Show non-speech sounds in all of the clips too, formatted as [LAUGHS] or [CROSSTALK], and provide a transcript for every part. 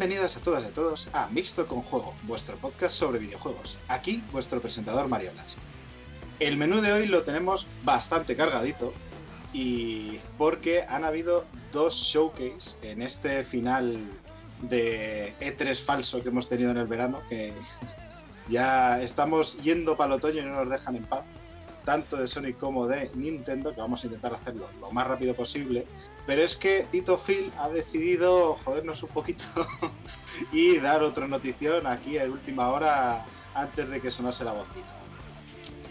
Bienvenidas a todas y a todos a Mixto con Juego, vuestro podcast sobre videojuegos. Aquí vuestro presentador Mariolas. El menú de hoy lo tenemos bastante cargadito y porque han habido dos showcase en este final de E3 falso que hemos tenido en el verano, que [LAUGHS] ya estamos yendo para el otoño y no nos dejan en paz, tanto de Sony como de Nintendo, que vamos a intentar hacerlo lo más rápido posible. Pero es que Tito Phil ha decidido jodernos un poquito [LAUGHS] y dar otra notición aquí a última hora antes de que sonase la bocina.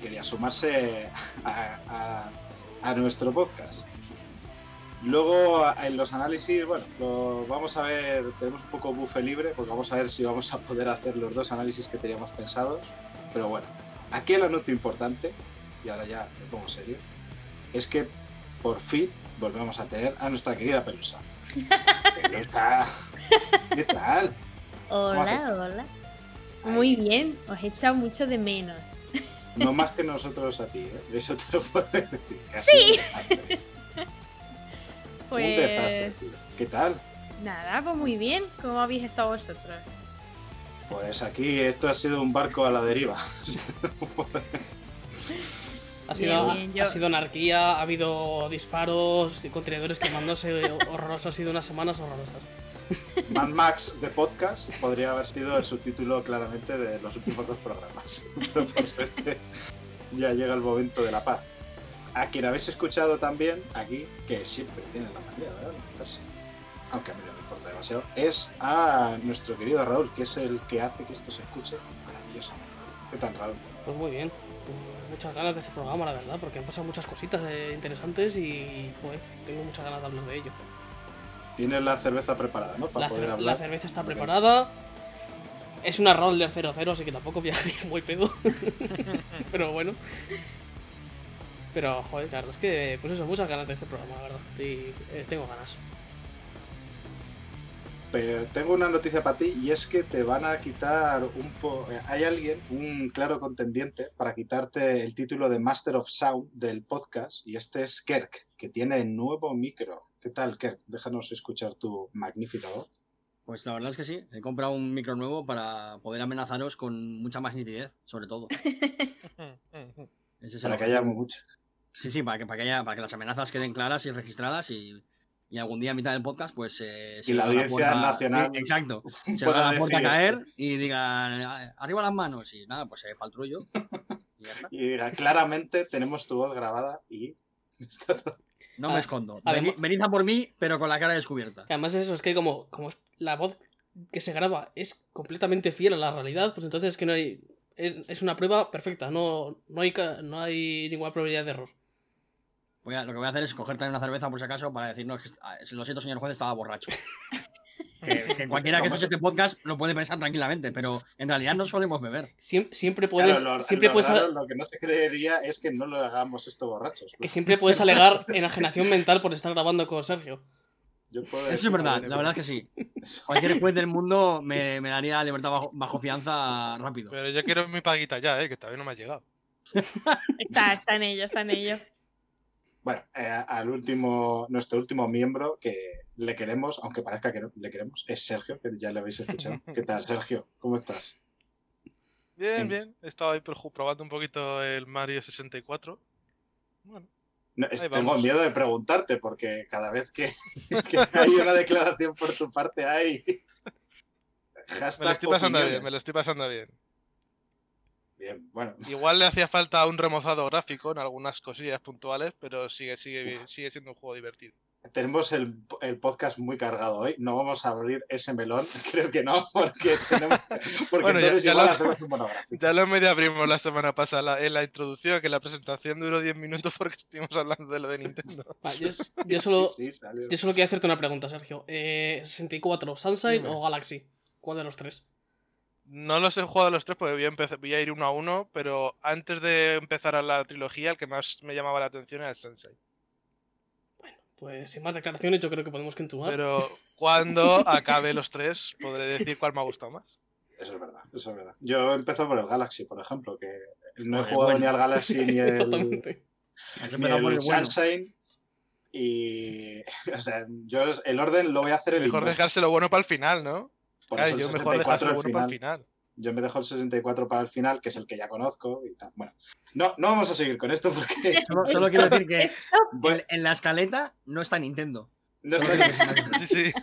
Quería sumarse a, a- a nuestro podcast. Luego en los análisis, bueno, lo vamos a ver, tenemos un poco bufe libre, porque vamos a ver si vamos a poder hacer los dos análisis que teníamos pensados. Pero bueno, aquí el anuncio importante, y ahora ya me pongo serio, es que por fin volvemos a tener a nuestra querida Pelusa. [LAUGHS] Pelusa, ¿qué tal? Hola, hola. Muy bien, os he echado mucho de menos. No más que nosotros a ti, ¿eh? Eso te lo puedo decir. [LAUGHS] Sí. un [LAUGHS] un Pues desastre, tío. ¿Qué tal? nada, pues muy bien. ¿Cómo habéis estado vosotros? Pues aquí esto ha sido un barco a la deriva. Ha sido, Bien, bien, yo- ha sido anarquía, ha habido disparos, contenedores quemándose [LAUGHS] horrorosos, ha sido unas semanas horrorosas. [LAUGHS] Mad Max de podcast podría haber sido el subtítulo claramente de los últimos dos programas. Pero por suerte ya llega el momento de la paz. A quien habéis escuchado también aquí, que siempre tiene la manera de adelantarse, aunque a mí no me importa demasiado, es a nuestro querido Raúl, que es el que hace que esto se escuche maravillosamente. ¿Qué tal, Raúl? Pues muy bien, muchas ganas de este programa, la verdad, porque han pasado muchas cositas eh, interesantes y, joder, tengo muchas ganas de hablar de ello. Tienes la cerveza preparada, ¿no? Para La, poder hablar. la cerveza está preparada. Es una Roller 00, así que tampoco voy a [LAUGHS] ir muy pedo. [LAUGHS] Pero bueno. Pero, joder, claro, es que, pues eso, muchas ganas de este programa, la verdad. Y eh, tengo ganas. Pero tengo una noticia para ti y es que te van a quitar un po... Hay alguien, un claro contendiente, para quitarte el título de Master of Sound del podcast y este es Kirk, que tiene nuevo micro. ¿Qué tal, Kirk? Déjanos escuchar tu magnífica voz. Pues la verdad es que sí, he comprado un micro nuevo para poder amenazaros con mucha más nitidez, sobre todo. [LAUGHS] Ese es el Para que haya mucho. Sí, sí, para que, para, que haya- para que las amenazas queden claras y registradas y, y algún día a mitad del podcast, pues eh, Y la audiencia nacional Sí, exacto. [LAUGHS] Se pueda abra la puerta a caer y digan "Ah, arriba las manos y nada, pues eh, para el trullo. Y ya está. [LAUGHS] Y diga, claramente tenemos tu voz grabada y... [LAUGHS] está todo. No A- me escondo. además- Veni- Venid a por mí, pero con la cara descubierta. Además eso es que como, como la voz que se graba es completamente fiel a la realidad, pues entonces es que no hay... Es, es una prueba perfecta, no, no, hay, no hay ninguna probabilidad de error. Voy a- lo que voy a hacer es coger también una cerveza por si acaso para decirnos que ah, lo siento, señor juez, estaba borracho. [LAUGHS] que, que [LAUGHS] cualquiera que escuche este podcast lo puede pensar tranquilamente, pero en realidad no solemos beber. Siem- siempre puedes, Claro, lo, siempre lo puedes raro, lo que no se creería es que no lo hagamos esto borrachos. que siempre puedes alegar [LAUGHS] enajenación mental por estar grabando con Sergio. Yo puedo Eso es verdad, la verdad es que sí. Cualquier juez del mundo me, me daría libertad bajo, bajo fianza rápido. Pero yo quiero mi paguita ya, eh, que todavía no me ha llegado. Está, está en ello, está en ello. Bueno, eh, al último, nuestro último miembro que le queremos, aunque parezca que no, le queremos, es Sergio, que ya le habéis escuchado. [LAUGHS] ¿Qué tal, Sergio? ¿Cómo estás? Bien, Bien. bien. He estado ahí probando un poquito el Mario 64. Bueno, No, tengo miedo de preguntarte, porque cada vez que, [LAUGHS] que hay una declaración por tu parte hay. me lo Hashtag estoy pasando bien, me lo estoy pasando bien. Bien, bueno, Igual le hacía falta un remozado gráfico en algunas cosillas puntuales, pero sigue, sigue, bien- sigue siendo un juego divertido. tenemos el, el podcast muy cargado hoy. No vamos a abrir ese melón, [LAUGHS] creo que no, porque tenemos. Porque Bueno, ya- entonces ya igual lo- hacemos un monográfico. Ya lo medio abrimos la semana pasada la- en la introducción, que la presentación duró 10 minutos porque estuvimos hablando de lo de Nintendo. [LAUGHS] Va, yo, [LAUGHS] yo solo, Sí, sí, salió. yo solo quiero hacerte una pregunta, Sergio. Eh, ¿64, Sunshine Dime. o Galaxy? ¿Cuál de los tres? No los he jugado a los tres porque voy a, empezar- voy a ir uno a uno, pero antes de empezar a la trilogía, el que más me llamaba la atención era el Sensei. Pues sin más declaraciones, yo creo que podemos continuar. Pero cuando [LAUGHS] acabe los tres, podré decir cuál me ha gustado más. Eso es verdad, eso es verdad. Yo empezó por el Galaxy, por ejemplo, que no he jugado bueno. ni al Galaxy ni [LAUGHS] el, Exactamente. Ni empezado por el bueno. Sunshine. Y. [LAUGHS] O sea, yo el orden lo voy a hacer el Mejor inverso. dejárselo bueno para el final, ¿no? Por Claro, eso el yo mejor 64 dejárselo al bueno para el final. Yo me dejo el 64 para el final, que es el que ya conozco y tal. Bueno, no, no vamos a seguir con esto porque [LAUGHS] Solo, solo [LAUGHS] quiero decir que [LAUGHS] en, en la escaleta no está Nintendo. no está- eso. Sí, sí.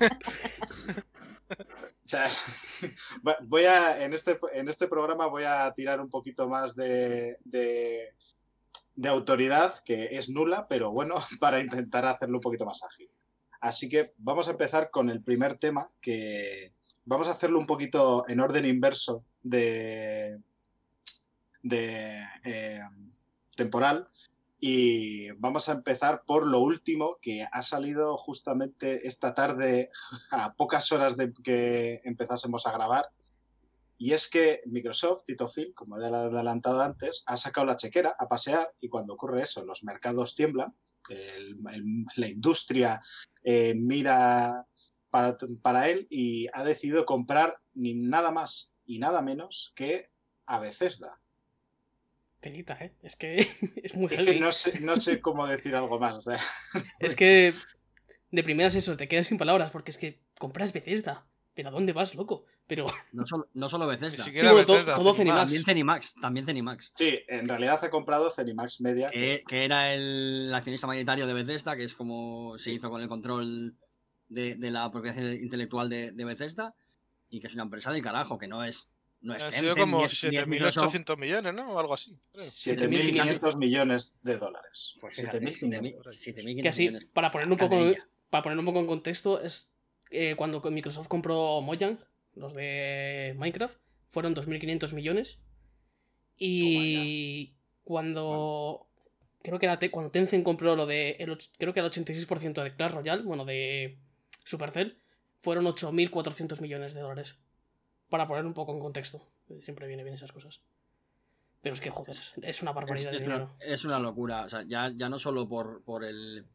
O sea, va- voy a, en este, en este programa voy a tirar un poquito más de, de, de autoridad, que es nula, pero bueno, para intentar hacerlo un poquito más ágil. Así que vamos a empezar con el primer tema, que vamos a hacerlo un poquito en orden inverso de, de eh, temporal. Y vamos a empezar por lo último que ha salido justamente esta tarde [LAUGHS] a pocas horas de que empezásemos a grabar. Y es que Microsoft, Tito Phil, como ya lo he adelantado antes, ha sacado la chequera a pasear y cuando ocurre eso, los mercados tiemblan, la industria eh, mira para, para él y ha decidido comprar ni nada más y nada menos que a Bethesda. Telita, ¿eh? Es que [LAUGHS] es muy Es que no sé, no sé cómo decir algo más. o sea, [LAUGHS] Es que de primeras eso, te quedas sin palabras porque es que compras Bethesda. ¿Pero a dónde vas, loco? Pero No solo, no solo Bethesda. Ni sí, siquiera bueno, to- Bethesda, todo Zenimax. Zenimax. También Zenimax. También Zenimax. sí, en realidad ha comprado Zenimax Media. Que, que era el accionista mayoritario de Bethesda, que es como se hizo con el control de, de la propiedad intelectual de, de Bethesda, y que es una empresa del carajo, que no es. No es Han sido como es- ni es Microsoft. 7.800 millones, ¿no? O algo así. creo. 7.500 millones de dólares. Pues fíjate, 7.500. 7.500 que así, millones. para poner un poco, para poner un poco en contexto, es eh, cuando Microsoft compró Mojang, los de Minecraft, fueron 2.500 millones. Y cuando creo que era Te- cuando Tencent compró lo de el, creo que el 86% de Clash Royale, bueno, de Supercell, fueron 8.400 millones de dólares. Para poner un poco en contexto. Siempre viene bien esas cosas. Pero es que, joder, es una barbaridad es de una, dinero. es una locura. O sea, ya, ya no solo por, por el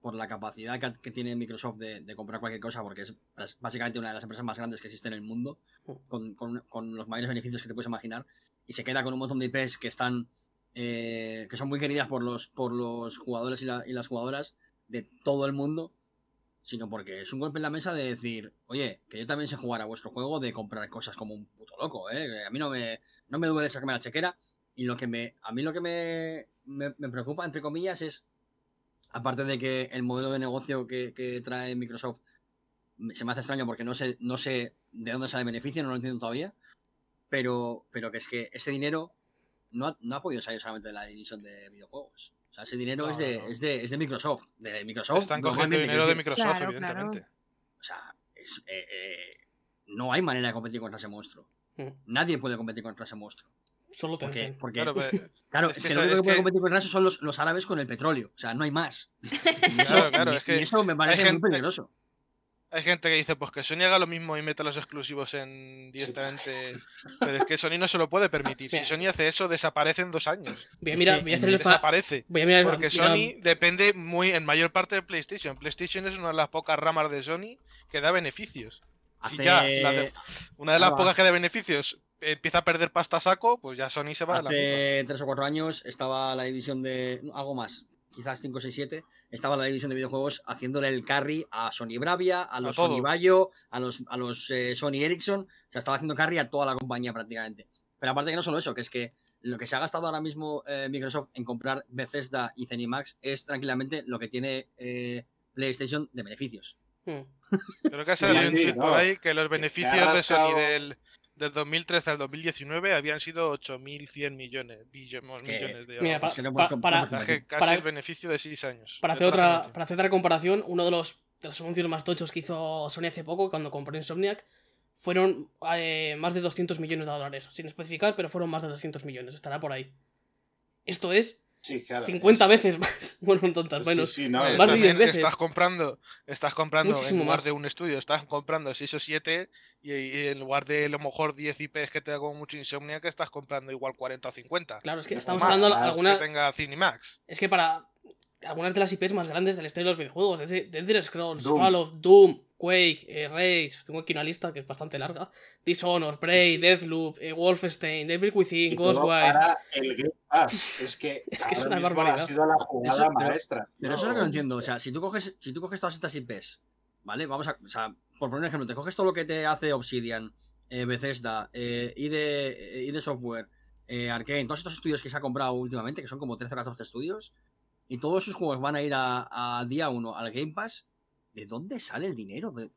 por la capacidad que, que tiene Microsoft de, de comprar cualquier cosa, porque es, básicamente una de las empresas más grandes que existe en el mundo, Mm. con, con- con los mayores beneficios que te puedes imaginar, y se queda con un montón de IPs que están eh, que son muy queridas por los, por los jugadores y, la- y las jugadoras de todo el mundo, sino porque es un golpe en la mesa de decir, oye, que yo también sé jugar a vuestro juego, de comprar cosas como un puto loco, ¿eh? a mí no me, no me duele sacarme la chequera, y lo que me, a mí lo que me, me, preocupa, entre comillas, es, aparte de que el modelo de negocio que, que trae Microsoft se me hace extraño porque no sé, no sé de dónde sale el beneficio, no lo entiendo todavía, pero, pero que es que ese dinero no ha, no ha podido salir solamente de la división de videojuegos. Sea, ese dinero No, es, de, no. es, de, es de Microsoft. De Microsoft. Están cogiendo dinero de. Microsoft, Claro, evidentemente. O sea, es, eh, eh, no hay manera de competir contra ese monstruo. Mm. Nadie puede competir contra ese monstruo. Solo Porque, Tencent. porque Claro, pero- Claro, Es es, que lo único que puede competir contra eso son los, los árabes con el petróleo. O sea, no hay más. [LAUGHS] Y eso, Claro, claro, y- es que y eso me parece gente- muy peligroso. Hay gente que dice, pues que Sony haga lo mismo y meta los exclusivos en directamente. Pero es que Sony no se lo puede permitir. Si. Sony hace eso, desaparece en dos años. Voy a, mirar, voy a hacer el Desaparece. Voy a mirar Porque mira- Sony depende muy en mayor parte de PlayStation. PlayStation es una de las pocas ramas de Sony que da beneficios. Si Hace, ya la de- Una de las Ah, pocas que da beneficios empieza a perder pasta a saco, pues ya Sony se va de la hace tres o cuatro años estaba la división de. Algo más, quizás 5, 6, 7. Estaba la división de videojuegos haciéndole el carry a Sony Bravia, a los. Sony Bayo, a los, a los eh, Sony Ericsson. O sea, estaba haciendo carry a toda la compañía prácticamente. Pero aparte que no solo eso, que es que lo que se ha gastado ahora mismo eh, Microsoft en comprar Bethesda y Zenimax es tranquilamente lo que tiene eh, PlayStation de beneficios. Mm. Creo que ha Sí, salido sí, no. ahí que los que beneficios de Sony del, del 2013 al 2019 habían sido 8.100 millones, billones, millones de Mira, euros. Es que pa- com- para- casi para- el beneficio de 6 años. Para hacer, otra otra, generación. para hacer otra comparación, uno de los, de los anuncios más tochos que hizo Sony hace poco, cuando compró Insomniac, fueron eh, más de 200 millones de dólares. Sin especificar, pero fueron más de 200 millones. Estará por ahí. Esto es Sí, claro. 50 es- veces más. [LAUGHS] Bueno, un tontas. Sí, Bueno, sí, no, Eh, es- más de también 10 veces. Estás comprando, estás comprando Muchísimo en lugar más. de un estudio, estás comprando 6 o 7 y, y en lugar de a lo mejor 10 IPs que te da como mucho insomnia, que estás comprando igual 40 o 50. claro, es que No, estamos más, hablando de alguna. Que tenga Cinemax. Es que para algunas de las IPs más grandes de la historia de los videojuegos, desde The Elder Scrolls, Doom. Fallout, Doom, Quake, eh, Rage, tengo aquí una lista que es bastante larga, Dishonored, Prey, Deathloop, eh, Wolfenstein, Devil Within, Ghostwire. para el Game Pass. [LAUGHS] Es que, Es que es una barbaridad. Ha sido la jugada Eso- pero- maestra. Pero eso es lo que no entiendo. O sea, si tú coges, si tú coges todas estas IPs, ¿vale? Vamos a. O sea, por poner un ejemplo, te coges todo lo que te hace Obsidian, eh, Bethesda, eh, ID, eh, ID Software, eh, Arkane, todos estos estudios que se ha comprado últimamente, que son como 13 o 14 estudios, y todos sus juegos van a ir a, a día 1 al Game Pass, ¿de dónde sale el dinero? ¿De,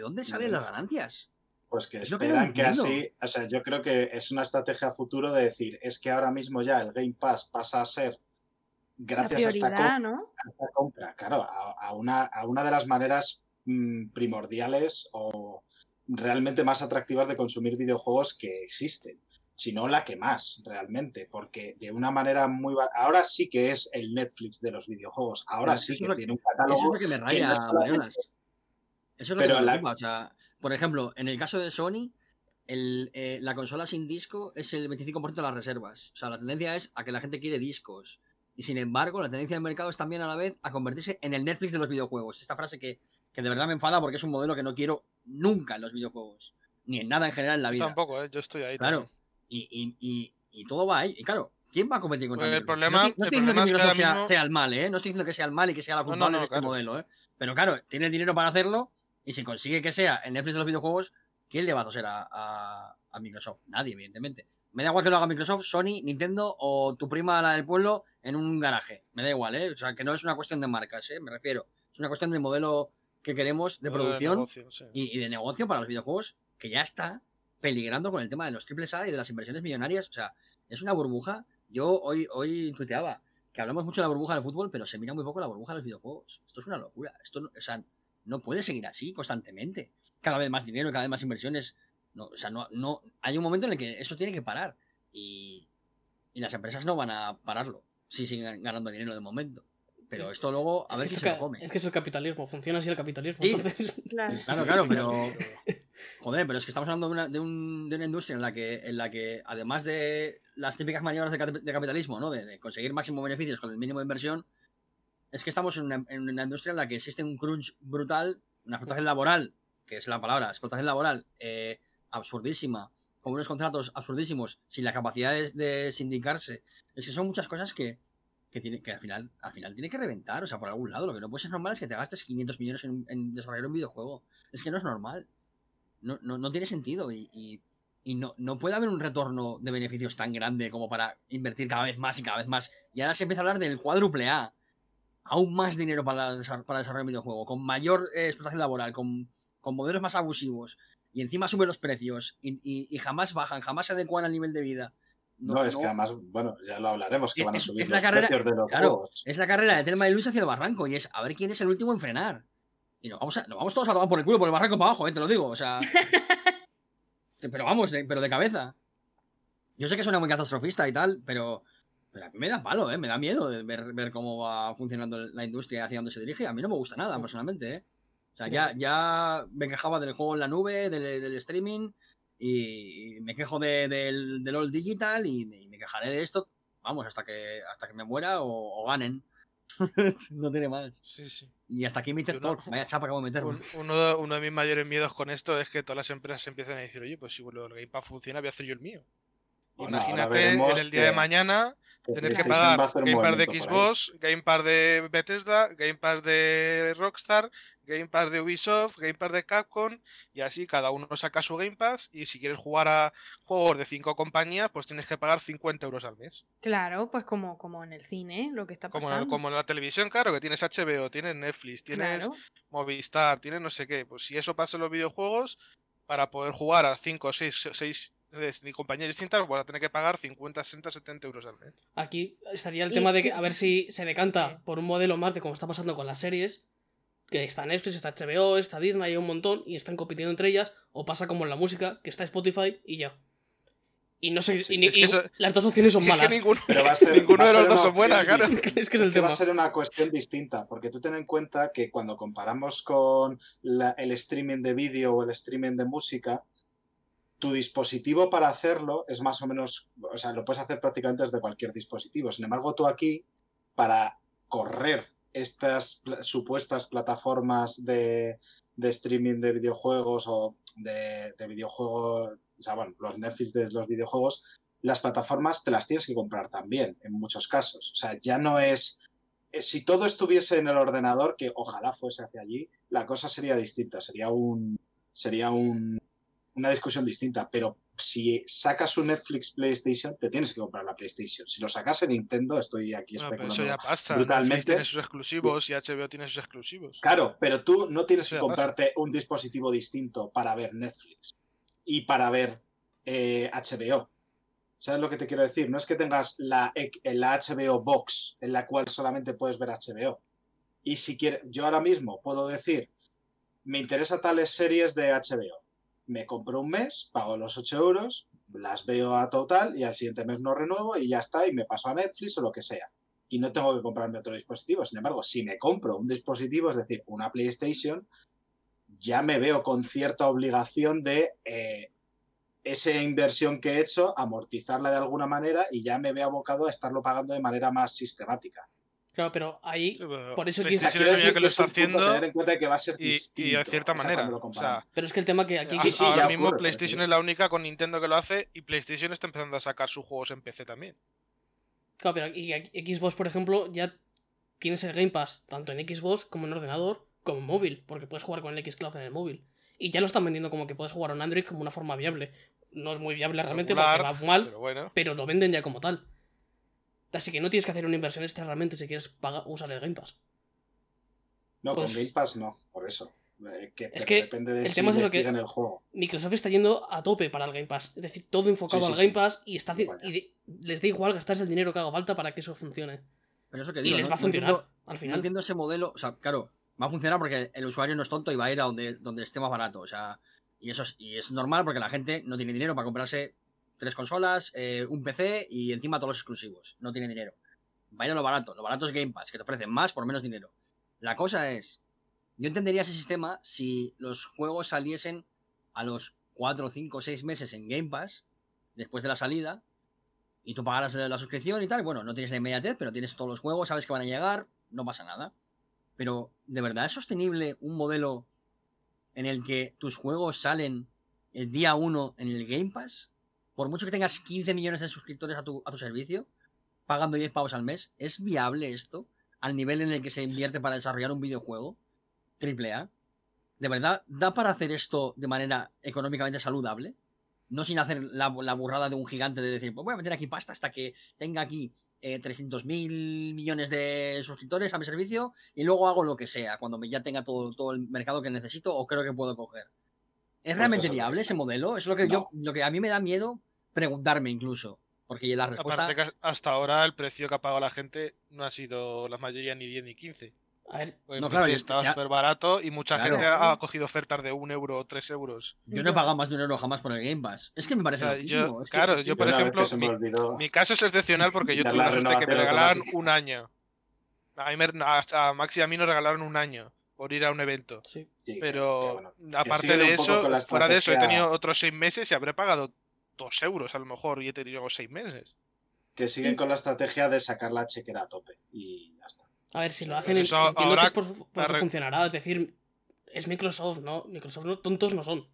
dónde salen las ganancias? Pues que esperan que, así, o sea, yo creo que es una estrategia a futuro de decir, es que ahora mismo ya el Game Pass pasa a ser, gracias a esta, co- prioridad, ¿no? a esta compra, claro, a, a una, a una de las maneras mm, primordiales o realmente más atractivas de consumir videojuegos que existen, si no la que más realmente, porque de una manera muy... Ahora sí que es el Netflix de los videojuegos, ahora Pero es que sí que tiene un Eso es catálogo lo que me que raya, no es solamente- Mariolas. Eso es lo Pero que me la- preocupa. O sea, por ejemplo, en el caso de Sony, el, eh, la consola sin disco es el 25% de las reservas. O sea, la tendencia es a que la gente quiere discos. Y sin embargo, la tendencia del mercado es también a la vez a convertirse en el Netflix de los videojuegos. Esta frase que, que de verdad me enfada porque es un modelo que no quiero nunca en los videojuegos. Ni en nada en general en la vida. Tampoco, ¿eh? Yo estoy ahí. Claro. también. Y, y, y, y todo va ahí. Y claro, ¿quién va a competir contra Pues el problema- no estoy, el diciendo problema que es que sea, mismo- sea el mal, ¿eh? No estoy diciendo que sea el mal y que sea la no, culpable no, de este claro. modelo, ¿eh? Pero claro, tiene el dinero para hacerlo y si consigue que sea el Netflix de los videojuegos, ¿quién le va a toser a, a- a Microsoft? Nadie, evidentemente. Me da igual que lo haga Microsoft, Sony, Nintendo o tu prima, la del pueblo, en un garaje. Me da igual, ¿eh? O sea, que no es una cuestión de marcas, ¿eh? Me refiero. Es una cuestión del modelo que queremos de Modelo producción negocio, sí. y, y de negocio para los videojuegos que ya está peligrando con el tema de los triples A y de las inversiones millonarias. O sea, es una burbuja. Yo hoy, hoy tuiteaba que hablamos mucho de la burbuja del fútbol, pero se mira muy poco la burbuja de los videojuegos. Esto es una locura. Esto, no- o sea, no puede seguir así constantemente. Cada vez más dinero, cada vez más inversiones. No, o sea, no, no, hay un momento en el que eso tiene que parar. Y, y las empresas no van a pararlo si siguen ganando dinero de momento. Pero Es- esto luego, a Es ver que, si es se el lo come. es que es el capitalismo, funciona así el capitalismo. Sí. Entonces, Claro. Claro, claro, pero. [LAUGHS] Joder, pero es que estamos hablando de una, de un- de una industria en la que, en la que, además de las típicas maniobras de, cap- de capitalismo, ¿no? De, conseguir máximo beneficios con el mínimo de inversión, es que estamos en una, en una industria en la que existe un crunch brutal, una explotación laboral, que es la palabra, explotación laboral eh, absurdísima, con unos contratos absurdísimos, sin la capacidad de, de sindicarse. Es que son muchas cosas que, que, tiene, que al, final, al final tiene que reventar, o sea, por algún lado. Lo que no puede ser normal es que te gastes 500 millones en, en desarrollar un videojuego. Es que no es normal. No, no, no tiene sentido y, y- y no, no puede haber un retorno de beneficios tan grande como para invertir cada vez más y cada vez más. Y ahora se empieza a hablar del cuádruple A. Aún más dinero para, desarrollar un videojuego, con mayor eh, explotación laboral, con, con modelos más abusivos. Y encima suben los precios y, y- y jamás bajan, jamás se adecuan al nivel de vida. No, es que además, bueno, ya lo hablaremos, que Es- van a subir es la los carrera- precios de los Claro, juegos. es la carrera de Telma y Luis hacia el barranco y es a ver quién es el último en frenar. Y nos vamos, a- nos vamos todos a tomar por el culo por el barranco para abajo, eh, te lo digo. O sea. [LAUGHS] pero vamos, de- pero de cabeza. Yo sé que suena muy catastrofista y tal, pero, pero a mí me da palo, ¿eh? Me da miedo de ver, ver cómo va funcionando la industria y hacia dónde se dirige. A mí no me gusta nada, personalmente, ¿eh? O sea, ya, ya me quejaba del juego en la nube, del, del streaming, y, me quejo de- del, del All Digital y me, y me quejaré de esto, vamos, hasta que, hasta que me muera o, o ganen. [LAUGHS] no tiene más. Sí, sí. Y hasta aquí mi TED Talk. Vaya chapa que voy a meterme. Un- uno, de, uno de mis mayores miedos con esto es que todas las empresas empiecen a decir, oye, pues si del Game Pass funciona, voy a hacer yo el mío. Bueno, Imagínate en el día de mañana tener que pagar Game Pass de. Xbox, Game Pass de Bethesda, Game Pass de Rockstar, Game Pass de Ubisoft, Game Pass de Capcom y así cada uno saca su Game Pass y si quieres jugar a juegos de cinco compañías pues tienes que pagar 50 euros al mes. Claro, pues como, como en el cine, lo que está Como, pasando. como en la televisión, claro, que tienes HBO, tienes Netflix, tienes Claro. Movistar, tienes no sé qué. Pues si eso pasa en los videojuegos, para poder jugar a 5 o 6, seis compañías distintas, vas a tener que pagar 50, 60, 70 euros al mes. Aquí estaría el tema de que a ver si se decanta por un modelo más de como está pasando con las series. Que está Netflix, está HBO, está Disney, hay un montón y están compitiendo entre ellas. O pasa como en la música, que está Spotify y ya. Y no sé. Sí, y ni- es que y eso- las dos opciones son Es que malas. ninguno, Pero va a ser- ninguno va a de los dos una son buenas, claro. es que es el que va tema. a ser una cuestión distinta, porque tú ten en cuenta que cuando comparamos con la- el streaming de vídeo o el streaming de música, tu dispositivo para hacerlo es más o menos, o sea, lo puedes hacer prácticamente desde cualquier dispositivo. Sin embargo, tú aquí, para correr estas supuestas plataformas de, de streaming de videojuegos o de, de videojuegos, o sea, bueno, los Netflix de los videojuegos, las plataformas te las tienes que comprar también, en muchos casos. O sea, ya no es. eh, Si todo estuviese en el ordenador, que ojalá fuese hacia allí, la cosa sería distinta, sería un sería un, una discusión distinta, pero si sacas un Netflix PlayStation, te tienes que comprar la PlayStation. Si lo sacas en Nintendo, estoy aquí No, pero especulando. eso ya pasa. brutalmente. Netflix tiene sus exclusivos y HBO tiene sus exclusivos. Claro, pero tú no tienes Eso que pasa. comprarte un dispositivo distinto para ver Netflix y para ver eh, HBO. ¿Sabes lo que te quiero decir? No es que tengas la, la HBO Box en la cual solamente puedes ver HBO. Y si quieres, yo ahora mismo puedo decir, me interesa tales series de HBO. Me compro un mes, pago los 8 euros, las veo a total y al siguiente mes no renuevo y ya está, y me paso a Netflix o lo que sea y no tengo que comprarme otro dispositivo. Sin embargo, si me compro un dispositivo, es decir, una PlayStation, ya me veo con cierta obligación de eh, esa inversión que he hecho, amortizarla de alguna manera y ya me veo abocado a estarlo pagando de manera más sistemática. Claro, pero ahí, Sí, pero por eso quiero decir que lo está haciendo tener en cuenta que va a ser y, y distinto. de cierta manera. O sea, pero es que el tema que aquí... Sí, sí, ahora ya mismo ocurre, PlayStation es la única con Nintendo que lo hace y PlayStation está empezando a sacar sus juegos en PC también. Claro, pero y aquí- Xbox, por ejemplo, ya tienes el Game Pass tanto en Xbox como en ordenador como en móvil, porque puedes jugar con el Xcloud en el móvil. Y ya lo están vendiendo como que puedes jugar en Android como una forma viable. No es muy viable realmente Regular, porque va mal, Pero bueno. pero lo venden ya como tal. Así que no tienes que hacer una inversión extra realmente si quieres pagar- usar el Game Pass. No, pues- con Game Pass no, por eso. Eh, que, pero que depende de el si tema es eso que- el juego. Microsoft está yendo a tope para el Game Pass. Es decir, todo enfocado Sí, sí, al Game sí. Pass y, está, y de- les da igual gastarse el dinero que haga falta para que eso funcione. Pero eso que Y digo, les no- va a no funcionar entiendo- al No final. entiendo ese modelo, o sea, claro, va a funcionar porque el usuario no es tonto y va a ir a donde, donde esté más barato, o sea, y eso es, y es normal porque la gente no tiene dinero para comprarse tres consolas, eh, un PC y encima todos los exclusivos, no tiene dinero. Va a lo barato, lo barato es Game Pass, que te ofrecen más por menos dinero. La cosa es, yo entendería ese sistema si los juegos saliesen a los 4, 5, 6 meses en Game Pass, después de la salida, y tú pagaras la suscripción y tal, bueno, no tienes la inmediatez, pero tienes todos los juegos, sabes que van a llegar, no pasa nada. Pero, ¿de verdad es sostenible un modelo en el que tus juegos salen el día 1 en el Game Pass? Por mucho que tengas 15 millones de suscriptores a tu, a tu servicio, pagando 10 pavos al mes, ¿es viable esto al nivel en el que se invierte para desarrollar un videojuego? Triple A. ¿De verdad da para hacer esto de manera económicamente saludable? No sin hacer la, la burrada de un gigante de decir, pues voy a meter aquí pasta hasta que tenga aquí eh, 300.000 millones de suscriptores a mi servicio y luego hago lo que sea cuando ya tenga todo, todo el mercado que necesito o creo que puedo coger. ¿Es Pues realmente es viable ese modelo? Es lo que, yo, lo que a mí me da miedo preguntarme incluso. Porque la respuesta... Aparte que hasta ahora el precio que ha pagado la gente no ha sido la mayoría ni 10 ni 15. A ver, Porque No, claro, estaba ya- súper barato y mucha Claro. gente ha cogido ofertas de un euro o tres euros. Yo no he pagado más de un euro jamás por el Game Pass. Es que me parece O sea, yo- es que- claro, es que- yo, por ejemplo, mi- Mi caso es excepcional porque yo tuve la suerte de que me regalaron un año. A, mí me- a, a Max y a mí nos regalaron un año por ir a un evento. sí. Sí, que- Pero que bueno. aparte de eso, fuera de eso, he tenido otros seis meses y habré pagado dos euros a lo mejor y he tenido seis meses. que siguen con la estrategia de sacar la chequera a tope y ya está. A ver, si lo Pues hacen, eso entiendo ahora que por, por re- funcionará. Es decir, es Microsoft, ¿no? Microsoft no, tontos no son.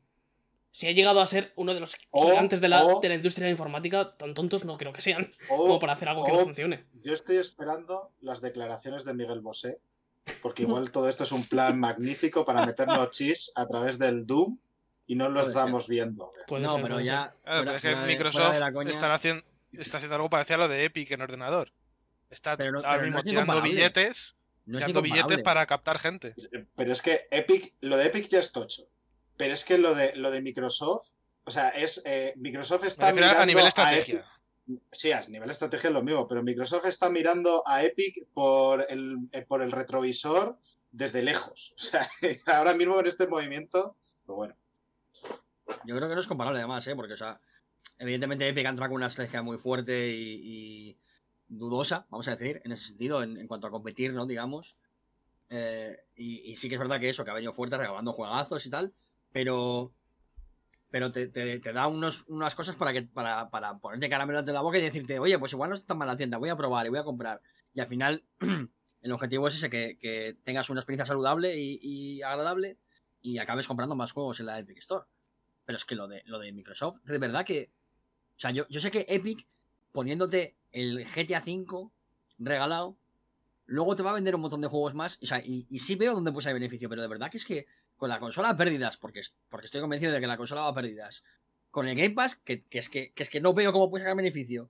Si ha llegado a ser uno de los O- gigantes de la, o- de la industria de la informática, tan tontos no creo que sean. O, Como para hacer algo que no funcione. Yo estoy esperando las declaraciones de Miguel Bosé, porque igual todo esto es un plan [LAUGHS] magnífico para meternos chis a través del Doom y no lo estamos viendo. Puede no, ser, pero ya. Pero fuera- de- Microsoft coña, están haciendo, está haciendo algo parecido a lo de Epic en ordenador. Está Pero no- ahora pero no es tirando billetes, no tirando billetes para captar gente. Pero es que Epic, lo de Epic ya es tocho. Pero es que lo de, lo de Microsoft, o sea, es eh, Microsoft está refiero a mirando nivel estrategia. Sí, a nivel estrategia es lo mismo, pero Microsoft está mirando a Epic por el, eh, por el retrovisor desde lejos. [LAUGHS] O sea, [LAUGHS] ahora mismo en este movimiento, pues bueno. Yo creo que no es comparable además, ¿eh? Porque, o sea, evidentemente Epic ha entrado con una estrategia muy fuerte y, dudosa, vamos a decir, en ese sentido, en, cuanto a competir, ¿no? Digamos. Eh, y, sí que es verdad que eso, que ha venido fuerte regalando juegazos y tal, pero pero te, da unos, unas cosas para que para, para ponerte caramelo ante la boca y decirte, oye, pues igual no está tan mal la tienda, voy a probar y voy a comprar. Y al final, [CLEARS THROAT] el objetivo es ese, que, tengas una experiencia saludable y agradable y acabes comprando más juegos en la Epic Store. Pero es que lo de, lo de Microsoft, de verdad que. O sea, yo, yo sé que Epic, poniéndote el GTA V regalado, luego te va a vender un montón de juegos más. O sea, y, y sí veo dónde pues hay beneficio, pero de verdad que es que con la consola a pérdidas, porque, es- porque estoy convencido de que la consola va a pérdidas, con el Game Pass, que, que es, que, que es que no veo cómo puede sacar beneficio,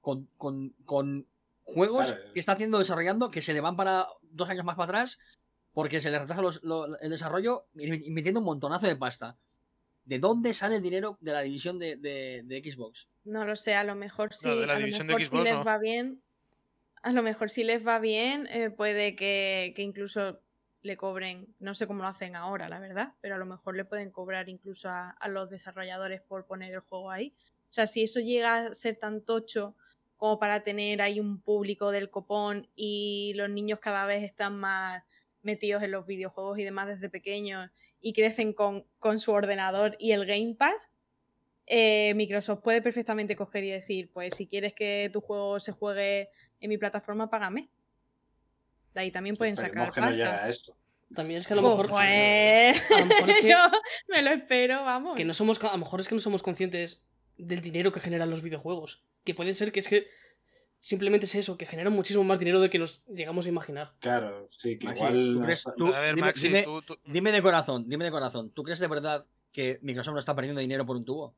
con, con, con juegos Claro. que está haciendo, desarrollando, que se le van para dos años más para atrás, porque se le retrasa los- lo- el desarrollo, invirtiendo un montonazo de pasta. ¿De dónde sale el dinero de la división de, de- de Xbox? No lo sé, a lo mejor sí, No, de la a lo división de mejor si les no. va bien, a lo mejor si les va bien, eh, puede que, que incluso le cobren, no sé cómo lo hacen ahora, la verdad, pero a lo mejor le pueden cobrar incluso a, a los desarrolladores por poner el juego ahí. O sea, si eso llega a ser tan tocho como para tener ahí un público del copón y los niños cada vez están más metidos en los videojuegos y demás desde pequeños y crecen con, con su ordenador y el Game Pass, eh, Microsoft puede perfectamente coger y decir, pues si quieres que tu juego se juegue en mi plataforma, págame. De ahí también pueden Esperemos sacar que no llega a esto. También es que a lo Pues, mejor. pues, a lo mejor es que- [LAUGHS] yo me lo espero, vamos. que no somos a lo mejor es que no somos conscientes del dinero que generan los videojuegos que puede ser que es que simplemente es eso que generan muchísimo más dinero de que nos llegamos a imaginar Claro, sí, que Maxi, igual. ¿tú no crees- es- tú- a ver, dime- Maxi, dime- tú, tú- Dime de corazón, dime de corazón, ¿tú crees de verdad que Microsoft no está perdiendo dinero por un tubo?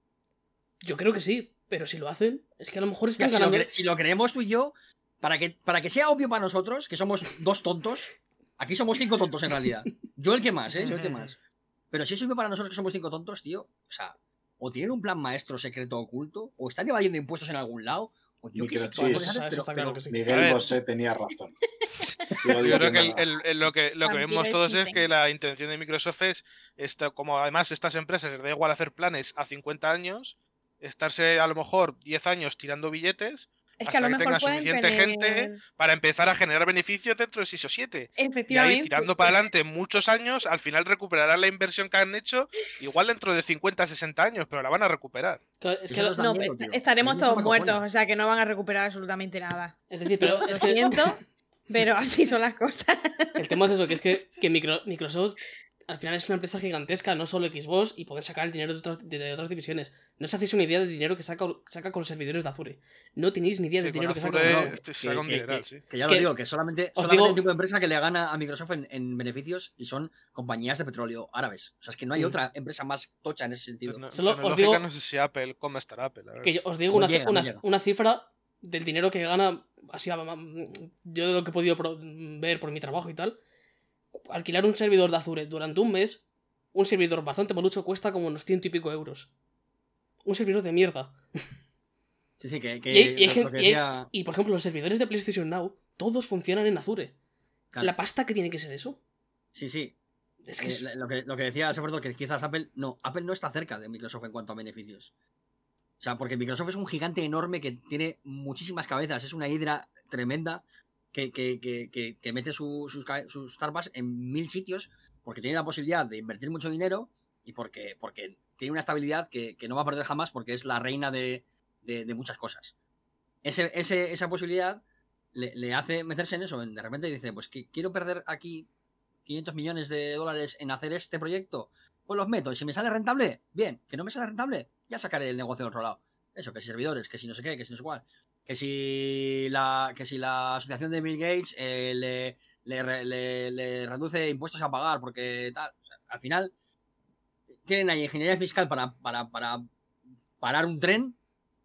yo creo que sí pero si lo hacen es que a lo mejor Ya, están si, lo ganando si lo creemos tú y yo, para que, para que sea obvio para nosotros, que somos dos tontos, aquí somos cinco tontos en realidad. Yo el que más, ¿eh? Yo el que más. Pero si es obvio para nosotros que somos cinco tontos, tío, o sea, o tienen un plan maestro secreto oculto, o están evadiendo impuestos en algún lado, o yo pero- claro que sí. Miguel. Bosé tenía razón. [LAUGHS] Yo creo que que el- no. el- el- lo que, lo que vemos todos es que la intención de Microsoft es, esta, como además estas empresas les da igual hacer planes a 50 años, estarse a lo mejor 10 años tirando billetes es que a lo que mejor pueden suficiente gente para empezar a generar beneficios dentro de 6 o 7. Y ahí Efectivamente. tirando para adelante muchos años, al final recuperarán la inversión que han hecho, igual dentro de 50, 60 años, pero la van a recuperar. Es que no lo- está- No, miedo, tío. estaremos todos muertos, o sea que no van a recuperar absolutamente nada. es decir pero es que pero así son las cosas. el tema es eso que es que, que Micro- Microsoft al final es una empresa gigantesca no solo Xbox y pueden sacar el dinero de otras, de, de otras divisiones no os hacéis una idea del dinero que saca, saca con los servidores de Azure no tenéis ni idea del Sí, dinero que saca con no, que- que- que- sí. que ya lo digo, que solamente, solamente digo- el tipo de empresa que le gana a Microsoft en, en beneficios y son compañías de petróleo árabes. O sea, es que no hay Mm. otra empresa más tocha en ese sentido. Tecno- Solo os digo- no sé si Apple, cómo estará Apple. a ver. que yo os digo No una, llega, no una- llega. una cifra del dinero que gana así yo de lo que he podido ver por mi trabajo y tal alquilar un servidor de Azure durante un mes un servidor bastante malucho cuesta como unos ciento y pico euros un servidor de mierda [LAUGHS] Sí, sí, que, que Y hay- y hay por ejemplo los servidores de PlayStation Now todos funcionan en Azure claro, la pasta que tiene que ser eso Sí, sí. es que eh, es- lo, que, lo que decía Seferdo, que quizás Apple. No, Apple no está cerca de Microsoft en cuanto a beneficios. O sea, porque Microsoft es un gigante enorme que tiene muchísimas cabezas. Es una hidra tremenda que, mete su- sus, sus Starbucks en mil sitios porque tiene la posibilidad de invertir mucho dinero y porque, porque tiene una estabilidad que, no va a perder jamás porque es la reina de, muchas cosas. Esa posibilidad le, hace meterse en eso. De repente dice, pues que quiero perder aquí 500 millones de dólares en hacer este proyecto, pues los meto. Y si me sale rentable, bien. Que no me sale rentable, ya sacaré el negocio de otro lado. Eso, que si servidores, que si no sé qué, que si no sé cuál. Que si la, que si la asociación de Bill Gates eh, le, le re- le- le reduce impuestos a pagar, porque tal. Al final, tienen ahí ingeniería fiscal para, para, para parar un tren.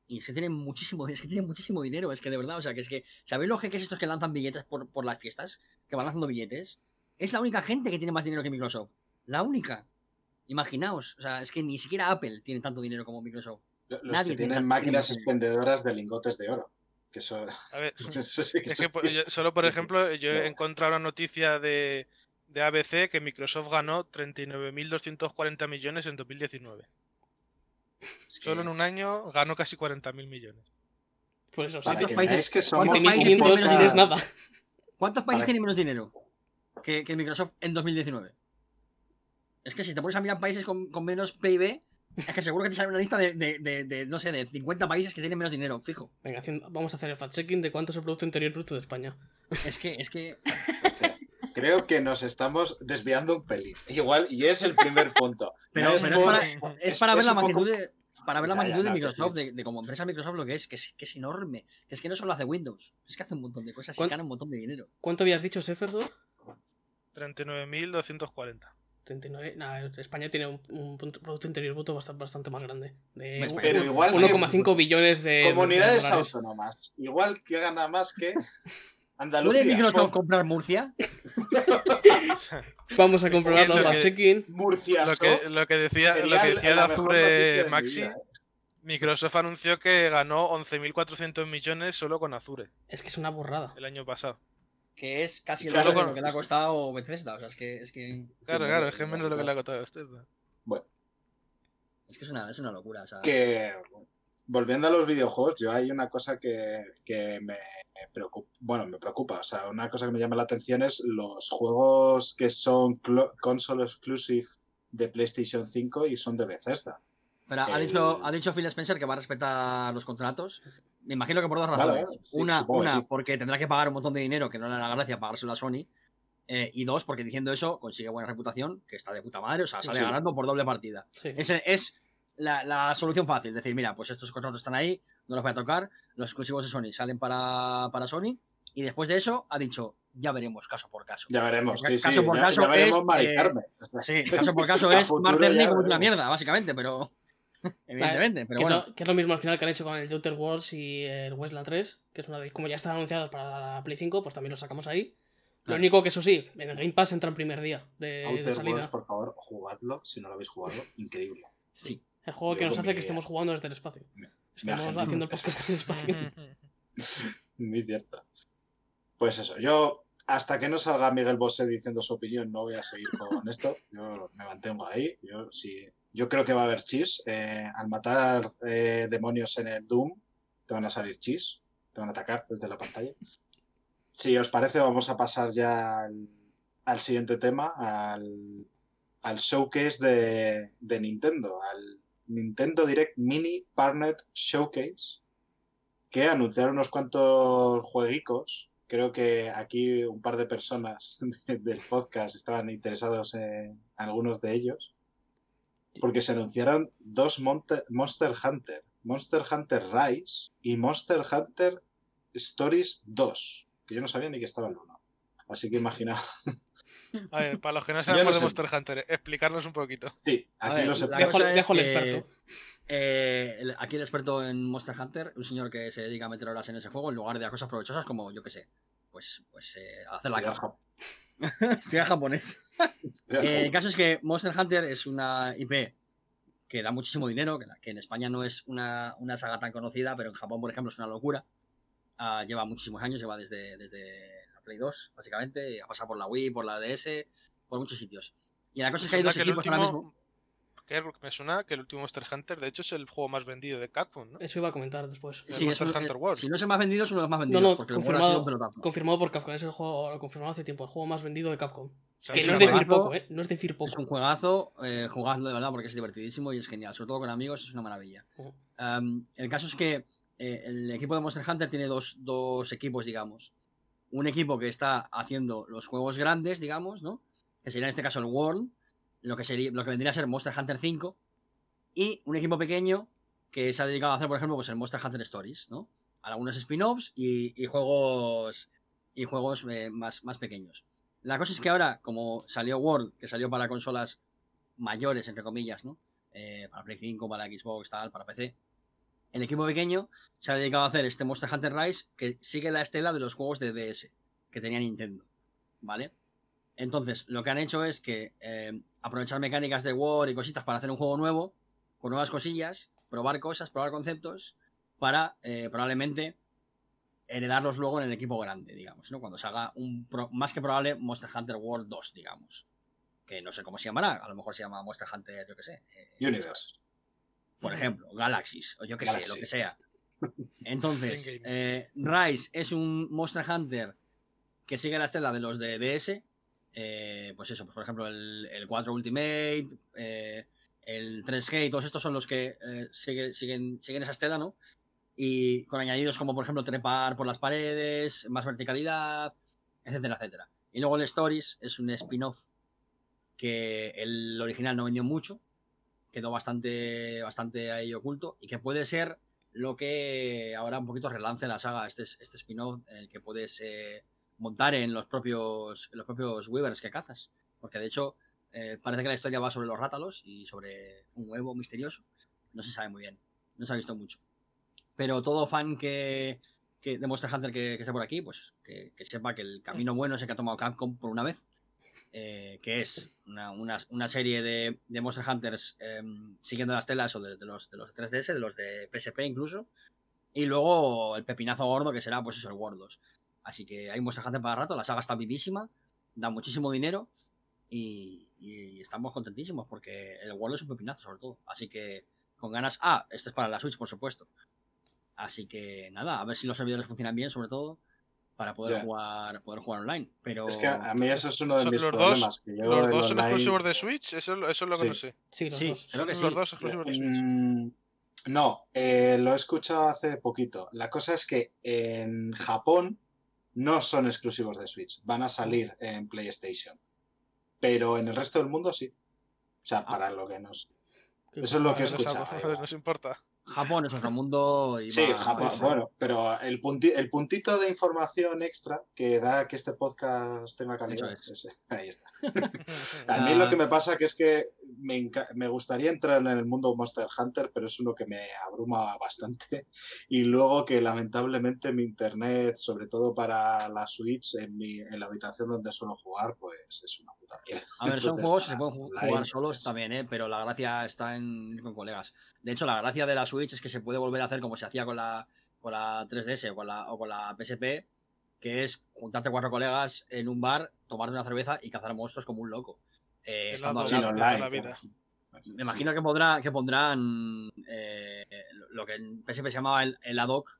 Y es que tienen muchísimo, [LAUGHS] es que tienen muchísimo dinero, es que de verdad, o sea, que es que, ¿sabéis los jeques estos que lanzan billetes por, por las fiestas? Que van lanzando billetes. Es la única gente que tiene más dinero que Microsoft. La única. Imaginaos. O sea, es que ni siquiera Apple tiene tanto dinero como Microsoft. Los Nadie que tiene tienen máquinas dinero. expendedoras de lingotes de oro. Que eso, A ver, [LAUGHS] eso sí que es que por- yo- solo por ejemplo, yo he encontrado una noticia de, de ABC que Microsoft ganó 39.240 millones en 2019. Es que- Solo en un año ganó casi 40.000 millones. por eso Para sí, que países- que somos ¿cuántos países mil tienen poca- no es nada ¿Cuántos países Vale. tienen menos dinero que, que Microsoft en 2019? Es que si te pones a mirar países con, con menos PIB, es que seguro que te sale una lista de, de- de- de, no sé, de 50 países que tienen menos dinero, fijo. Venga, haciendo- vamos a hacer el fact-checking de cuánto es el Producto Interior Bruto de España. Es que, es que. Hostia, Creo que nos estamos desviando un pelín. Igual, y es el primer punto. [LAUGHS] Pero, No es pero es por- para, es para ver la poco- magnitud de. para ver la Ya, ya, magnitud de Microsoft, sí. de, de como empresa Microsoft lo que es, que es, que es enorme. Que es que no solo hace Windows, es que hace un montón de cosas y ¿Cuán- gana un montón de dinero. ¿Cuánto habías dicho, Seferdor? 39.240. 39. Nah, España tiene un, Producto Interior Bruto bastante, bastante más grande. De Pero igual que 1,5 billones de. de comunidades dólares. autónomas, igual que gana más que ¿Puede [LAUGHS] Andalucía. Microsoft Pon comprar Murcia? [LAUGHS] Vamos a comprobarlo. Lo que- fact checking. Murcia Lo que, lo que decía, lo que decía de de Azure Maxi, vida, ¿eh? Microsoft anunció que ganó 11.400 millones solo con Azure Es que es una burrada. el año pasado. Que es casi el Claro, de lo que le ha costado Bethesda. O sea, es que. Es que, Claro, claro, es que es menos de lo que le ha costado a usted. ¿no? es, que es, una, es una locura. O sea, que volviendo a los videojuegos, yo hay una cosa que, que me preocupa, bueno, me preocupa, o sea, una cosa que me llama la atención es los juegos que son console exclusive de PlayStation 5 y son de Bethesda. Pero ha El- dicho, ha dicho Phil Spencer que va a respetar los contratos. Me imagino que por dos razones. Vale, sí, una, una sí. porque tendrá que pagar un montón de dinero que no le da la gracia pagárselo a Sony. eh, y dos, porque diciendo eso consigue buena reputación, que está de puta madre, o sea, sale Sí. ganando por doble partida. Sí. Ese es la, la solución fácil. Decir, mira, pues estos contratos están ahí, no los voy a tocar. Los exclusivos de Sony salen para, para Sony. Y después de eso ha dicho, ya veremos caso por caso. Ya veremos, sí, sí, Caso por ya, caso ya veremos es, eh. Sí, caso por caso [LAUGHS] es ya como una mierda, básicamente, pero. [LAUGHS] Evidentemente, pero que, bueno. es lo, que es lo mismo al final que han hecho con el The Outer Worlds y el Westland 3, que es una de, como ya están anunciados para la Play 5, pues también lo sacamos ahí. Lo único que eso sí, en el Game Pass entra el primer día de, de Outer salida. Worlds, por favor, jugadlo, si no lo habéis jugado, increíble. Sí. El juego que Yo nos con hace que estemos jugando desde el espacio. Me- me Estamos agendo. haciendo el podcast desde el espacio. [LAUGHS] Muy cierto. Pues eso, yo hasta que no salga Miguel Bosé diciendo su opinión no voy a seguir con esto. Yo me mantengo ahí. Yo, sí, yo creo que va a haber chis. Eh, al matar eh, demonios en el Doom, te van a salir chis. Te van a atacar desde la pantalla. Si os parece, vamos a pasar ya al, al siguiente tema, al, showcase de, de Nintendo, al Nintendo Direct Mini Partner Showcase que anunciaron unos cuantos jueguicos. Creo que aquí un par de personas [LAUGHS] de- del podcast estaban interesados en algunos de ellos. Porque se anunciaron dos Monster Hunter. Monster Hunter Rise y Monster Hunter Stories 2. Que yo no sabía ni que estaba el uno. Así que imagina. A ver, para los que no [LAUGHS] sabemos no de. Monster Hunter, explicarnos un poquito. Sí, aquí ver, lo sé. la Dejo, dejo el que, experto. eh, el- aquí el experto en Monster Hunter, un señor que se dedica a meter horas en ese juego en lugar de a cosas provechosas como, yo que sé, pues, pues eh, a hacer la cama. [LAUGHS] Estudiar japonés. Eh, el caso es que Monster Hunter es una IP que da muchísimo dinero, que, en España no es una, una saga tan conocida, pero en Japón, por ejemplo, es una locura. Ah, lleva muchísimos años, lleva desde, desde la Play 2, básicamente, ha pasado por la Wii, por la DS, por muchos sitios. Y la cosa es que hay dos equipos ahora mismo. Me suena que el último Monster Hunter, de hecho, es el juego más vendido de Capcom, ¿no? Eso iba a comentar después. Sí, es Monster Hunter eh, World. Si no es el más vendido, es uno de los más vendidos. no, porque el World ha sido un confirmado, confirmado por Capcom. Es el juego, lo confirmado hace tiempo, el juego más vendido de Capcom. O sea, Que es no es decir juegazo, poco, ¿eh? No es decir Es poco. un juegazo, eh, jugadlo de verdad porque es divertidísimo y es genial. Sobre todo con amigos, es una maravilla. Um, el caso es que eh, el equipo de Monster Hunter tiene dos, dos equipos, digamos. Un equipo que está haciendo los juegos grandes, digamos, ¿no? Que sería en este caso el World, lo que, sería, lo que vendría a ser Monster Hunter 5. Y un equipo pequeño que se ha dedicado a hacer, por ejemplo, pues el Monster Hunter Stories, ¿no? Algunos spin-offs y, juegos, y juegos eh, más, más pequeños. La cosa es que ahora, como salió World, que salió para consolas mayores, entre comillas, ¿no? Eh, para Play 5, para Xbox, tal, para PC. El equipo pequeño se ha dedicado a hacer este Monster Hunter Rise que sigue la estela de los juegos de DS que tenía Nintendo, ¿vale? Entonces, lo que han hecho es que eh, aprovechar mecánicas de War y cositas para hacer un juego nuevo, con nuevas cosillas, probar cosas, probar conceptos, para eh, probablemente heredarlos luego en el equipo grande, digamos, ¿no? Cuando se haga un pro- más que probable Monster Hunter World 2, digamos. Que no sé cómo se llamará, a lo mejor se llama Monster Hunter, yo que sé. eh, Universe. por ejemplo, Galaxies, o yo que sé, lo que sea. Entonces, eh, Rise es un Monster Hunter que sigue la estela de los de DS. Eh, pues eso, pues por ejemplo, el, el 4 Ultimate, eh, el 3G, todos estos son los que eh, sigue- siguen, siguen esa estela, ¿no? Y con añadidos como, por ejemplo, trepar por las paredes, más verticalidad, etcétera, etcétera. Y luego el Stories es un spin-off que el original no vendió mucho, quedó bastante, bastante ahí oculto y que puede ser lo que ahora un poquito relance la saga, este, este spin-off en el que puedes eh, montar en los propios, los propios Weavers que cazas. Porque de hecho eh, parece que la historia va sobre los rátalos y sobre un huevo misterioso. No se sabe muy bien, no se ha visto mucho. Pero todo fan que, que de Monster Hunter que, que esté por aquí, pues que, sepa que el camino bueno es el que ha tomado Capcom por una vez eh, que es una, una, una serie de, de, Monster Hunters eh, siguiendo las telas o de, los, de los 3DS, de los de PSP incluso, y luego el pepinazo gordo que será pues eso, el World 2. Así que hay Monster Hunter para rato, la saga está vivísima, da muchísimo dinero y, y estamos contentísimos porque el World es un pepinazo sobre todo. Así que con ganas... Ah, este es para la Switch, por supuesto. Así que nada, a ver si los servidores funcionan bien sobre todo para poder yeah. jugar poder jugar online. Pero es que a mí eso es uno de ¿Son mis los problemas. Dos, que yo ¿Los dos son online- exclusivos de Switch? Eso, eso es lo que Sí. no sé. Sí, los Sí, dos. creo que sí. los dos exclusivos de Switch. Mm, No, eh, lo he escuchado hace poquito. La cosa es que en Japón no son exclusivos de Switch, van a salir en PlayStation. Pero en el resto del mundo sí. O sea, para lo que nos. Eso es lo que he Vale, nos- escuchado. Nos importa. Japón es otro [LAUGHS] mundo y Sí, Japón, sí, sí. bueno, pero el, punti- el puntito de información extra que da que este podcast tenga calidad. Es. ese. [LAUGHS] Ahí está. [LAUGHS] A mí lo que me pasa que es que me, me gustaría entrar en el mundo Monster Hunter, pero es uno que me abruma bastante. Y luego que lamentablemente mi internet, sobre todo para la Switch, en, mi, en la habitación donde suelo jugar, pues es una puta mierda. A ver, son juegos que se pueden jugar solos también, ¿eh? pero la gracia está en ir con colegas. De hecho, la gracia de la Switch es que se puede volver a hacer como se hacía con la, con la 3DS o con la, o con la PSP, que es juntarte cuatro colegas en un bar, tomarte una cerveza y cazar monstruos como un loco. Eh, estando online. la vida. claro. Me imagino que, pondrá, que pondrán eh, lo que en PSP se llamaba el, el ad hoc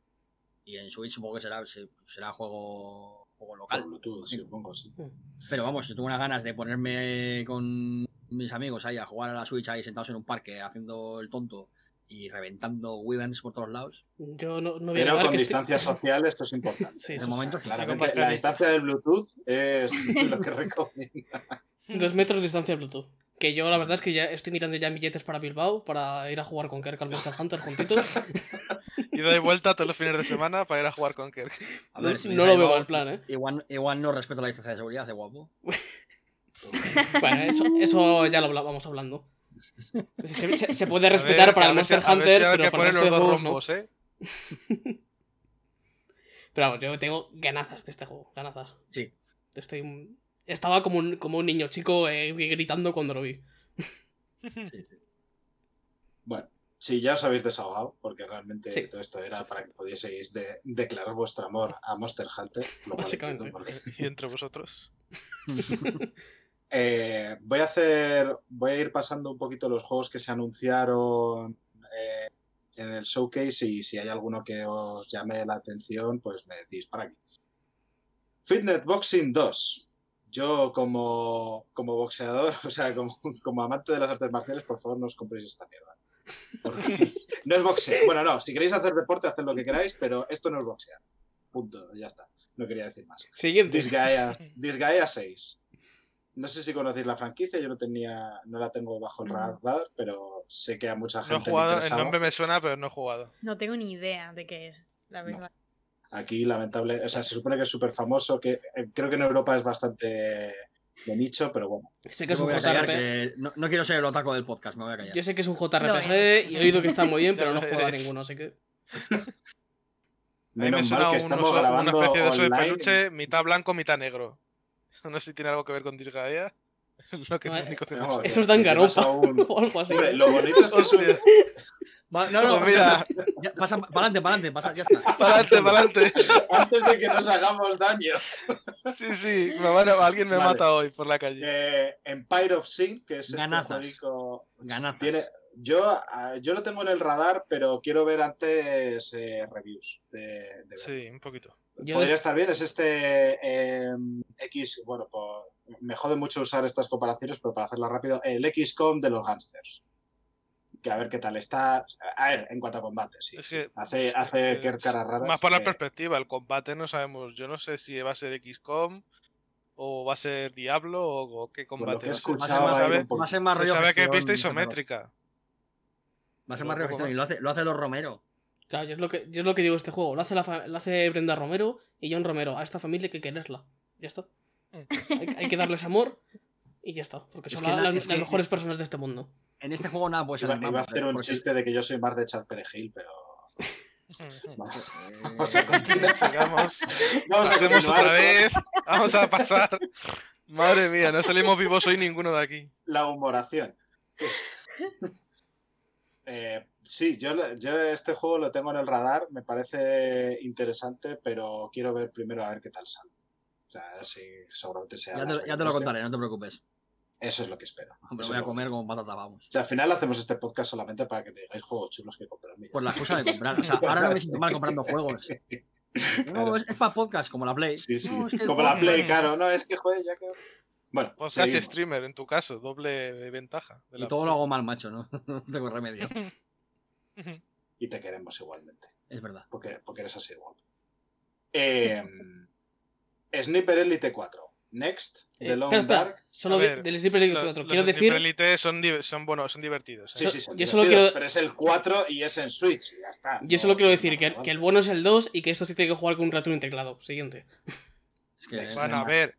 y en Switch supongo que será, se- será juego, juego local. Bluetooth, sí, supongo, sí. Pero vamos, yo tengo unas ganas de ponerme con mis amigos ahí a jugar a la Switch ahí sentados en un parque haciendo el tonto y reventando Wyverns por todos lados. Yo no, no voy a Pero con que estoy- distancia social esto es importante. Sí, De sí, momento, sí. Claramente, la distancia del Bluetooth es [LAUGHS] lo que recomiendo. Dos metros de distancia Bluetooth. Que yo la verdad es que ya estoy mirando ya en billetes para Bilbao para ir a jugar con Kerk al Monster Hunter juntitos. [LAUGHS] Y doy vuelta todos los fines de semana para ir a jugar con Kirk. A No- ver, si me no lo veo mal plan, ¿eh? Igual, igual no respeto la distancia de seguridad, de guapo. [LAUGHS] Bueno, eso, eso ya lo vamos hablando. Se, se- se puede ver, respetar para el Monster si Hunter, pero para el poner resto los de dos juegos no. ¿eh? [LAUGHS] Pero vamos, yo tengo ganazas de este juego, ganazas. Sí. Estoy... Estaba como un, como un niño chico eh, gritando cuando lo vi. Bueno, si ya os habéis desahogado, porque realmente Sí. todo esto era para que pudieseis de- declarar vuestro amor a Monster Hunter. Lo Básicamente. porque- [LAUGHS] Y entre vosotros. [LAUGHS] Eh, voy a hacer. Voy a ir pasando un poquito los juegos que se anunciaron eh, en el showcase y si hay alguno que os llame la atención, pues me decís para aquí. Fitness Boxing 2. Yo como, como boxeador, [LAUGHS] o sea, como, como amante de las artes marciales, por favor no os compréis esta mierda. Porque [LAUGHS] no es boxeo. Bueno, no, si queréis hacer deporte, haced lo que queráis, pero esto no es boxear. Punto, ya está. No quería decir más. Siguiente. Disgaea, [LAUGHS] Disgaea 6. No sé si conocéis la franquicia, yo no tenía, no la tengo bajo el No. radar, pero sé que a mucha No he gente le jugado, el nombre me suena, pero no he jugado. No tengo ni idea de qué es, la verdad. Aquí, lamentable, o sea, se supone que es súper famoso, que eh, creo que en Europa es bastante de nicho, pero bueno. Sé que es me un JRPG. que no, no quiero ser el otaco del podcast, me voy a callar. Yo sé que es un JRPG y he oído que está muy bien, [LAUGHS] pero no he jugado a ninguno, así que. Me Menos suena mal que un estamos oso- grabando una especie de oso de online. peluche, mitad blanco, mitad negro. [LAUGHS] No sé si tiene algo que ver con Disgaea. [LAUGHS] Lo que No, lo único que me no, suena. Eso es Danganronpa un- [LAUGHS] o algo así. Hombre, lo bonito es que es un-. Va- no, no, Pues mira, ya, pasa, para adelante, para adelante, pasa, ya está. para adelante, para adelante. antes de que nos hagamos daño. Sí, sí, me van a- alguien me Vale. mata hoy por la calle. Eh, Empire of Sin, que es este Ganazas. jueguico- Ganazas. Tiene, yo, yo lo tengo en el radar, pero quiero ver antes eh, reviews de, de ver. Sí, un poquito. Yo Podría estar bien, es este eh, X, bueno, pues, me jode mucho usar estas comparaciones, pero para hacerla rápido, el XCOM de los gangsters. Que a ver qué tal está. A ver, en cuanto a combate, sí. Es que- hace hace es que caras raras. Más por la que- perspectiva, el combate no sabemos. Yo no sé si va a ser XCOM o va a ser Diablo o, o qué por lo combate. que he va a ser. más sabe- más Se que pista isométrica. Ser Pero más realista y más. lo hace, lo hace los Romero. Claro, yo es lo que, yo es lo que digo de este juego. Lo hace, la lo hace Brenda Romero y John Romero. A esta familia hay que quererla. Ya está. Mm. Hay, hay que darles amor y ya está. Porque Es son que la- na- las, es las que- mejores personas de este mundo. En este juego nada puede ser Iba, iba a hacer un porque- chiste de que yo soy más de echar perejil, pero. Vamos, Eh, [LAUGHS] vamos a continuar. [LAUGHS] Sigamos. Vamos a Pasemos continuar otra vez. Vamos a pasar. Madre mía, no salimos vivos hoy ninguno de aquí. La humoración. [LAUGHS] Eh, sí, yo, yo este juego lo tengo en el radar, me parece interesante, pero quiero ver primero a ver qué tal sale. O sea, sí, seguramente sea. Ya te, ya te lo contaré, no te preocupes. Eso es lo que espero. Me Eso voy a comer como patata, vamos. O sea, al final hacemos este podcast solamente para que me digáis juegos chulos que comprarme. Por la excusa de comprar. O sea, [LAUGHS] ahora no me siento mal comprando juegos. No, Claro. es, para podcast, como la Play. Sí, sí. No, es que el Como la Play, claro, no, es que joder, ya que. Bueno, seguimos. streamer, en tu caso, doble ventaja. de Y la todo lo hago mal, macho, ¿no? [LAUGHS] No tengo remedio. [LAUGHS] Y te queremos igualmente. Es verdad. Porque, porque eres así guapo. Eh, Sniper Elite 4. Next, Eh, The Long espera. Dark. Solo ver, del Sleeper Elite Los- 4. los Quiero Sniper decir. Elite son, son, bueno, son divertidos. ¿eh? Sí, sí, son yo solo quiero- pero es el 4 y es en Switch. y Ya está. Yo No- solo quiero no decir que, que el bueno es el 2 y que esto sí tiene que jugar con un ratón y teclado. Siguiente. Es que Next. es Bueno, a ver.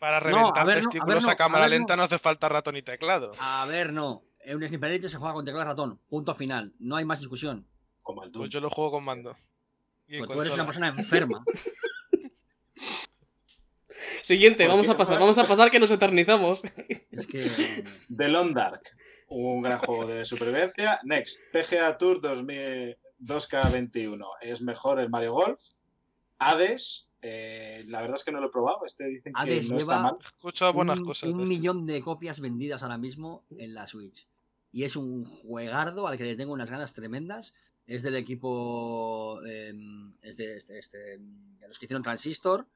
Para No, a reventar ver, no, a testículos ver, no, a cámara a ver, no. lenta no hace falta ratón y teclado. A ver, no. Un Sniper Elite se juega con teclado ratón. Punto final. No hay más discusión. Como el Doom. Pues yo lo juego con mando. Y Pues tú eres una persona enferma. [LAUGHS] Siguiente, ¿Por vamos a pasar. Vamos a pasar que nos eternizamos. [LAUGHS] Es que. [LAUGHS] The Long Dark. Un gran juego de supervivencia. Next, PGA Tour 2000 2K21. Es mejor el Mario Golf. Hades. eh, la verdad es que no lo he probado. Este dicen que Hades no está lleva mal. He escuchado buenas un, cosas. un de este. millón de copias vendidas ahora mismo en la Switch. Y es un juegardo al que le tengo unas ganas tremendas. Es del equipo. eh, es de, este- este, de los que hicieron Transistor.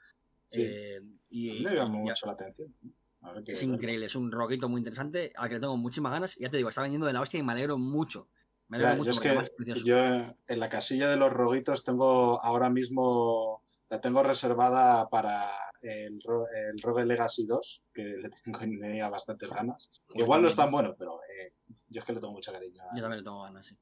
Sí. eh, y, me llama mucho la atención. Que es increíble, es un roquito muy interesante al que le tengo muchísimas ganas. Y ya te digo, está vendiendo de la hostia y me alegro mucho. Me Ya, alegro yo mucho es que además es precioso. yo en la casilla de los roguitos tengo ahora mismo la tengo reservada para el, el Rogue Legacy 2, que le tengo tenía bastantes ganas. Que igual no es tan también. bueno, pero eh, yo es que le tengo mucho cariño. Yo también le tengo ganas, sí.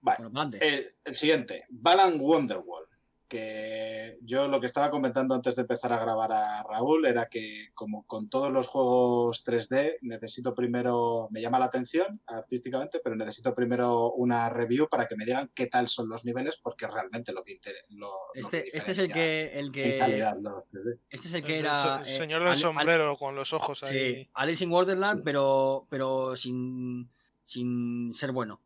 Vale, Bueno, el, el siguiente, Balan Wonderworld. Que yo lo que estaba comentando antes de empezar a grabar a Raúl era que, como con todos los juegos 3D, necesito primero, me llama la atención artísticamente, pero necesito primero una review para que me digan qué tal son los niveles, porque realmente lo que inter- lo, lo que Este, este es el que, el que calidad los 3D. este es el que era se- señor del sombrero con los ojos ahí. Sí, Alice in Wonderland, Sí. pero pero sin sin ser bueno.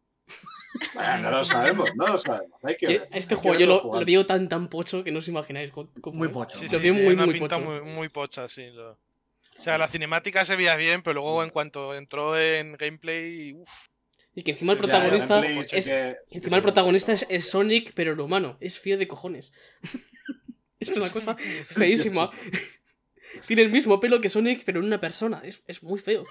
Bueno, no lo sabemos, no lo sabemos. Hay que ver, este hay que juego yo lo, veo tan tan pocho que no os imagináis cómo Muy pocho. Sí, Lo sí, veo sí, muy, una muy pinta pocho. muy, muy pocha, sí. lo- O sea, la cinemática se veía bien, pero luego en cuanto entró en gameplay, uf, Y que encima el protagonista Ya, es, que- encima el protagonista es Sonic, pero el humano. Es feo de cojones. [LAUGHS] es una cosa [LAUGHS] feísima. Tiene el mismo pelo que Sonic, pero en una persona. Es, es muy feo.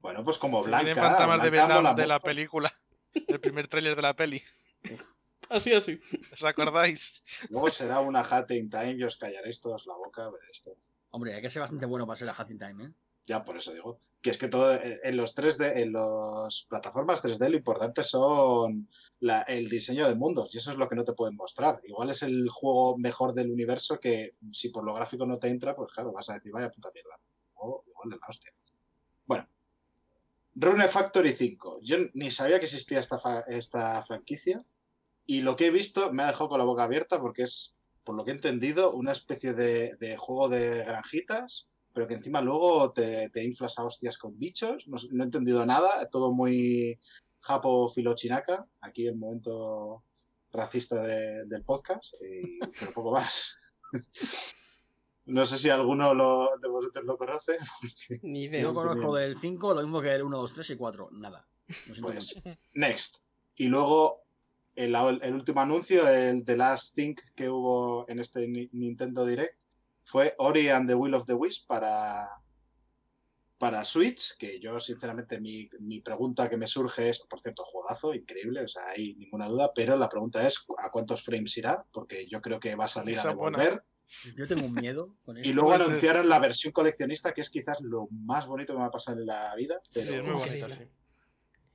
Bueno, pues como tiene Blanca. de Blanca Vietnam mola de la película. El primer tráiler de la peli. [LAUGHS] Así, así. ¿Os acordáis? Luego será una Hat in Time y os callaréis todos la boca. veréis que- Hombre, hay que ser bastante bueno para ser a Hatching Time, ¿eh? Ya, por eso digo. Que es que todo eh, en los 3D, en las plataformas 3D, lo importante son la- el diseño de mundos. Y eso es lo que no te pueden mostrar. Igual es el juego mejor del universo que si por lo gráfico no te entra, pues claro, vas a decir, vaya puta mierda. O igual es la hostia. Rune Factory 5. Yo ni sabía que existía esta, esta franquicia. Y lo que he visto me ha dejado con la boca abierta porque es, por lo que he entendido, una especie de, de juego de granjitas, pero que encima luego te, te inflas a hostias con bichos. No, no he entendido nada, todo muy japo filochinaca. Aquí el momento racista de- del podcast, y, pero poco más. [LAUGHS] No sé si alguno lo- de vosotros lo conoce. [LAUGHS] [LAUGHS] Ni idea. Yo conozco del 5 lo mismo que el 1, 2, 3 y 4. Nada. Pues. Next. Y luego el, el último anuncio, el The Last Thing que hubo en este Ni- Nintendo Direct, fue Ori and the Will of the Wisp para, para Switch, que yo sinceramente mi, mi pregunta que me surge es, por cierto, juegazo, increíble, o sea, hay ninguna duda, pero la pregunta es ¿a cuántos frames irá? Porque yo creo que va a salir Esa a buena. Yo tengo un miedo con [LAUGHS] esto. Y luego anunciaron la versión coleccionista, que es quizás lo más bonito que me ha pasado en la vida. Pero Sí, es muy bonito, sí.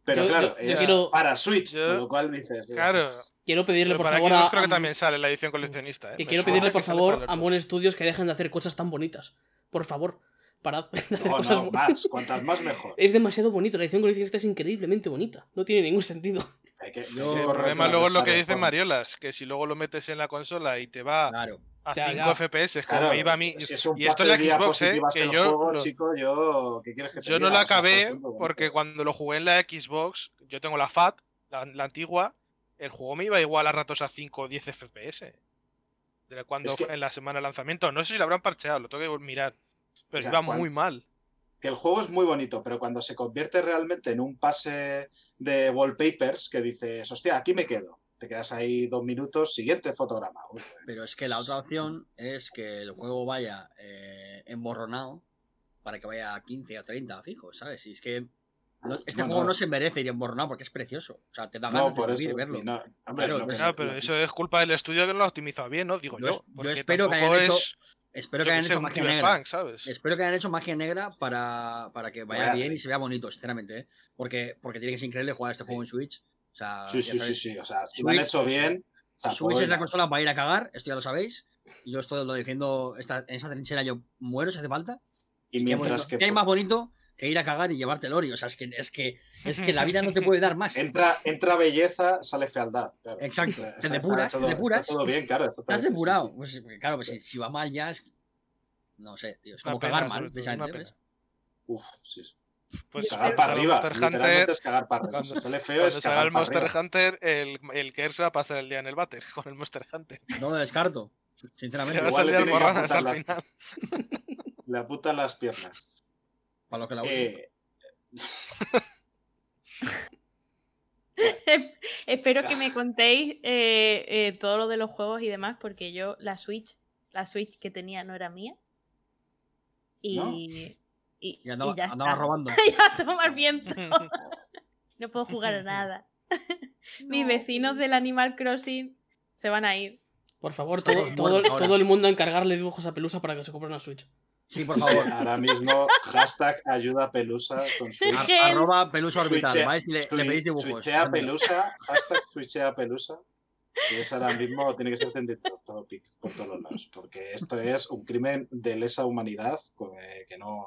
Pero Yo- claro, yo- yo es quiero- para Switch, con lo cual dices. Claro. Quiero pedirle Pero por para favor a, creo que a- también sale la edición coleccionista. ¿eh? que Me quiero pedirle por favor a Moon. Studios que dejen de hacer cosas tan bonitas. Por favor, parad de hacer No, cosas no, bo- más, cuantas más [LAUGHS] mejor. Es demasiado bonito, la edición coleccionista es increíblemente bonita. No tiene ningún sentido. Hay que- El problema luego es lo que dice Mariolas, que si luego lo metes en la consola y te va Claro. A Ya, 5 ya. FPS, como Claro, me iba a mí. si es un y esto en la Xbox, ¿eh? que yo juego, chico, yo... ¿Qué quieres que te Yo no la O sea, acabé porque cuando lo jugué en la Xbox, yo tengo la FAT, la, la antigua, el juego me iba igual a ratos a 5 o 10 FPS. De cuando Es que- en la semana de lanzamiento. No sé si lo habrán parcheado, lo tengo que mirar. Pero O sea, iba muy mal. que el juego es muy bonito, pero cuando se convierte realmente en un pase de wallpapers que dices, hostia, aquí me quedo. Te quedas ahí dos minutos, siguiente fotograma. Uy, Pero es que la otra opción es que el juego vaya eh, emborronado para que vaya a 15 o 30 fijo, ¿sabes? Y es que no- este No, juego no. no. se merece ir emborronado porque es precioso. O sea, te da No, ganas por de eso. vivir, verlo. hombre, Claro, que Claro, pero eso es culpa del estudio que no lo ha optimizado bien, ¿no? Digo Yo yo. es- yo porque espero que hayan hecho es, Espero que hayan hecho magia negra. ¿sabes? Espero que hayan hecho magia negra para, para que vaya Vaya bien y se vea bonito, sinceramente. ¿eh? Porque, porque tiene que ser increíble jugar este Sí. juego en Switch. O sea, Sí, sí, sí, sí. O sea, si lo han Switch- hecho bien. Switch tampoco es la consola para ir a cagar, esto ya lo sabéis. Yo esto lo defiendo, esta, en esa trinchera yo muero si hace falta. Y ¿Qué, mientras que qué hay más bonito que ir a cagar y llevarte el Ori? O sea, es que, es que, es que la vida no te puede dar más. [LAUGHS] entra, entra belleza, sale fealdad. Claro. Exacto. Está- Te está depuras, todo, te depuras. está todo bien, claro. Estás sí, depurado. sí. Pues, claro, pues si, si va mal ya es. No sé, tío. Es como pena, cagar mal, todo, es una precisamente. Uf, sí. Pues Cagar para arriba. Monster Hunter, Literalmente es cagar para arriba. cuando- sale feo cuando es salga cagar el para Monster arriba. Hunter, el, el Kers va a pasar el día en el váter con el Monster Hunter. No lo descarto. Sinceramente, Igual le que al apuntar final. [LAUGHS] Le apuntan las piernas. para lo que la. Eh, [LAUGHS] [LAUGHS] Espero que me contéis eh, eh, todo lo de los juegos y demás, porque yo la Switch, la Switch que tenía no era mía. Y, ¿No? Y, y y andaba, ya andaba está. [LAUGHS] robando. ya a tomar viento. No puedo jugar a [LAUGHS] nada. [LAUGHS] Mis vecinos del Animal Crossing se van a ir. Por favor, todo, todo, todo el mundo a encargarle dibujos a Pelusa para que se compre una Switch. Sí, por sí, favor. ahora mismo, hashtag ayuda pelusa con su arroba pelusa orbital. Switchea-. Y le, le Switch- pedís dibujos. Switchea pelusa, hashtag switchea pelusa. Que es ahora mismo, tiene que ser tendido todo pic por todos los lados. Porque esto es un crimen de lesa humanidad eh, que no.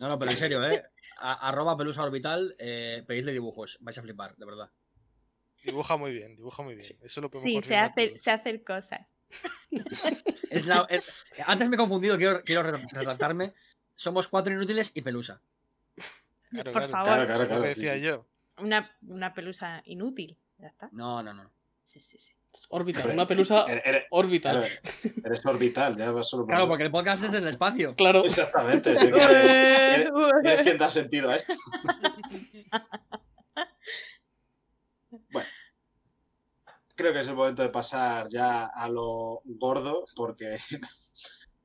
No, no, pero en serio, ¿eh? A- arroba pelusa orbital, eh, pedidle dibujos. Vais a flipar, de verdad. Dibuja muy bien, dibuja muy bien. Eso lo podemos Sí, se hace, se hacen cosas. [LAUGHS] Es la- es- antes me he confundido, quiero, quiero re- retractarme. Somos cuatro inútiles y pelusa. Claro, Por claro, favor. Claro, decía yo. Una, una pelusa inútil. Ya está. No, no, no. Sí, sí, sí. Orbital, una pelusa Eres, eres- orbital. eres orbital, ya va solo por Claro, eso. porque el podcast es en el espacio. Claro. Exactamente. que- [LAUGHS] Ué, ¿Eres ué. quien da sentido a esto? [LAUGHS] bueno. Creo que es el momento de pasar ya a lo gordo, porque [LAUGHS]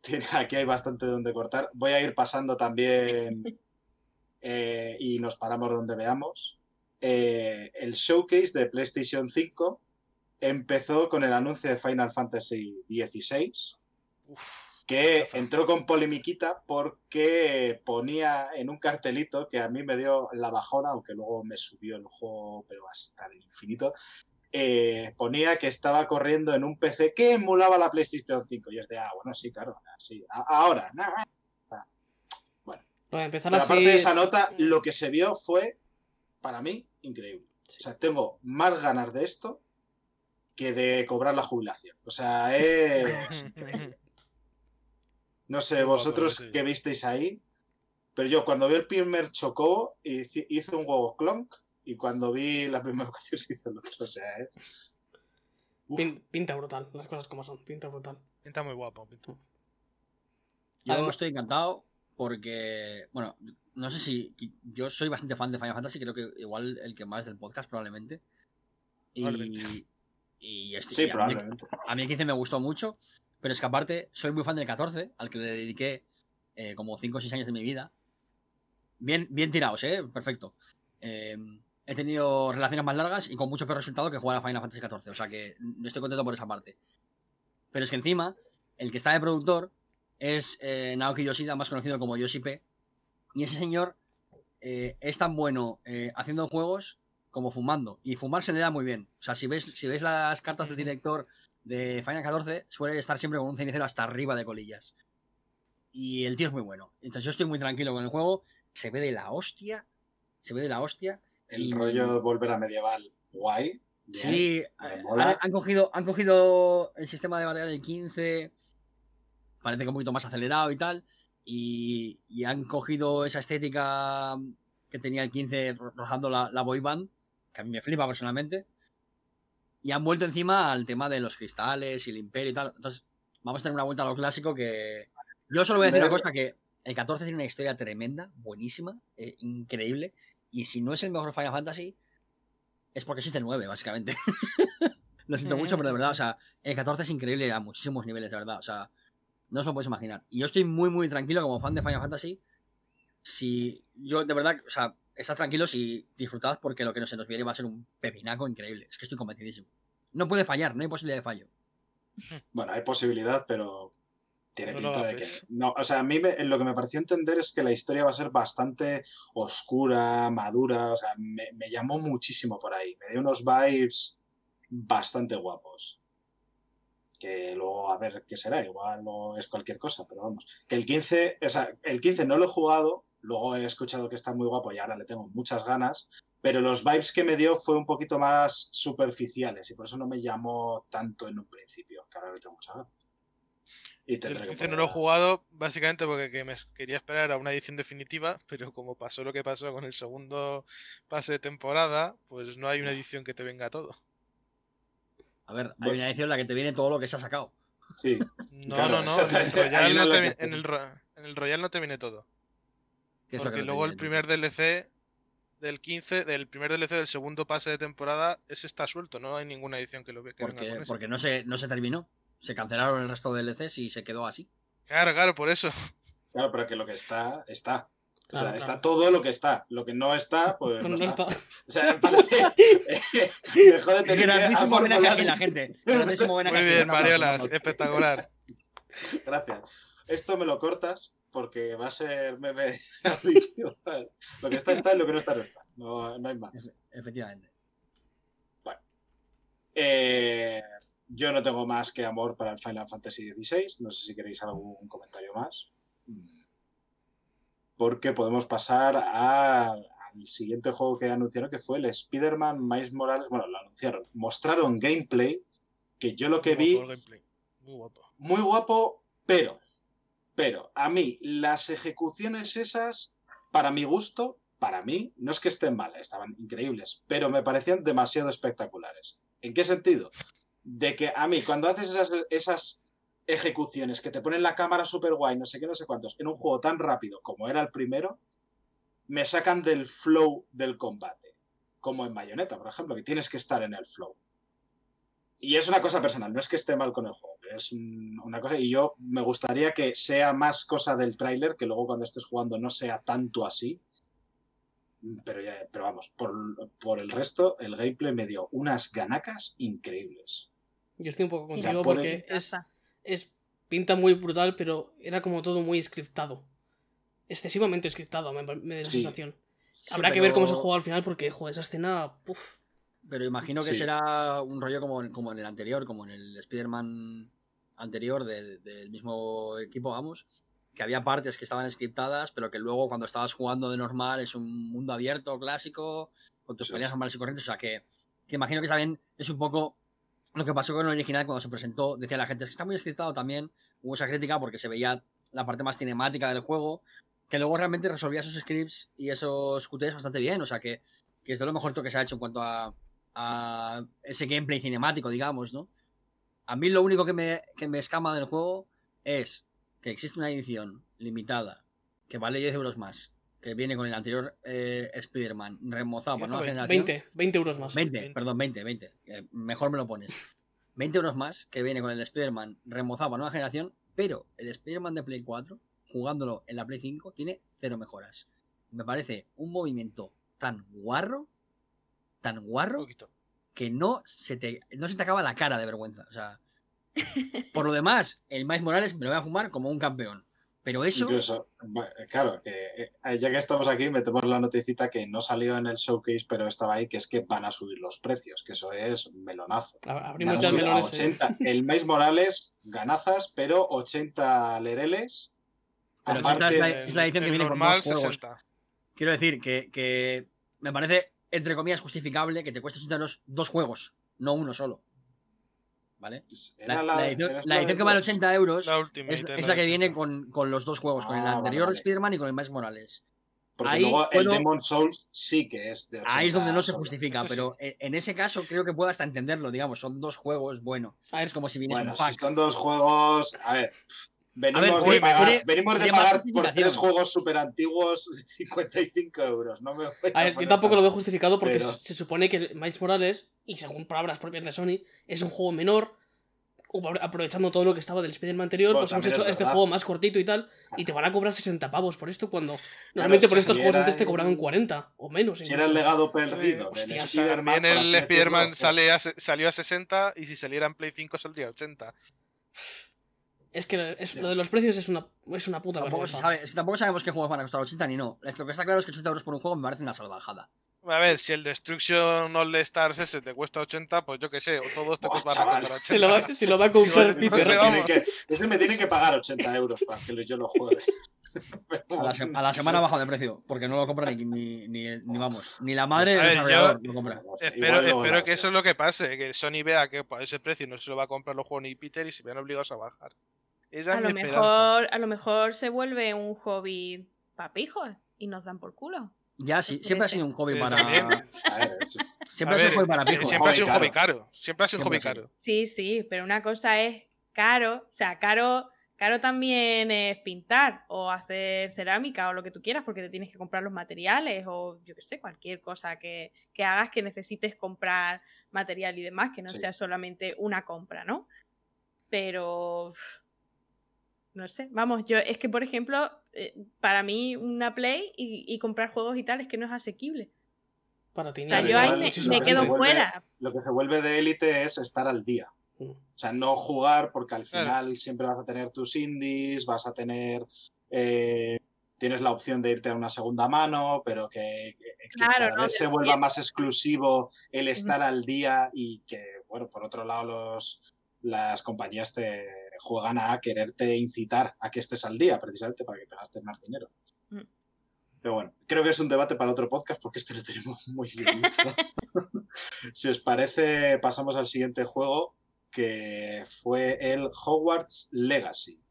tiene- aquí hay bastante donde cortar. Voy a ir pasando también eh, y nos paramos donde veamos. Eh, el showcase de PlayStation 5 empezó con el anuncio de Final Fantasy XVI Uf, que entró con polemiquita porque ponía en un cartelito que a mí me dio la bajona, aunque luego me subió el juego, pero hasta el infinito. eh, ponía que estaba corriendo en un PC que emulaba la PlayStation 5. Y es de, ah, bueno, sí, claro, sí. ahora. Lo de empezar Pero así. aparte de esa nota, lo que se vio fue, para mí, increíble. Sí. O sea, tengo más ganas de esto que de cobrar la jubilación. O sea, es. [LAUGHS] No sé vosotros sí. qué visteis ahí, pero yo cuando vi el primer Chocobo hice, un huevo clonk y cuando vi la primera [LAUGHS] ocasión hice el otro. O sea, es. Uf, Pinta brutal, las cosas como son, pinta brutal. Pinta muy guapo. pinta. Yo Además- estoy encantado porque, bueno, no sé si yo soy bastante fan de Final Fantasy, creo que igual el que más del podcast probablemente. Y, Y estoy- sí, a, mí, a mí el 15 me gustó mucho, pero es que aparte soy muy fan del 14, al que le dediqué eh, como 5 o 6 años de mi vida. Bien, bien tirados, ¿eh? Perfecto. Eh, he tenido relaciones más largas y con mucho peor resultado que jugar a Final Fantasy 14, o sea que no estoy contento por esa parte. Pero es que encima, el que está de productor es eh, Naoki Yoshida, más conocido como Yoshi P. Y ese señor eh, es tan bueno eh, haciendo juegos como fumando. Y fumar se le da muy bien. O sea, si ves, si ves las cartas del director de Final 14, suele estar siempre con un cenicero hasta arriba de colillas. Y el tío es muy bueno. Entonces yo estoy muy tranquilo con el juego. Se ve de la hostia. Se ve de la hostia. El Y- rollo de volver a medieval, guay. bien, Sí, eh, han, han cogido, han cogido el sistema de batalla del 15, parece que un poquito más acelerado y tal, y, y han cogido esa estética que tenía el 15 ro- rozando la, la boy band, que a mí me flipa personalmente, y han vuelto encima al tema de los cristales y el imperio y tal. Entonces, vamos a tener una vuelta a lo clásico que... Yo solo voy a decir una cosa, que el 14 tiene una historia tremenda, buenísima, eh, increíble, y si no es el mejor Final Fantasy, es porque existe el 9, básicamente. [LAUGHS] lo siento mucho, pero de verdad, o sea, el 14 es increíble a muchísimos niveles, de verdad, o sea, no os lo podéis imaginar. Y yo estoy muy, muy tranquilo como fan de Final Fantasy. Si yo, de verdad, o sea, estad tranquilos y disfrutad porque lo que se nos viene va a ser un pepinaco increíble. Es que estoy convencidísimo. No puede fallar, no hay posibilidad de fallo. [LAUGHS] Bueno, hay posibilidad, pero tiene No pinta de que. No, o sea, a mí me- lo que me pareció entender es que la historia va a ser bastante oscura, madura. O sea, me, me llamó muchísimo por ahí. Me dio unos vibes bastante guapos. Que luego a ver qué será, igual no es cualquier cosa, pero vamos. Que el 15, o sea, el 15 no lo he jugado, luego he escuchado que está muy guapo y ahora le tengo muchas ganas, pero los vibes que me dio fue un poquito más superficiales y por eso no me llamó tanto en un principio, que ahora le tengo muchas ganas. Y que 15 no lo he jugado básicamente porque que me quería esperar a una edición definitiva, pero como pasó lo que pasó con el segundo pase de temporada, pues no hay una edición que te venga todo. A ver, hay Bueno. una edición en la que te viene todo lo que se ha sacado. Sí, No, Claro, no, no, el, Royal te, el, en el Royal no te viene todo. Que es lo que Porque luego el primer DLC del 15, del primer DLC del segundo pase de temporada, ese está suelto, no hay ninguna edición que lo ve- que venga Porque, porque no, se, no se terminó. Se cancelaron el resto de DLCs y se quedó así. Claro, claro, por eso. claro, pero que lo que está, está. O sea, Claro, está todo lo que está. Lo que no está, pues Pero no, no está. está. O sea, me parece. [LAUGHS] me jode tener que Grandísimo homenaje aquí la gente. Grandísimo homenaje Muy bien, Mariolas, espectacular. Gracias. Esto me lo cortas porque va a ser meme [LAUGHS] adicional. Lo que está está y lo que no está no está. No, no hay más. Efectivamente. Eh, yo no tengo más que amor para el Final Fantasy XVI. No sé si queréis algún comentario más. Porque podemos pasar a- al siguiente juego que anunciaron, que fue el Spider-Man Miles Morales. Bueno, lo anunciaron. Mostraron gameplay que yo lo que Muy vi Muy guapo. muy guapo, pero, pero a mí las ejecuciones esas, para mi gusto, para mí, no es que estén mal, estaban increíbles, pero me parecían demasiado espectaculares. ¿En qué sentido? De que a mí, cuando haces esas, esas ejecuciones que te ponen la cámara super guay, no sé qué, no sé cuántos, en un juego tan rápido como era el primero, me sacan del flow del combate. Como en Bayonetta, por ejemplo, que tienes que estar en el flow. Y es una cosa personal, no es que esté mal con el juego, es un- una cosa. Y yo me gustaría que sea más cosa del tráiler, que luego cuando estés jugando no sea tanto así. Pero, ya, pero vamos, por, por el resto, el gameplay me dio unas ganacas increíbles. Yo estoy un poco contigo puede- porque es, es pinta muy brutal, pero era como todo muy scriptado. Excesivamente scriptado, me, me da la Sí. sensación. Sí, Habrá que ver cómo se juega al final porque, joder, esa escena. Pero imagino que Sí. será un rollo como, como en el anterior, como en el Spider-Man anterior del, del mismo equipo, vamos. Que había partes que estaban scriptadas, pero que luego cuando estabas jugando de normal es un mundo abierto, clásico, con tus Sí, peleas normales y corrientes. O sea que, que imagino que también es un poco lo que pasó con el original cuando se presentó. Decía la gente, es que está muy scriptado también. Hubo esa crítica porque se veía la parte más cinemática del juego, que luego realmente resolvía esos scripts y esos QTs bastante bien. O sea que, que es de lo mejor que se ha hecho en cuanto a, a ese gameplay cinemático, digamos, ¿no? A mí lo único que me, que me escama del juego es que existe una edición limitada que vale 10 euros más, que viene con el anterior eh, Spider-Man remozado para 10 o nueva 20. generación. 20, 20 euros más. 20, 20. perdón, 20, 20. eh, mejor me lo pones. 20 euros más que viene con el Spider-Man remozado para nueva generación, pero el Spider-Man de Play 4, jugándolo en la Play 5, tiene cero mejoras. Me parece un movimiento tan guarro, tan Un guarro, poquito. Que no se te, no se te acaba la cara de vergüenza. O sea, [LAUGHS] por lo demás, el Miles Morales me lo voy a fumar como un campeón. Pero eso, Incluso, claro, que eh, ya que estamos aquí, metemos la noticita que no salió en el showcase, pero estaba ahí, que es que van a subir los precios, que eso es melonazo. Abrimos ya el subir a melón ese. 80. El Miles Morales, ganazas, pero 80 lereles. Pero aparte 80 es la- El- es la edición que el viene con normal, dos juegos. 60. quiero decir que, que me parece, entre comillas, justificable que te cueste 80 euros dos juegos, no uno solo. ¿Vale? pues, La, edición, era la de edición que vale dos. 80 euros es, la que viene 60. con, con los dos juegos, con el Ah, anterior vale. Spider-Man y con el Miles Morales. Porque ahí luego puedo- el Demon Souls sí que es de 80 Ahí es donde no se justifica, sí. pero en en ese caso creo que puedo hasta entenderlo, digamos, son dos juegos, bueno, A ver, es como si viniese Bueno, un si pack. son dos juegos. A ver. Venimos, A ver, de, pagar, venimos de pagar por tres juegos súper antiguos 55 euros. No me voy A ver, yo tampoco lo veo justificado porque Pero- se supone que Miles Morales, y según palabras propias de Sony, es un juego menor. apro- Aprovechando todo lo que estaba del Spider-Man anterior, Bueno, pues hemos hecho es este verdad. juego más cortito y tal, y te van a cobrar 60 pavos por esto cuando normalmente por estos si juegos antes te cobraban 40 o menos. Si era el legado perdido del Spider-Man. También el Spider-Man decirlo, sale a se- salió a 60 y si saliera en Play 5 saldría a 80. Es que es- lo de los precios es una, es una puta Tampoco, se vergüenza. sabe, es que tampoco sabemos qué juegos van a costar 80 ni no. Lo que está claro es que 80 euros por un juego me parece una salvajada. A ver, si el Destruction All Stars ese te cuesta 80, pues yo qué sé, o todos te van a chaval. costar 80. Se lo, va, se lo va a comprar Peter. que- es que me tienen que pagar 80 euros para que yo lo juegue. [LAUGHS] A la, se- a la semana baja de precio, porque no lo compra ni, ni, ni, ni vamos, ni la madre del desarrollador lo compra. No Espero, que eso es lo que pase, que Sony vea que por ese precio no se lo va a comprar los juegos ni Peter y se vean obligados a bajar. Esa A es lo, mi mejor, a lo mejor se vuelve un hobby papijos y nos dan por culo. Ya, sí, siempre ha sido un hobby Sí, para. [LAUGHS] Siempre ha sido un hobby para pijos. Siempre ha sido un caro. hobby caro. Siempre ha sido un hobby caro. Sí, sí, pero una cosa es caro, o sea, caro, caro también es pintar o hacer cerámica o lo que tú quieras porque te tienes que comprar los materiales o yo qué sé, cualquier cosa que, que hagas que necesites comprar material y demás, que no Sí. sea solamente una compra, ¿no? Pero... No sé, vamos, yo es que por ejemplo, eh, para mí una Play y, y comprar juegos y tal es que no es asequible. Para ti, O sea, yo ahí me, quedo fuera. Lo que se vuelve de élite es estar al día. Mm. O sea, no jugar porque al Claro. final siempre vas a tener tus indies, vas a tener... eh, tienes la opción de irte a una segunda mano, pero que, que- que Claro, cada no, vez se vuelva más exclusivo el estar al día y que, bueno, por otro lado, los, las compañías te juegan a quererte incitar a que estés al día, precisamente para que te gastes más dinero. Mm. Pero bueno, creo que es un debate para otro podcast porque este lo tenemos [LAUGHS] muy llenito. [LAUGHS] si os parece, pasamos al siguiente juego que fue el Hogwarts Legacy.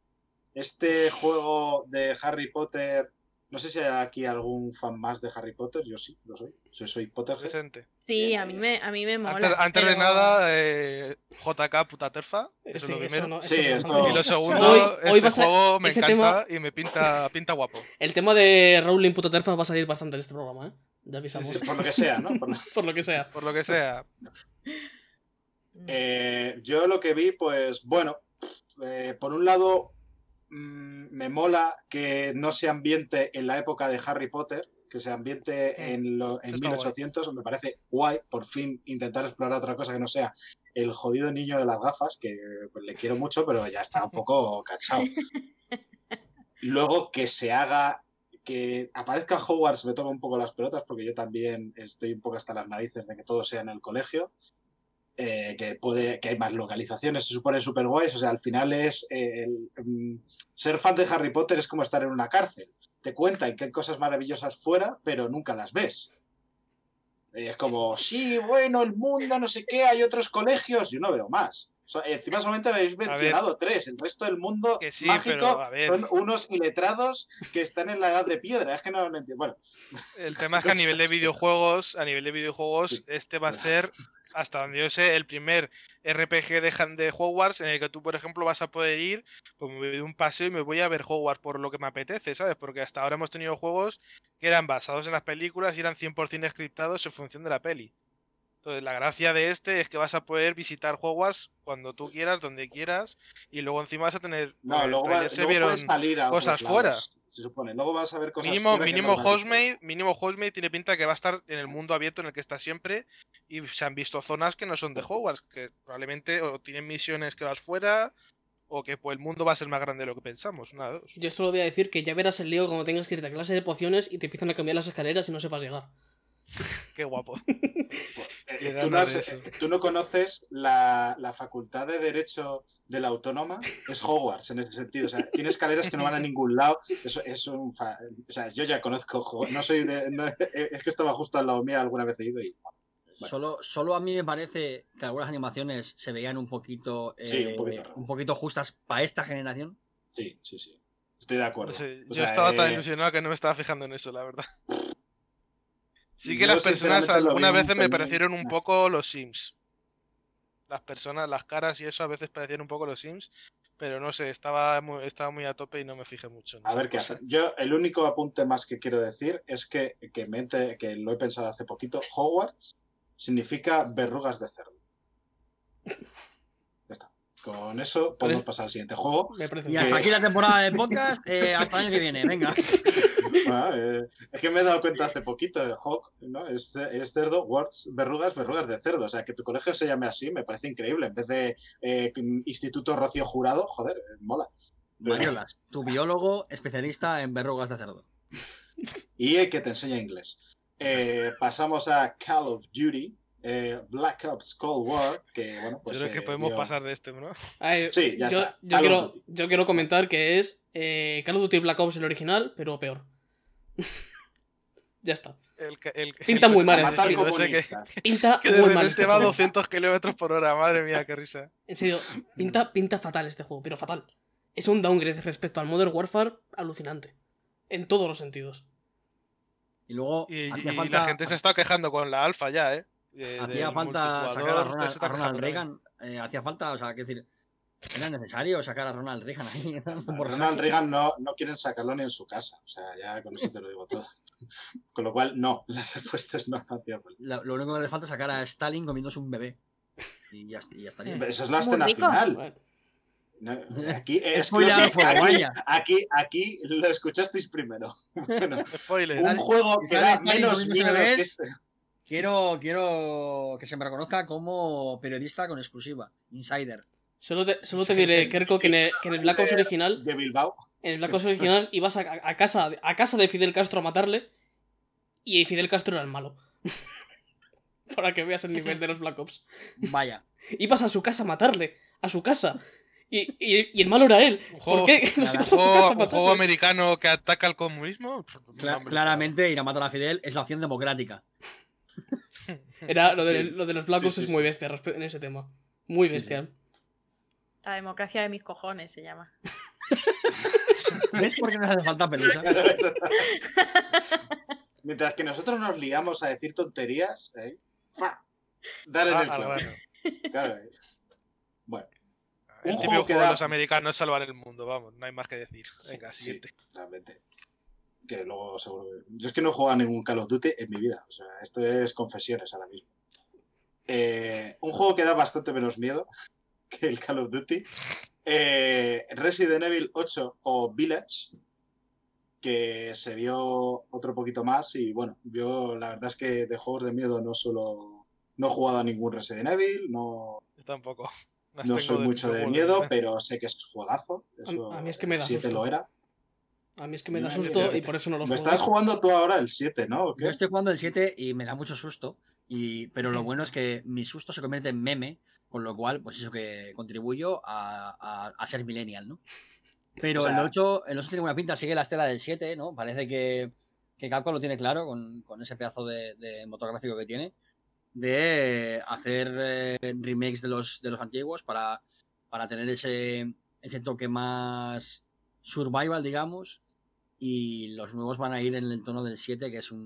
Este juego de Harry Potter, no sé si hay aquí algún fan más de Harry Potter, yo sí, lo soy. Yo soy Potterhead. Presente. Sí, a mí me, a mí me mola. Antes, antes de nada, eh, JK puta terfa. Eso sí, es lo eso primero. no- Sí, esto- Y lo segundo, Hoy- este hoy a juego me ese encanta y me pinta, pinta guapo. El tema de Rowling puto terfa va a salir bastante en este programa, ¿eh? Ya avisamos. Sí, Por lo que sea, ¿no? Por- [LAUGHS] Por lo que sea. Por lo que sea. Eh, yo lo que vi, pues bueno, eh, por un lado mm, me mola que no se ambiente en la época de Harry Potter, que se ambiente en, lo- en eso está guay. 1800, me parece guay, por fin intentar explorar otra cosa que no sea el jodido niño de las gafas, que pues, le quiero mucho, pero ya está un poco [LAUGHS] cansado. Luego que se haga, que aparezca Hogwarts me toma un poco las pelotas, porque yo también estoy un poco hasta las narices de que todo sea en el colegio eh, que puede que hay más localizaciones, se supone súper guays. O sea, al final es eh, el, mm, ser fan de Harry Potter es como estar en una cárcel. Te cuentan que hay cosas maravillosas fuera, pero nunca las ves. Es como, sí, bueno, el mundo, no sé qué, hay otros colegios, yo no veo más. Encima solamente habéis mencionado tres, el resto del mundo sí, mágico pero, a son unos iletrados que están en la edad de piedra. Es que no lo entiendo. Bueno, El tema es que a nivel de [LAUGHS] videojuegos, a nivel de videojuegos, Sí. este va a ser, hasta donde yo sé, el primer RPG de, de Hogwarts en el que tú, por ejemplo, vas a poder ir, pues me voy de un paseo y me voy a ver Hogwarts por lo que me apetece, ¿sabes? Porque hasta ahora hemos tenido juegos que eran basados en las películas y eran 100% scriptados en función de la peli. Entonces, la gracia de este es que vas a poder visitar Hogwarts cuando tú quieras, donde quieras, y luego encima vas a tener. no, el luego, va- se luego vieron puedes salir a cosas fuera. se supone. Luego vas a ver cosas Mínimo, fuera que mínimo. Housemate, mínimo tiene pinta que va a estar en el mundo abierto en el que está siempre y se han visto zonas que no son de Hogwarts, que probablemente o tienen misiones que vas fuera o que pues, el mundo va a ser más grande de lo que pensamos. Una de dos. Yo solo voy a decir que ya verás el lío cuando tengas que irte a clase de pociones y te empiezan a cambiar las escaleras y no sepas llegar. Qué guapo. [LAUGHS] Eh, Qué ¿Tú, no has- eh, tú no conoces la, la facultad de Derecho de la Autónoma, es Hogwarts en ese sentido. O sea, tiene escaleras que no van a ningún lado. Eso es un. fa- O sea, yo ya conozco Hogwarts. No soy de. no- es que estaba justo al lado mío, alguna vez he ido y. Bueno. Solo, solo a mí me parece que algunas animaciones se veían un poquito, Sí, un eh, poquito un poquito justas para esta generación. Sí, sí, sí. Estoy de acuerdo. O yo sea, estaba tan eh, ilusionado que no me estaba fijando en eso, la verdad. [LAUGHS] Sí que Yo, las personas algunas un veces me parecieron un poco los Sims. Las personas, las caras y eso a veces parecían un poco los Sims, pero no sé, estaba muy, estaba muy a tope y no me fijé mucho. en A ver qué hacer. Yo, el único apunte más que quiero decir es que, que, me ente- que lo he pensado hace poquito. Hogwarts significa verrugas de cerdo. Ya está. Con eso podemos Parece- pasar al siguiente juego. Y hasta Que- aquí la temporada de podcast, eh, hasta el año que viene, venga. [LAUGHS] Ah, eh, es que me he dado cuenta hace poquito. eh, Hog, ¿no? Es, es cerdo, warts, verrugas, verrugas de cerdo. O sea, que tu colegio se llame así me parece increíble. En vez de eh, Instituto Rocío Jurado, joder, mola. Mariolas, tu biólogo especialista en verrugas de cerdo. Y eh, que te enseña inglés. Eh, pasamos a Call of Duty, eh, Black Ops Cold War, que bueno, pues. Yo creo eh, que podemos pasar de este, ¿no? Sí, ya yo, está. Yo quiero, yo quiero comentar que es eh, Call of Duty Black Ops el original, pero peor. Ya está. El, el, Pinta el- muy mal ese que. Pinta que muy mal este va a juego. 200 kilómetros por hora, madre mía, qué risa. En serio, pinta, pinta fatal este juego, pero fatal. Es un downgrade respecto al Modern Warfare alucinante. En todos los sentidos. Y luego Y, hacía y falta, la gente se está quejando con la alfa ya, ¿eh? De- hacía falta sacar a Ronald, a Ronald Reagan. eh, hacía falta, o sea, que decir, era necesario sacar a Ronald Reagan ahí. por Ronald. Reagan no, no quieren sacarlo ni en su casa. O sea, ya con eso te lo digo todo. Con lo cual, no, [LAUGHS] la respuesta es no. Lo, lo único que le falta es sacar a Stalin comiéndose un bebé. Y ya, y ya estaría. Eso es la escena rico. final. No, [LAUGHS] Aquí, Es exclusive, fuego, aquí, aquí, aquí lo escuchasteis primero. [LAUGHS] Bueno, un juego que da menos miedo que este. Quiero, quiero que se me reconozca como periodista con exclusiva, insider. Solo te, solo te diré, Kerko, que en el, que en el Black Ops original, De Bilbao. en el Black Ops original ibas a, a casa, a casa de Fidel Castro a matarle y Fidel Castro era el malo. [LAUGHS] Para que veas el nivel de los Black Ops. Vaya. [LAUGHS] Ibas a su casa a matarle, a su casa. Y, y- y el malo era él. Un ¿Por juego- qué? Nos [LAUGHS] ibas a ¿Un su juego, casa a un juego matarle. americano que ataca al comunismo? Cla- claramente ir a matar a Fidel es la opción democrática. Era, lo, de, Sí. lo de los Black Sí, Ops sí, es muy bestia en ese tema. Muy Sí, sí. bestia. La democracia de mis cojones se llama. [LAUGHS] ¿Ves por qué nos hace falta pelusa? Claro. Mientras que nosotros nos liamos a decir tonterías, ¿eh? ¡fua! Dale Ah, el ah, clavo. bueno. Claro, eh. Bueno, El Un típico juego que juego de da- los americanos salvar el mundo, vamos, no hay más que decir. Venga, sí, siguiente. realmente. Que luego seguro. que- Yo es que no he jugado a ningún Call of Duty en mi vida. O sea, esto es confesiones ahora mismo. Eh, un juego que da bastante menos miedo que el Call of Duty. Eh, Resident Evil 8 o Village. Que se vio otro poquito más. Y bueno, yo la verdad es que de juegos de miedo no solo. No he jugado a ningún Resident Evil. No, Yo tampoco. Las no soy mucho de miedo, pero sé que es juegazo. Eso, a mí es que me da el 7 susto. lo era. A mí es que me da susto y por eso no Me juego. estás jugando tú ahora el 7, ¿no? Yo estoy jugando el 7 y me da mucho susto. Y, pero lo bueno es que mi susto se convierte en meme, con lo cual, pues eso que contribuyo a, a- a ser millennial, ¿no? [LAUGHS] Pero O sea- el 8, el 8 tiene buena pinta, sigue la estela del 7, ¿no? Parece que, que Capcom lo tiene claro con, con ese pedazo de, de motor gráfico que tiene, de hacer eh, remakes de los, de los antiguos para, para tener ese, ese toque más survival, digamos, y los nuevos van a ir en el tono del 7, que es un,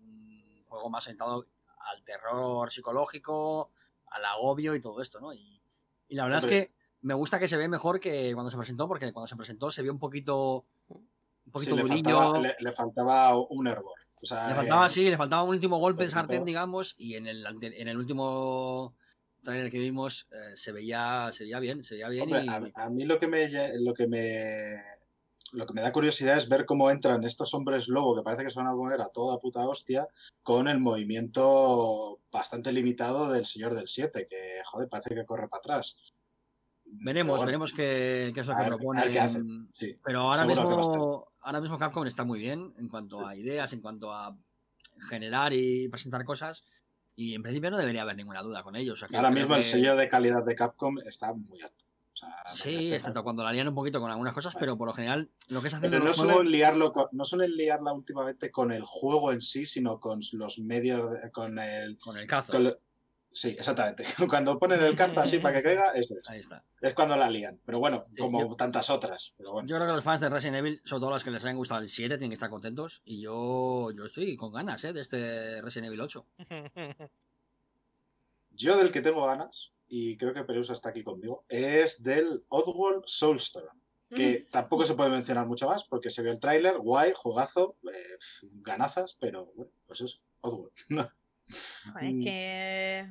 un juego más orientado al terror psicológico, al agobio y todo esto, ¿no? Y, y la verdad Hombre. es que me gusta que se ve mejor que cuando se presentó, porque cuando se presentó se vio un poquito un Sí, poquito le, durillo. faltaba, le, le faltaba un hervor. O sea, Le faltaba, eh, sí, le faltaba un último golpe de poquito. sartén, digamos, y en el, en el último trailer que vimos eh, se veía se veía bien, se veía bien hombre, y a, a mí lo que me lo que me lo que me da curiosidad es ver cómo entran estos hombres lobo que parece que se van a mover a toda puta hostia con el movimiento bastante limitado del señor del 7, que joder, parece que corre para atrás. Veremos, bueno, veremos qué, qué es lo a que proponen. sí. Pero ahora mismo, ahora mismo Capcom está muy bien en cuanto Sí. a ideas, en cuanto a generar y presentar cosas. Y en principio no debería haber ninguna duda con ellos. o sea que Ahora mismo el sello de calidad de Capcom está muy alto. O sea, no Sí, excepto cuando la lían un poquito con algunas cosas, Vale. pero por lo general lo que es haciendo Pero no suelen, juegos- liarlo con- no suelen liarla últimamente con el juego en sí, sino con los medios, de- con el... con el cazo. con lo- Sí, exactamente. [LAUGHS] Cuando ponen el cazo así para que [LAUGHS] caiga, eso es. Ahí está. Es cuando la lían. Pero bueno, Sí, como yo- tantas otras. Pero bueno. Yo creo que los fans de Resident Evil, sobre todo los que les hayan gustado el 7, tienen que estar contentos. Y yo, yo estoy con ganas ¿eh? de este Resident Evil 8. [LAUGHS] Yo del que tengo ganas, y creo que Pelusa está aquí conmigo, es del Oddworld Soulstorm. Que tampoco se puede mencionar mucho más porque se ve el tráiler, guay, juegazo, eh, ganazas, pero bueno, pues eso, Oddworld. [LAUGHS] Es que.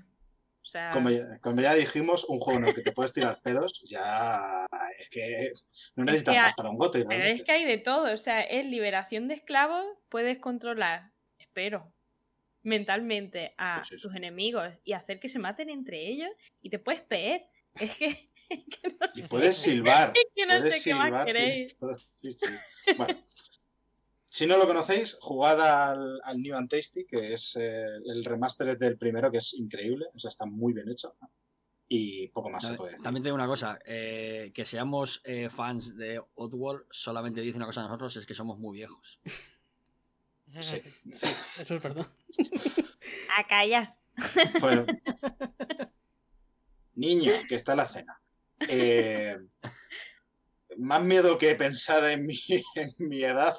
O sea. Como ya, como ya dijimos, un juego en el que te puedes tirar pedos, ya es que no necesitas que más para un gote. Pero es que hay de todo. O sea, es liberación de esclavos. Puedes controlar, espero, mentalmente a Pues tus enemigos y hacer que se maten entre ellos. Y te puedes peer. Es que, [LAUGHS] es que no Y sé. puedes silbar. Es que no puedes sé qué más silbar, queréis. Sí, sí. Bueno, si no lo conocéis, jugad al, al New and Tasty, que es eh, el remaster del primero, que es increíble, o sea, está muy bien hecho. Y poco más se puede decir. También te digo una cosa, eh, que seamos eh, fans de Oddworld solamente dice una cosa a nosotros, es que somos muy viejos. Sí. Sí, eso es verdad. A callar. Bueno. [LAUGHS] Niño, que está la cena. Eh, más miedo que pensar en mi, [LAUGHS] en mi edad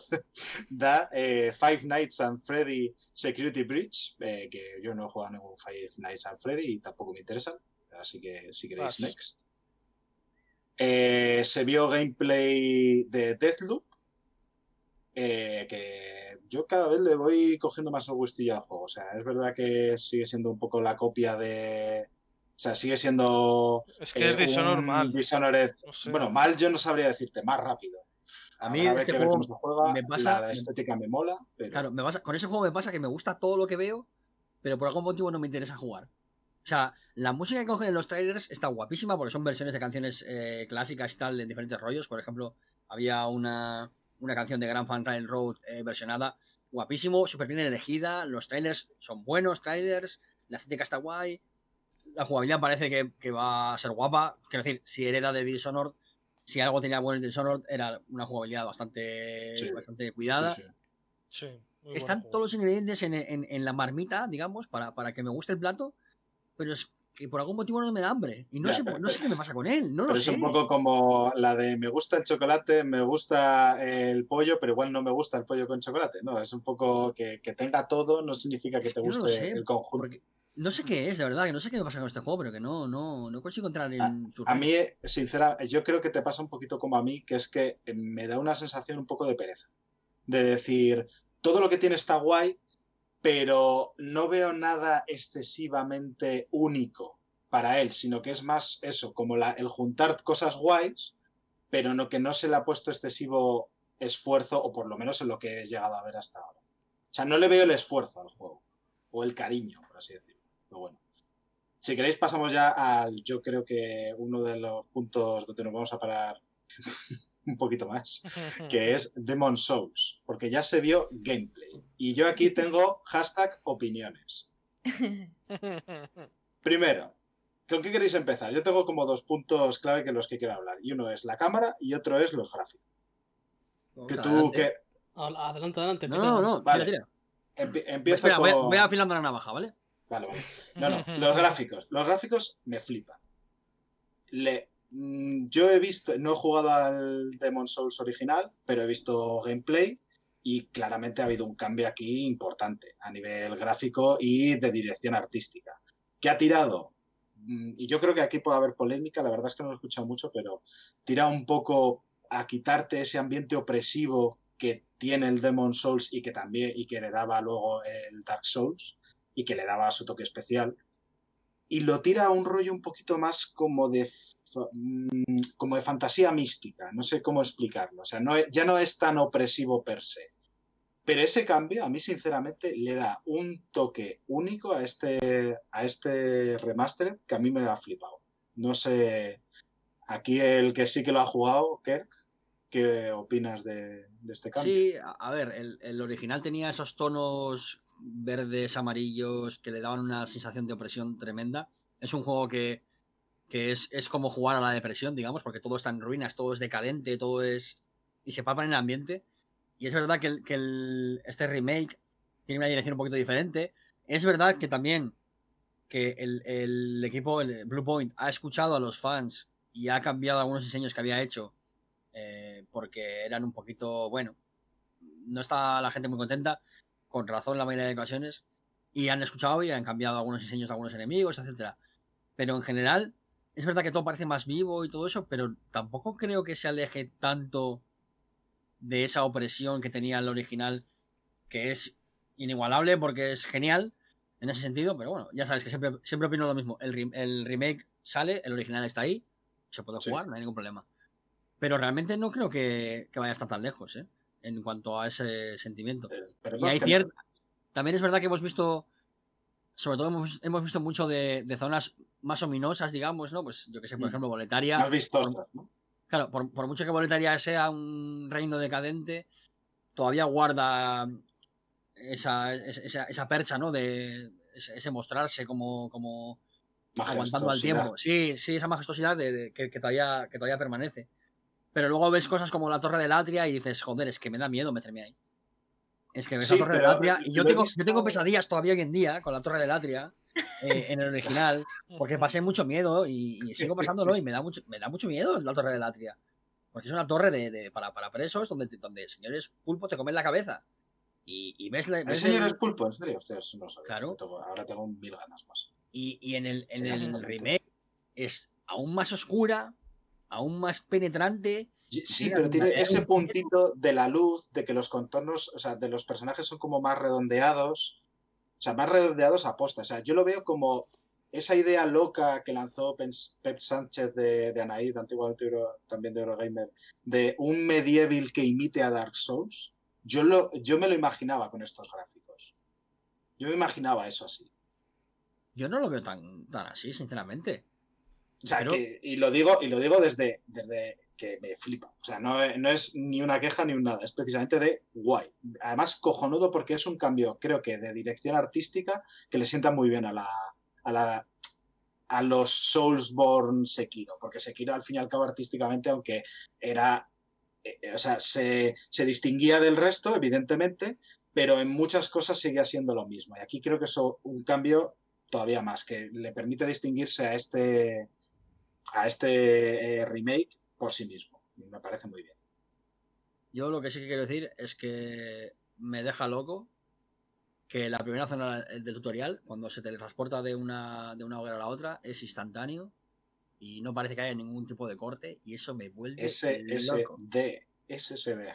da eh, Five Nights and Freddy Security Breach, eh, que yo no he jugado a ningún Five Nights and Freddy y tampoco me interesan, así que si queréis, Vas. next. Eh, se vio gameplay de Deathloop, eh, que yo cada vez le voy cogiendo más el gustillo al juego. O sea, es verdad que sigue siendo un poco la copia de... O sea, sigue siendo... Es que es eh, Dishonored un mal. Dishonored- No sé. Bueno, mal yo no sabría decirte, más rápido. A mí Habrá este que ver juego cómo se juega, me pasa- la estética me mola, pero... Claro, me pasa, con ese juego me pasa que me gusta todo lo que veo, pero por algún motivo no me interesa jugar. O sea, la música que cogen en los trailers está guapísima porque son versiones de canciones eh, clásicas y tal, en diferentes rollos. Por ejemplo, había una, una canción de Grand Fan Railroad eh, versionada, guapísimo, súper bien elegida. Los trailers son buenos trailers, la estética está guay, la jugabilidad parece que, que va a ser guapa. Quiero decir, si hereda de Dishonored, si algo tenía bueno en Dishonored, era una jugabilidad bastante, Sí. bastante cuidada. Sí, sí. Sí, muy buen Están todos los ingredientes en, en- en la marmita, digamos, para, para que me guste el plato, pero es que por algún motivo no me da hambre. Y no, sé, pero- no sé qué me pasa con él, no Pero lo es sé. un poco como la de me gusta el chocolate, me gusta el pollo, pero igual no me gusta el pollo con chocolate. No, es un poco que, que tenga todo, no significa que te no guste sé, el conjunto. Porque no sé qué es, de verdad, que no sé qué me pasa con este juego, pero que no, no, no consigo entrar en A- su A mí, sincera, yo creo que te pasa un poquito como a mí, que es que me da una sensación un poco de pereza. De decir, todo lo que tiene está guay, pero no veo nada excesivamente único para él, sino que es más eso, como la- el juntar cosas guays, pero no que no se le ha puesto excesivo esfuerzo, o por lo menos en lo que he llegado a ver hasta ahora. O sea, no le veo el esfuerzo al juego, o el cariño, por así decirlo. Pero bueno. Si queréis pasamos ya al, yo creo que uno de los puntos donde nos vamos a parar un poquito más, [LAUGHS] que es Demon Souls, porque ya se vio gameplay. Y yo aquí [LAUGHS] tengo hashtag opiniones. [LAUGHS] Primero, ¿con qué queréis empezar? Yo tengo como dos puntos clave que los que quiero hablar. Y uno es la cámara y otro es los gráficos. Que tú, Adelante. que Adelante, adelante. No, no, no, Vale. tira, tira. empi- empiezo Espera, voy, a- con... voy afilando la navaja, ¿vale? Vale, vale. No, no, los gráficos. Los gráficos me flipan. Le, yo he visto, no he jugado al Demon Souls original, pero he visto gameplay y claramente ha habido un cambio aquí importante a nivel gráfico y de dirección artística. ¿Qué ha tirado? Mm, Y yo creo que aquí puede haber polémica, la verdad es que no lo he escuchado mucho, pero tira un poco a quitarte ese ambiente opresivo que tiene el Demon Souls y que también y que le daba luego el Dark Souls y que le daba su toque especial. Y lo tira a un rollo un poquito más como de, mm, como de fantasía mística, no sé cómo explicarlo. O sea, no ya no es tan opresivo per se. Pero ese cambio, a mí sinceramente, le da un toque único a este, a este remastered que a mí me ha flipado. No sé. Aquí el que sí que lo ha jugado, Kirk, ¿qué opinas de, de este cambio? Sí, a ver, el, el original tenía esos tonos verdes, amarillos, que le daban una sensación de opresión tremenda. Es un juego que, que es, es como jugar a la depresión, digamos, porque todo está en ruinas, todo es decadente, todo es... y se palpa en el ambiente. Y es verdad que, el- que este remake tiene una dirección un poquito diferente. Es verdad que también que el, el equipo, el Blue Point, ha escuchado a los fans y ha cambiado algunos diseños que había hecho eh, porque eran un poquito, bueno, no está la gente muy contenta, con razón la mayoría de ocasiones, y han escuchado y han cambiado algunos diseños de algunos enemigos, etcétera. Pero en general, es verdad que todo parece más vivo y todo eso, pero tampoco creo que se aleje tanto de esa opresión que tenía el original, que es inigualable porque es genial en ese sentido, pero bueno, ya sabes que siempre, siempre opino lo mismo. El, el remake sale, el original está ahí, se puede Sí. jugar, no hay ningún problema. Pero realmente no creo que, que vaya a estar tan lejos, ¿eh? En cuanto a ese sentimiento. Pero- pero Y hay que cier-. También es verdad que hemos visto, sobre todo hemos, hemos visto mucho de, de zonas más ominosas, digamos, ¿no? Pues yo que sé, por Mm. ejemplo, Boletaria. Más vistosas, ¿no? Claro, por, por mucho que Boletaria sea un reino decadente, todavía guarda esa, esa, esa percha, ¿no? De ese, ese mostrarse como, como aguantando al tiempo. Sí, sí, esa majestuosidad de, de- que, que todavía, que todavía permanece. Pero luego ves cosas como la Torre del Atria y dices, joder, es que me da miedo meterme ahí. Es que ves Sí, la Torre del Atria y yo tengo, yo tengo pesadillas todavía hoy en día con la Torre del Atria eh, en el original, porque pasé mucho miedo y, y sigo pasándolo y me da mucho, me da mucho miedo la Torre del Atria. Porque es una torre de, de- para, para presos donde, donde señores pulpo te comen la cabeza. Y, y ves, la- ¿Hay ves señores el- pulpo? ¿En serio? Eso no sabía. Claro. Ahora tengo mil ganas más. Y, y en el, en Sí, el remake es aún más oscura, aún más penetrante. Sí, pero tiene ese un- puntito de la luz, de que los contornos, o sea, de los personajes son como más redondeados, o sea, más redondeados a posta. O sea, yo lo veo como esa idea loca que lanzó Pep Sánchez de, de Anaid, Euro- también de Eurogamer, de un medieval que imite a Dark Souls. Yo, lo, yo me lo imaginaba con estos gráficos. Yo me imaginaba eso así. Yo no lo veo tan, tan así, sinceramente. O sea, Pero- que, y lo digo, y lo digo desde, desde que me flipa. O sea, no, no es ni una queja ni un nada, es precisamente de guay. Además, cojonudo porque es un cambio, creo que de dirección artística que le sienta muy bien a la. a la a los Soulsborne Sekiro, porque Sekiro al fin y al cabo artísticamente, aunque era, eh, o sea, se, se distinguía del resto, evidentemente, pero en muchas cosas seguía siendo lo mismo. Y aquí creo que es un cambio todavía más, que le permite distinguirse a este, a este eh, remake por sí mismo. Me parece muy bien. Yo lo que sí que quiero decir es que me deja loco que la primera zona del tutorial, cuando se teletransporta de una, de una hoguera a la otra, es instantáneo y no parece que haya ningún tipo de corte y eso me vuelve loco. SSD, SSD,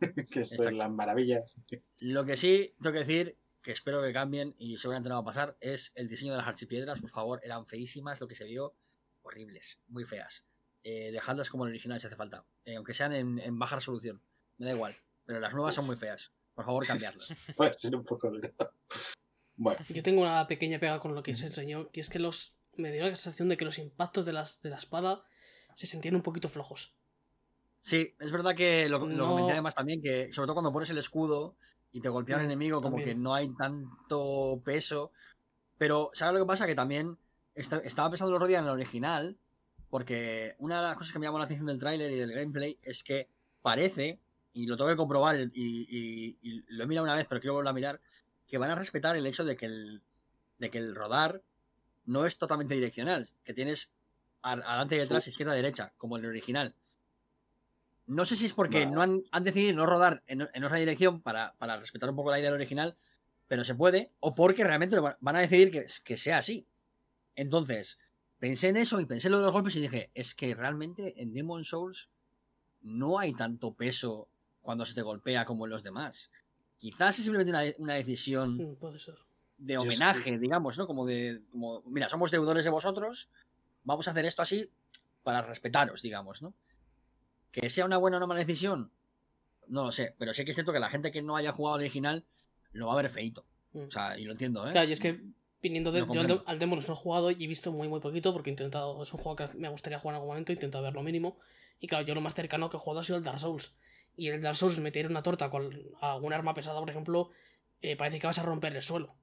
[LAUGHS] que es de las maravillas. Lo que sí tengo que decir, que espero que cambien y seguramente no va a pasar, es el diseño de las archipiedras. Por favor, eran feísimas, lo que se vio, horribles, muy feas. Eh, dejadlas como el original si hace falta, eh, aunque sean en, en baja resolución, me da igual. Pero las nuevas son muy feas. Por favor, [LAUGHS] ser un poco. Bueno, Yo tengo una pequeña pega con lo que se enseñó, que es que los me dio la sensación de que los impactos de, las, de la espada se sentían un poquito flojos. Sí, es verdad que lo, lo No. comenté además también, que sobre todo cuando pones el escudo y te golpea un Mm, enemigo, como que no hay tanto peso. Pero, ¿sabes lo que pasa? Que también esta- estaba pensando el otro día en el original, porque una de las cosas que me llamó la atención del tráiler y del gameplay es que parece, y lo tengo que comprobar y, y- y lo he mirado una vez, pero quiero volver a mirar, que van a respetar el hecho de que el, de que el rodar no es totalmente direccional, que tienes adelante y detrás, izquierda y derecha, como en el original. No sé si es porque no han, han decidido no rodar en, en otra dirección para, para respetar un poco la idea del original, pero se puede, o porque realmente van a decidir que, que sea así. Entonces, pensé en eso y pensé en lo de los golpes y dije, es que realmente en Demon Souls no hay tanto peso cuando se te golpea como en los demás. Quizás es simplemente una, una decisión Mm, Puede ser. de homenaje, digamos, ¿no? Como de, como, mira, somos deudores de vosotros, vamos a hacer esto así para respetaros, digamos, ¿no? Que sea una buena o una mala decisión, no lo sé, pero sí que es cierto que la gente que no haya jugado al original lo va a ver feito. Mm. O sea, y lo entiendo, ¿eh? Claro, y es que Viniendo de, No yo al, al Demons no he jugado y he visto muy muy poquito porque he intentado, es un juego que me gustaría jugar en algún momento, he intentado ver lo mínimo. Y claro, yo lo más cercano que he jugado ha sido el Dark Souls. Y el Dark Souls meter una torta con algún arma pesada, por ejemplo, eh, parece que vas a romper el suelo.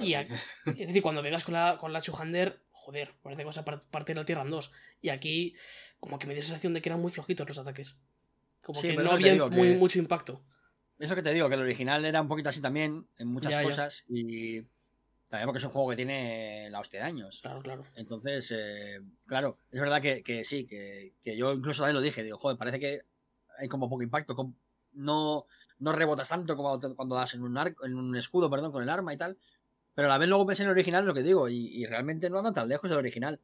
Y Es decir, cuando vengas con la, con la Chuhander, joder, parece que vas a par- partir la tierra en dos. Y aquí, como que me dio sensación de que eran muy flojitos los ataques. Como Sí, que no había digo muy, que- mucho impacto. Eso que te digo, que el original era un poquito así también, en muchas Ya, ya. cosas, y también porque es un juego que tiene la hostia de años. Claro, claro. Entonces, eh, claro, es verdad que, que sí, que, que yo incluso también lo dije, digo, joder, parece que hay como poco impacto, com- no, no rebotas tanto como cuando- das en un, arco, en un escudo, perdón, con el arma y tal, pero a la vez luego pensé en el original, lo que digo, y, y realmente no anda tan lejos del original.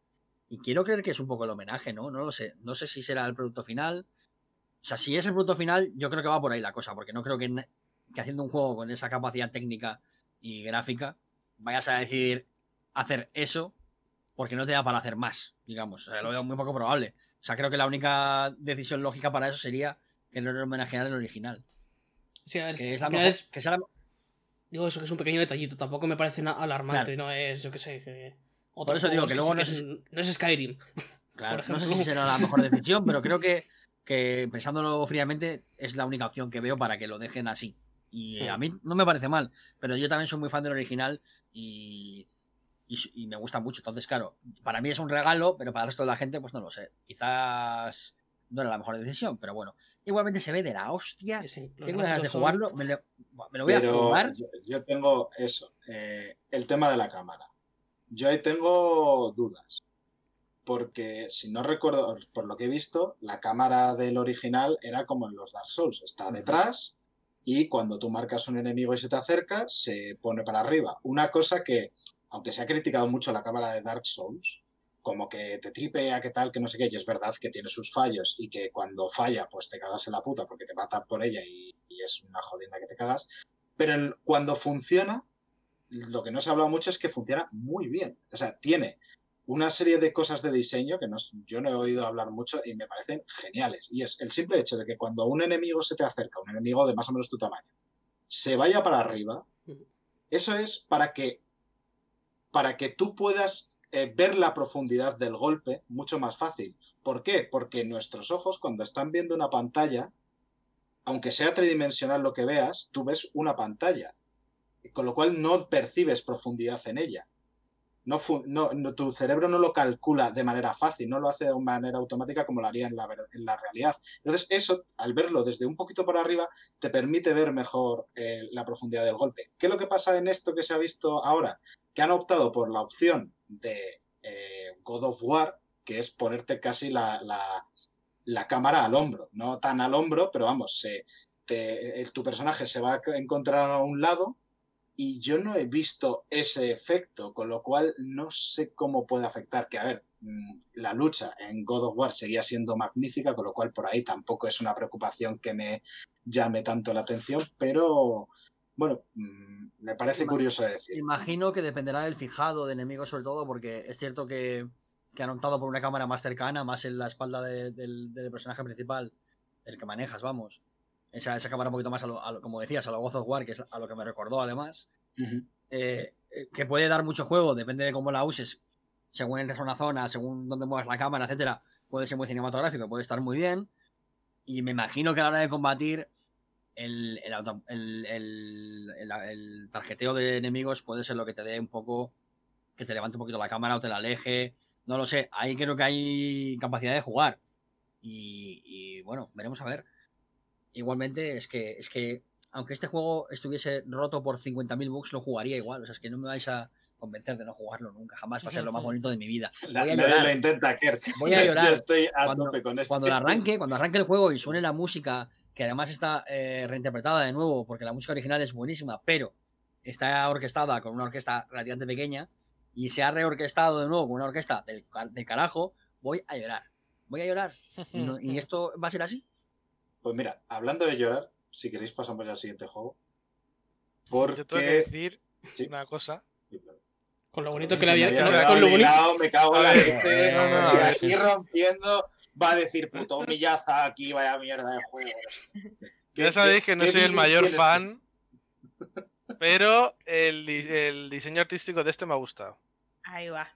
Y quiero creer que es un poco el homenaje, ¿no? No lo sé, no sé si será el producto final. O sea, si es el producto final, yo creo que va por ahí la cosa, porque no creo que, que haciendo un juego con esa capacidad técnica y gráfica vayas a decidir hacer eso porque no te da para hacer más, digamos. O sea, lo veo muy poco probable. O sea, creo que la única decisión lógica para eso sería que no homenajear el original. Sí, a ver, Que es la mejor- es- que sea la- digo eso, que es un pequeño detallito. Tampoco me parece nada alarmante. No es, yo qué sé. Que otros eso digo juegos que luego no es- no es Skyrim. [LAUGHS] Claro, por no sé si será la mejor decisión, pero creo que, [LAUGHS] que pensándolo fríamente es la única opción que veo para que lo dejen así. Y a mí no me parece mal, pero yo también soy muy fan del original y, y, me gusta mucho. Entonces, claro, para mí es un regalo, pero para el resto de la gente, pues no lo sé. Quizás no era la mejor decisión, pero bueno. Igualmente se ve de la hostia. Sí, sí, los Tengo ganas de son- jugarlo, me lo, me lo voy a jugar. yo, yo tengo eso, eh, el tema de la cámara. Yo ahí tengo dudas. Porque si no recuerdo, por lo que he visto, la cámara del original era como en los Dark Souls. Está detrás y cuando tú marcas un enemigo y se te acerca, se pone para arriba. Una cosa que, aunque se ha criticado mucho la cámara de Dark Souls, como que te tripea, que tal, que no sé qué, y es verdad que tiene sus fallos y que cuando falla, pues te cagas en la puta porque te matan por ella y, es una jodienda que te cagas. Pero cuando funciona, lo que no se ha hablado mucho es que funciona muy bien. O sea, tiene una serie de cosas de diseño que no, yo no he oído hablar mucho y me parecen geniales. Y es el simple hecho de que cuando un enemigo se te acerca, un enemigo de más o menos tu tamaño, se vaya para arriba, eso es para que, para que tú puedas eh, ver la profundidad del golpe mucho más fácil. ¿Por qué? Porque nuestros ojos, cuando están viendo una pantalla, aunque sea tridimensional lo que veas, tú ves una pantalla. Con lo cual no percibes profundidad en ella. No, no- tu cerebro no lo calcula de manera fácil, no lo hace de manera automática como lo haría en la, en la realidad. Entonces, eso, al verlo desde un poquito por arriba, te permite ver mejor eh, la profundidad del golpe. ¿Qué es lo que pasa en esto que se ha visto ahora? Que han optado por la opción de eh, God of War, que es ponerte casi la, la- la cámara al hombro. No tan al hombro, pero vamos, se- te- el- tu personaje se va a encontrar a un lado y yo no he visto ese efecto, con lo cual no sé cómo puede afectar. Que a ver, mm, la lucha en God of War seguía siendo magnífica, con lo cual por ahí tampoco es una preocupación que me llame tanto la atención, pero bueno, mm, me parece curioso de decir. Imagino que dependerá del fijado de enemigos, sobre todo, porque es cierto que, que han optado por una cámara más cercana, más en la espalda de- del, del personaje principal, el que manejas, vamos. Esa, esa cámara un poquito más, a lo, a lo- como decías, a lo God of War, que es a lo que me recordó además. Ujú. Eh, eh, que puede dar mucho juego, depende de cómo la uses, según entres a una zona, según dónde muevas la cámara, etcétera, puede ser muy cinematográfico, puede estar muy bien. Y me imagino que a la hora de combatir, el, el, auto- el- el- el- el tarjeteo de enemigos puede ser lo que te dé un poco, que te levante un poquito la cámara o te la aleje. No lo sé, ahí creo que hay capacidad de jugar. Y, y, bueno, veremos a ver. Igualmente, es que, es que aunque este juego estuviese roto por 50.000 bugs, lo jugaría igual. O sea, es que no me vais a convencer de no jugarlo nunca. Jamás va a ser lo más [LAUGHS] bonito de mi vida. La- [LAUGHS] Voy a llorar. lo intenta, Kerk. [LAUGHS] Voy a llorar Yo estoy a cuando- tope con esto. Cuando arranque, cuando arranque el juego y suene la música, que además está eh, reinterpretada de nuevo, porque la música original es buenísima, pero está orquestada con una orquesta relativamente pequeña, y se ha reorquestado de nuevo con una orquesta del, del carajo, voy a llorar. Voy a llorar. Y, no- y esto va a ser así. Pues mira, hablando de llorar, si queréis pasamos ya al siguiente juego. Yo tengo que Porque... decir Sí. una cosa. Con lo bonito que le Me había. había con lo- bonito. me cago en la no, no, a y aquí rompiendo va a decir puto millaza aquí, vaya mierda de juego. ¿Qué- Ya sabéis que no soy el mayor fan. Pero el, el diseño artístico de este me ha gustado. Ahí va.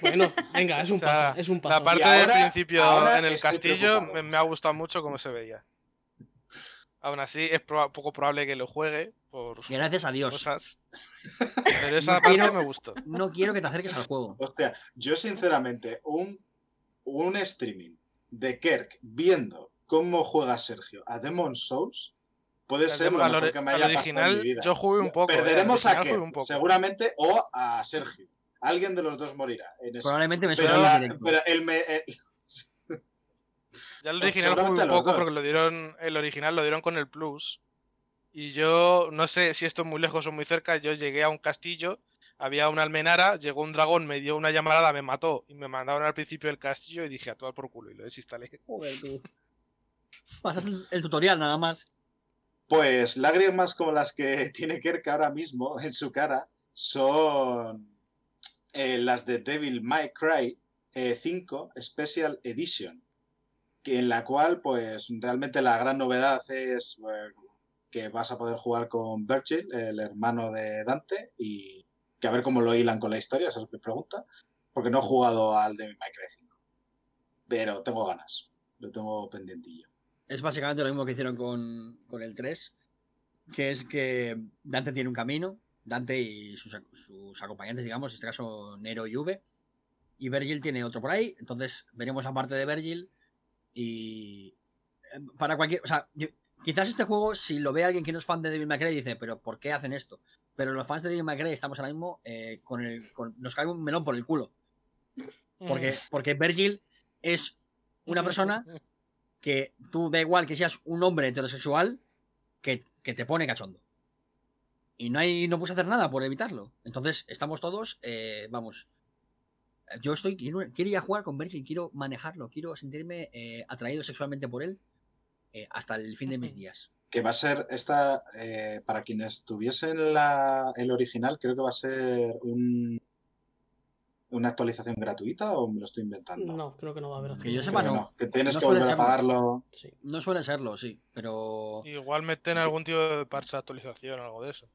Bueno, venga, es un O sea, paso, es un La parte ahora- del principio ahora en el castillo me, me ha gustado mucho cómo se veía. Aún así, es proba- poco probable que lo juegue por Gracias a Dios. cosas. [LAUGHS] Pero esa No parte quiero- me gustó. No quiero que te acerques al juego. Hostia, yo sinceramente, un, un streaming de Kirk viendo cómo juega Sergio a Demon Souls puede ser lo mejor que me al haya pasado en original mi vida. yo jugué un poco, eh, Perderemos a original Kirk, un poco. seguramente, o a Sergio. Alguien de los dos morirá en eso. Probablemente me Pero, la- en directo. pero el me- el- [LAUGHS] Ya el Pues original jugué un poco porque lo dieron, el original lo dieron con el Plus. Y yo no sé si esto es muy lejos o muy cerca. Yo llegué a un castillo, había una almenara, llegó un dragón, me dio una llamarada, me mató y me mandaron al principio del castillo y dije a tomar por culo y lo desinstalé. [LAUGHS] Joder, tú. Pasas el, el tutorial nada más. Pues lágrimas como las que [LAUGHS] tiene Kirk ahora mismo en su cara son eh, las de Devil May Cry eh, 5 Special Edition, que en la cual pues realmente la gran novedad es eh, que vas a poder jugar con Virgil, el hermano de Dante, y que a ver cómo lo hilan con la historia, esa es mi pregunta, porque no he jugado al Devil May Cry 5, pero tengo ganas, lo tengo pendientillo. Es básicamente lo mismo que hicieron con, con el 3, que es que Dante tiene un camino, Dante y sus, ac- sus acompañantes, digamos, en este caso Nero y V, y Virgil tiene otro por ahí, entonces veremos la parte de Virgil y eh, para cualquier, o sea, yo- quizás este juego, si lo ve alguien que no es fan de Devil May Cry, dice, pero ¿por qué hacen esto? Pero los fans de Devil May Cry estamos ahora mismo eh, con el, con- nos cae un melón por el culo, porque, porque Virgil es una persona [LAUGHS] que tú da igual que seas un hombre heterosexual que, que te pone cachondo. Y no hay, no puedes hacer nada por evitarlo. Entonces, estamos todos, eh, vamos. Yo estoy, quiero, quiero ir a jugar con Virgil, quiero manejarlo, quiero sentirme eh, atraído sexualmente por él eh, hasta el fin de mis días. que va a ser esta, eh, para quienes tuviesen la, el original, creo que va a ser un, una actualización gratuita o me lo estoy inventando. No, creo que no va a haber Que yo sepa, que no. Que tienes No que suele volver a serlo. pagarlo. Sí. No suele serlo, sí, pero. Igual meten algún tipo de parche de actualización o algo de eso.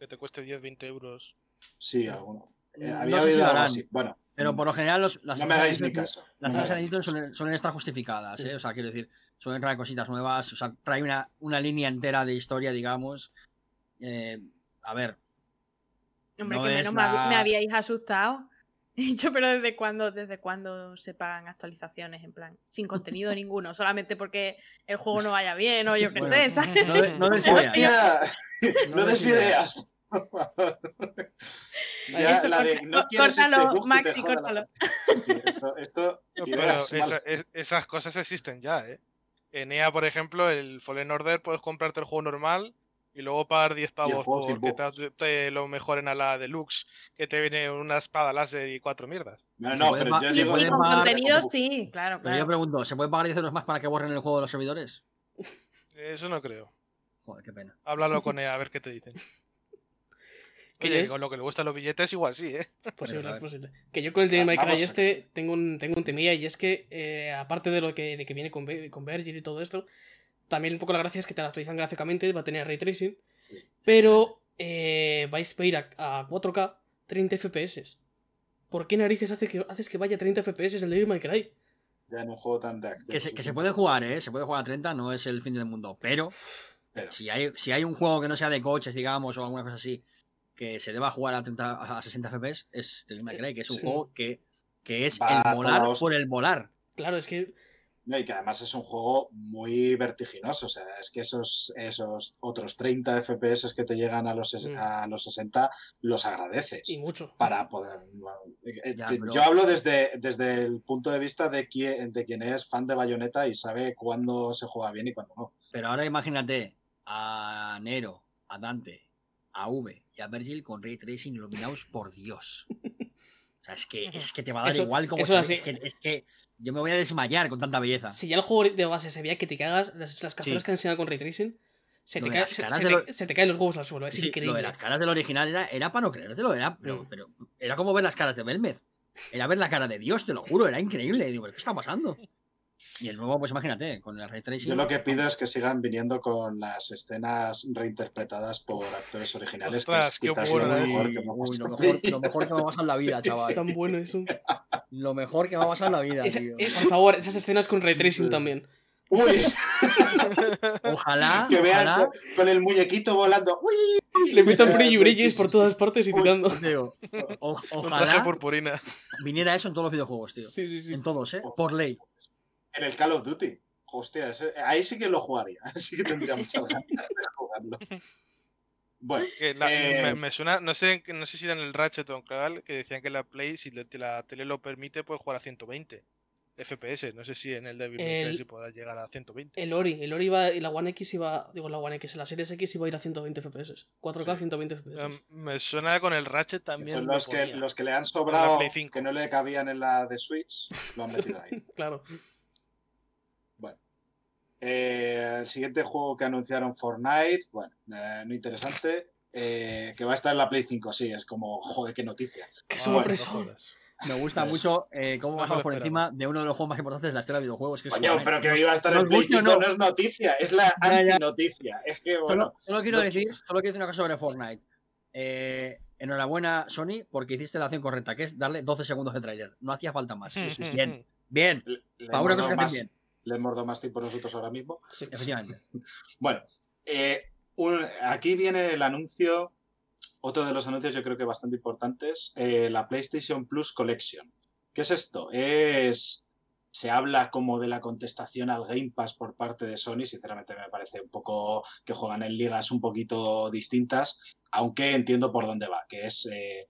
Que te cueste 10-20 euros. Sí, alguno. Eh, no había sé si algo así. Bueno, Pero por lo general, los, las no me hagáis ediciones- caso. Las no suelen, suelen estar justificadas, Sí. ¿eh? O sea, quiero decir, suelen traer cositas nuevas, o sea, trae una, una línea entera de historia, digamos. Eh, a ver, Hombre, No que menos la- me habíais asustado. [LAUGHS] He dicho, pero ¿desde cuándo, ¿desde cuándo se pagan actualizaciones? En plan, sin contenido [LAUGHS] ninguno, solamente porque el juego no vaya bien o yo qué Bueno, sé, ¿sabes? no, de- no des [LAUGHS] ideas. ¡Hostia! No No des ideas. ya, Esto la de, corta- no quieres córtalo, este Maxi, córtalo. Sí, esto, esto No, ideas pero malas. esa- es- esas cosas existen ya, ¿eh? En EA, por ejemplo, el Fallen Order puedes comprarte el juego normal y luego pagar 10 pavos porque te, te lo mejoren a la deluxe, que te viene una espada láser y cuatro mierdas. No, no, pero yo se digo. con pagar- contenido sí, claro, Pero yo claro. pregunto, ¿se puede pagar 10 euros más para que borren el juego de los servidores? [LAUGHS] Eso no creo. Joder, qué pena. Háblalo con [LAUGHS] EA a ver qué te dicen. Que Oye, con lo que le gustan los billetes, igual sí, ¿eh? Posible, es posible. Que yo con el Devil May Cry Vamos este tengo un, tengo un temilla y es que, eh, aparte de lo que, de que viene con, con Virgil y todo esto, también un poco la gracia es que te la actualizan gráficamente, va a tener ray tracing, pero eh, vais a ir a, a 4K 30 FPS. ¿Por qué narices hace que, haces que vaya a 30 FPS el Devil May Cry? Ya en un juego tan de acción. Que se, que puede jugar, ¿eh? Se puede jugar a 30, no es el fin del mundo. Pero Pero- si hay, si hay un juego que no sea de coches, digamos, o alguna cosa así, que se deba jugar a, 30, a 60 FPS, es Devil May Cry, que es un Sí. juego que, que es Va el hostia. por el molar. Claro, es que No, y que además es un juego muy vertiginoso. O sea, es que esos, esos otros 30 FPS que te llegan a los, Mm. a los 60 los agradeces. y mucho. Para poder. eh, Ya, pero- Yo hablo desde, desde el punto de vista de quien, de quien es fan de Bayonetta y sabe cuándo se juega bien y cuándo no. Pero ahora imagínate a Nero, a Dante, a V y a Virgil con Ray Tracing iluminados por Dios. [LAUGHS] Sea, es que, es que te va a dar Eso- igual como eso se. Es que, es que yo me voy a desmayar con tanta belleza. Si ya el juego de base se veía que te cagas, las, las capturas Sí. que han enseñado con ray tracing, se te, cae- se, te- se te caen los huevos al suelo, es Sí, lo increíble. de las caras del original era, era para no creértelo, era, pero, Mm. pero era como ver las caras de Belmez. Era ver la cara de Dios, te lo juro, era increíble. Digo, ¿qué está pasando? Y el nuevo, pues imagínate, con el ray tracing. Yo lo que pido es que sigan viniendo con las escenas reinterpretadas por actores originales. que es qué bueno, lo ¿eh? mejor Uy, que uy, lo, mejor, lo mejor que me va a pasar en la vida, [LAUGHS] Es chaval. tan bueno eso. [LAUGHS] Lo mejor que me va a pasar en la vida, Esa- tío. eh, por favor, esas escenas con ray tracing también. Uy, es- [LAUGHS] Ojalá, que vean ojalá. con, con el muñequito volando. Uy, Le metan brilli brillis por todas partes y Uy, tirando. Tío, o- Un traje ojalá purpurina. viniera eso en todos los videojuegos, tío. Sí, sí, sí. En todos, ¿eh? Por ley. En el Call of Duty. Hostia, ahí sí que lo jugaría. [LAUGHS] Sí que tendría muchas [LAUGHS] ganas de jugarlo. Bueno, la- Eh, me, me suena, no sé, no sé si era en el Ratchet o en Crawl, que decían que la Play, si la, la tele lo permite, puede jugar a 120 FPS. No sé si en el Devil May Cry podrá llegar a 120. El Ori, el Ori iba, y la One X iba, digo la One X, la Series X iba a ir a 120 FPS. 4K 120 FPS. Em, me suena con el Ratchet también. pues lo los, que, los que le han sobrado, Play 5. que no le cabían en la de Switch, lo han metido ahí. [LAUGHS] Claro. Eh, el siguiente juego que anunciaron Fortnite, bueno, eh, no interesante. eh, que va a estar en la Play 5, sí, es como, joder, qué noticia. ¡Qué Ah, sorpresa! Me gusta Pues- mucho eh, cómo [LAUGHS] No bajamos por encima de uno de los juegos más importantes de la historia de videojuegos. Que es Coño, pero que iba a estar en Play guste o 5 no. no es noticia, es la antinoticia. Es que, bueno, Solo, solo quiero no- decir, solo quiero decir una cosa sobre Fortnite. Eh, enhorabuena, Sony, porque hiciste la acción correcta, que es darle 12 segundos de tráiler. No hacía falta más. Sí, sí, [LAUGHS] sí. Bien, bien. le, le Para una cosa que hacen bien. Le hemos dado más tiempo nosotros ahora mismo. Sí. Efectivamente. [LAUGHS] Bueno, eh, un- aquí viene el anuncio, otro de los anuncios yo creo que bastante importantes, eh, la PlayStation Plus Collection. ¿Qué es esto? Es... Se habla como de la contestación al Game Pass por parte de Sony, sinceramente me parece un poco que juegan en ligas un poquito distintas, aunque entiendo por dónde va, que es eh,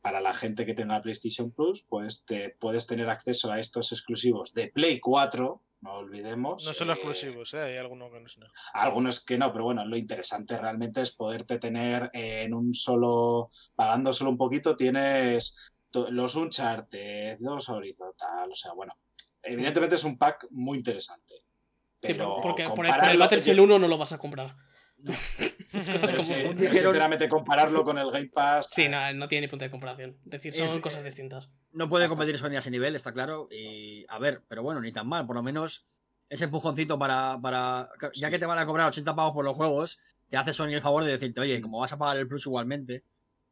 para la gente que tenga PlayStation Plus, pues te puedes tener acceso a estos exclusivos de Play 4, no olvidemos. No son eh, exclusivos, ¿eh? hay algunos que no son. algunos que no, pero bueno, lo interesante realmente es poderte tener en un solo, pagando solo un poquito, tienes los Uncharted, los horizontal, o sea, bueno, evidentemente es un pack muy interesante. Sí, Pero porque por el, por el Battlefield 1 no lo vas a comprar. Pero como sí, sinceramente compararlo con el Game Pass. Sí, no, no tiene ni punto de comparación. Es decir, son Es- cosas distintas. No puede Hasta- competir Sony a ese nivel, está claro. Y a ver, pero bueno, ni tan mal. Por lo menos ese empujoncito para. para ya Sí. que te van a cobrar 80 pavos por los juegos, te hace Sony el favor de decirte, oye, como vas a pagar el plus igualmente,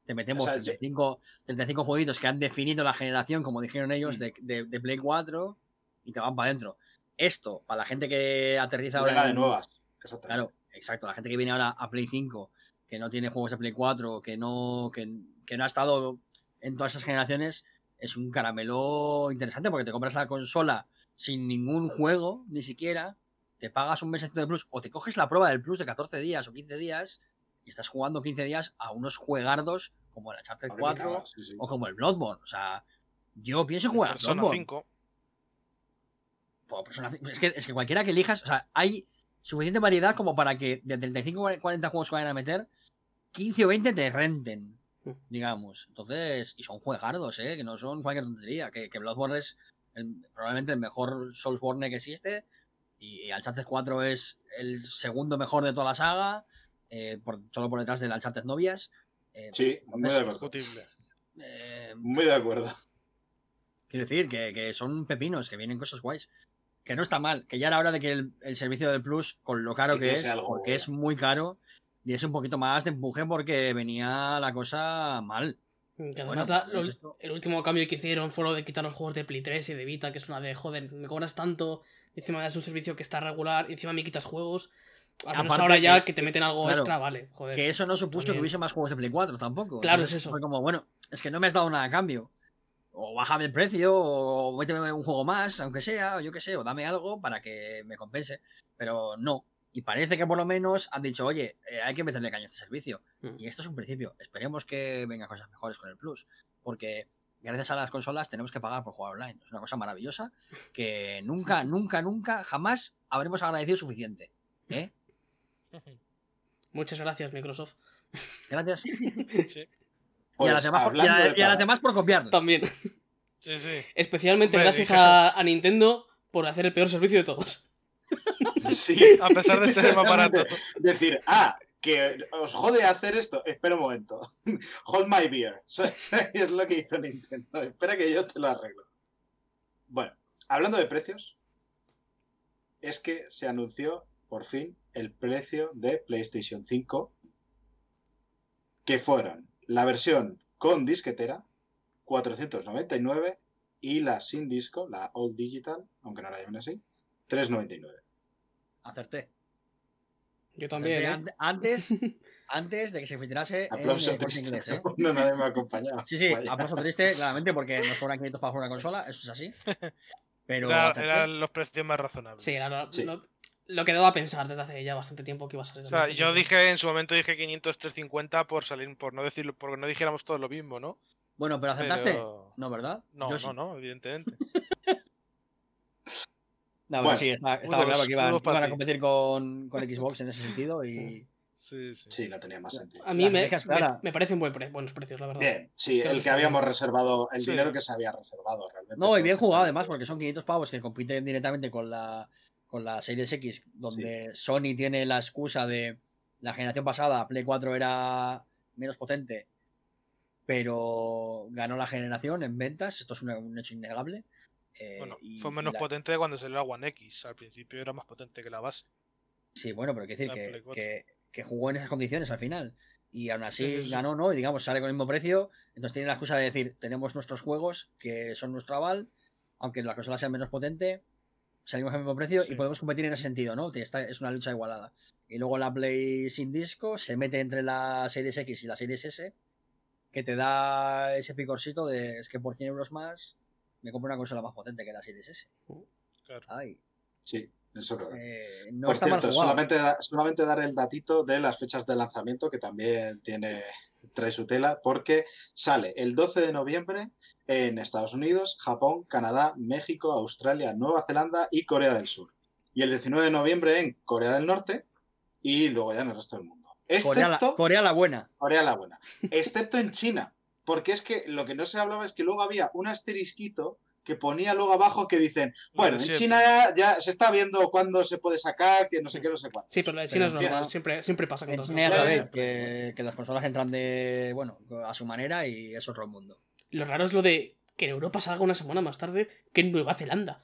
te metemos O sea, yo- 35, 35 jueguitos que han definido la generación, como dijeron ellos, Mm. de, de- de Play 4 y te van para adentro. Esto, para la gente que aterriza ahora. De nuevas. Exactamente. Claro, exacto. La gente que viene ahora a Play 5, que no tiene juegos de Play 4, que no, que, que no ha estado en todas esas generaciones, es un caramelo interesante porque te compras la consola sin ningún juego, ni siquiera, te pagas un mes de Plus o te coges la prueba del Plus de 14 días o 15 días y estás jugando 15 días a unos juegardos como el Uncharted Ahora que 4 te cagas, sí, sí. o como el Bloodborne. O sea, yo pienso en jugar a Bloodborne. 5. Por Persona cinco- Es que, es que cualquiera que elijas, o sea, hay suficiente variedad como para que de 35 o 40 juegos que vayan a meter, 15 o 20 te renten, Mm. digamos. Entonces, y son juegardos, ¿eh? Que no son cualquier tontería. Que, que Bloodborne es el- probablemente el mejor Soulsborne que existe. Y, y Uncharted 4 es el segundo mejor de toda la saga, eh, por- solo por detrás del Uncharted Novias. Eh, Sí, muy de acuerdo. Eh, Muy de acuerdo. Quiero decir que, que son pepinos, que vienen cosas guays. Que no está mal, que ya era hora de que el, el servicio del Plus, con lo caro que es, algo, porque ya. es muy caro, diese un poquito más de empuje porque venía la cosa mal. Que Bueno, además la- pues lo- esto- el último cambio que hicieron fue lo de quitar los juegos de Play 3 y de Vita, que es una de, joder, me cobras tanto, y encima das un servicio que está regular, y encima me quitas juegos. Al menos Aparte ahora ya que- que te meten algo claro, extra, vale, joder. Que eso no supuso que hubiese más juegos de Play 4 tampoco. Claro, Entonces es eso. Fue como, bueno, es que no me has dado nada a cambio. O bájame el precio, o méteme un juego más, aunque sea, o yo qué sé, o dame algo para que me compense. Pero no. Y parece que por lo menos han dicho, oye, eh, hay que meterle caña a este servicio. Mm. Y esto es un principio. Esperemos que vengan cosas mejores con el Plus. Porque gracias a las consolas tenemos que pagar por jugar online. Es una cosa maravillosa que nunca, [LAUGHS] nunca, nunca, jamás habremos agradecido suficiente. ¿Eh? [LAUGHS] Muchas gracias, Microsoft. Gracias. [LAUGHS] Sí, y a las demás, por, y a- hablando de y a las pagar, demás por copiarlo. También. sí, sí. Especialmente Hombre, gracias a, a Nintendo por hacer el peor servicio de todos. [LAUGHS] Sí, A pesar de ser el más barato. Decir, ah, que os jode hacer esto. Espera un momento. [LAUGHS] Hold my beer. [LAUGHS] Es lo que hizo Nintendo. Espera que yo te lo arreglo. Bueno, hablando de precios, es que se anunció por fin el precio de PlayStation 5, que fueron la versión con disquetera, 499, y la sin disco, la All Digital, aunque no la llamen así, 399. Acerté. Yo también. Acerté ¿eh? an- Antes, [LAUGHS] antes de que se filtrase Aplauso triste. Inglés, ¿eh? [LAUGHS] No, nadie me ha acompañado. Sí, sí, Vaya. aplauso triste, claramente, porque nos cobran 500 para jugar una consola, eso es así. [LAUGHS] Pero Era- eran los precios más razonables. Sí, era lo, Sí. lo- lo que daba a pensar desde hace ya bastante tiempo que iba a salir. O sea, yo dije en su momento dije 500, 350 por salir, por no decirlo, porque no dijéramos todo lo mismo, ¿no? Bueno, pero acertaste. Pero- No, ¿verdad? No, Yo sí. no, no, evidentemente. [LAUGHS] No, pero Bueno, sí, estaba, estaba claro que iban, a ti. competir con, con Xbox en ese [LAUGHS] sentido y... Sí, sí. Sí, no tenía más sentido. A mí me, me, me parecen buen pre- buenos precios, la verdad. Bien, sí, Creo el que habíamos bien. reservado, el Sí. dinero que se había reservado realmente. No, y bien jugado además, porque son 500 pavos que compiten directamente con la, con la Series X, donde Sony tiene la excusa de la generación pasada, Play 4 era menos potente, pero ganó la generación en ventas, esto es un hecho innegable. eh, Bueno, y- fue menos la- potente cuando salió la One X. Al principio era más potente que la base. Sí, bueno, pero hay que decir que, 4. que, que jugó en esas condiciones al final. Y aún así Sí, sí, sí. ganó, ¿no? Y digamos, sale con el mismo precio. Entonces tiene la excusa de decir, tenemos nuestros juegos que son nuestro aval, aunque la consola sea menos potente, salimos al mismo precio Sí. y podemos competir en ese sentido, ¿no? Esta es una lucha igualada. Y luego la Play sin disco se mete entre la Series X y la Series S, que te da ese picorcito de, es que por 100 euros más me compro una consola más potente que la Series S. Claro. Ay, Sí, eso es verdad. eh, no Por está cierto, mal solamente, solamente dar el datito de las fechas de lanzamiento, que también tiene, trae su tela, porque sale el 12 de noviembre en Estados Unidos, Japón, Canadá, México, Australia, Nueva Zelanda y Corea del Sur. Y el 19 de noviembre en Corea del Norte y luego ya en el resto del mundo. Corea la, Excepto Corea la buena. Corea la buena. Excepto en China. Porque es que lo que no se hablaba es que luego había un asterisquito que ponía luego abajo que dicen, bueno, en. China ya, ya se está viendo cuándo se puede sacar, que no sé qué, no sé cuánto. Sí, pero lo de China es normal. Siempre, siempre pasa con En todas China ya las cosas. sabéis que, que las consolas entran de, bueno, a su manera y es otro mundo. Lo raro es lo de que en Europa salga una semana más tarde que en Nueva Zelanda.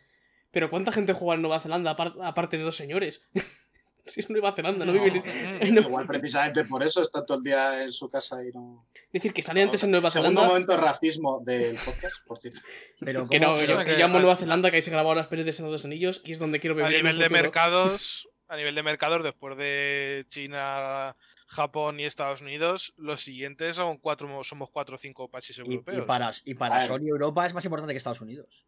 Pero ¿cuánta gente juega en Nueva Zelanda apar- aparte de dos señores? [LAUGHS] [LAUGHS] si es Nueva Zelanda, no, No, en- no. Igual precisamente por eso está todo el día en su casa y no... Es decir, que sale antes en Nueva Segundo Zelanda. momento racismo del podcast, por cierto. Pero [LAUGHS] Que ¿cómo- no, pero- que- que llamo Nueva Zelanda, que ahí se grabaron las pelis de Señor de los Anillos y es donde quiero vivir. A nivel de mercados, a nivel de mercados, después de China, Japón y Estados Unidos, los siguientes son cuatro, somos cuatro o cinco países y, europeos. y para, y para A ver. Sony Europa es más importante que Estados Unidos.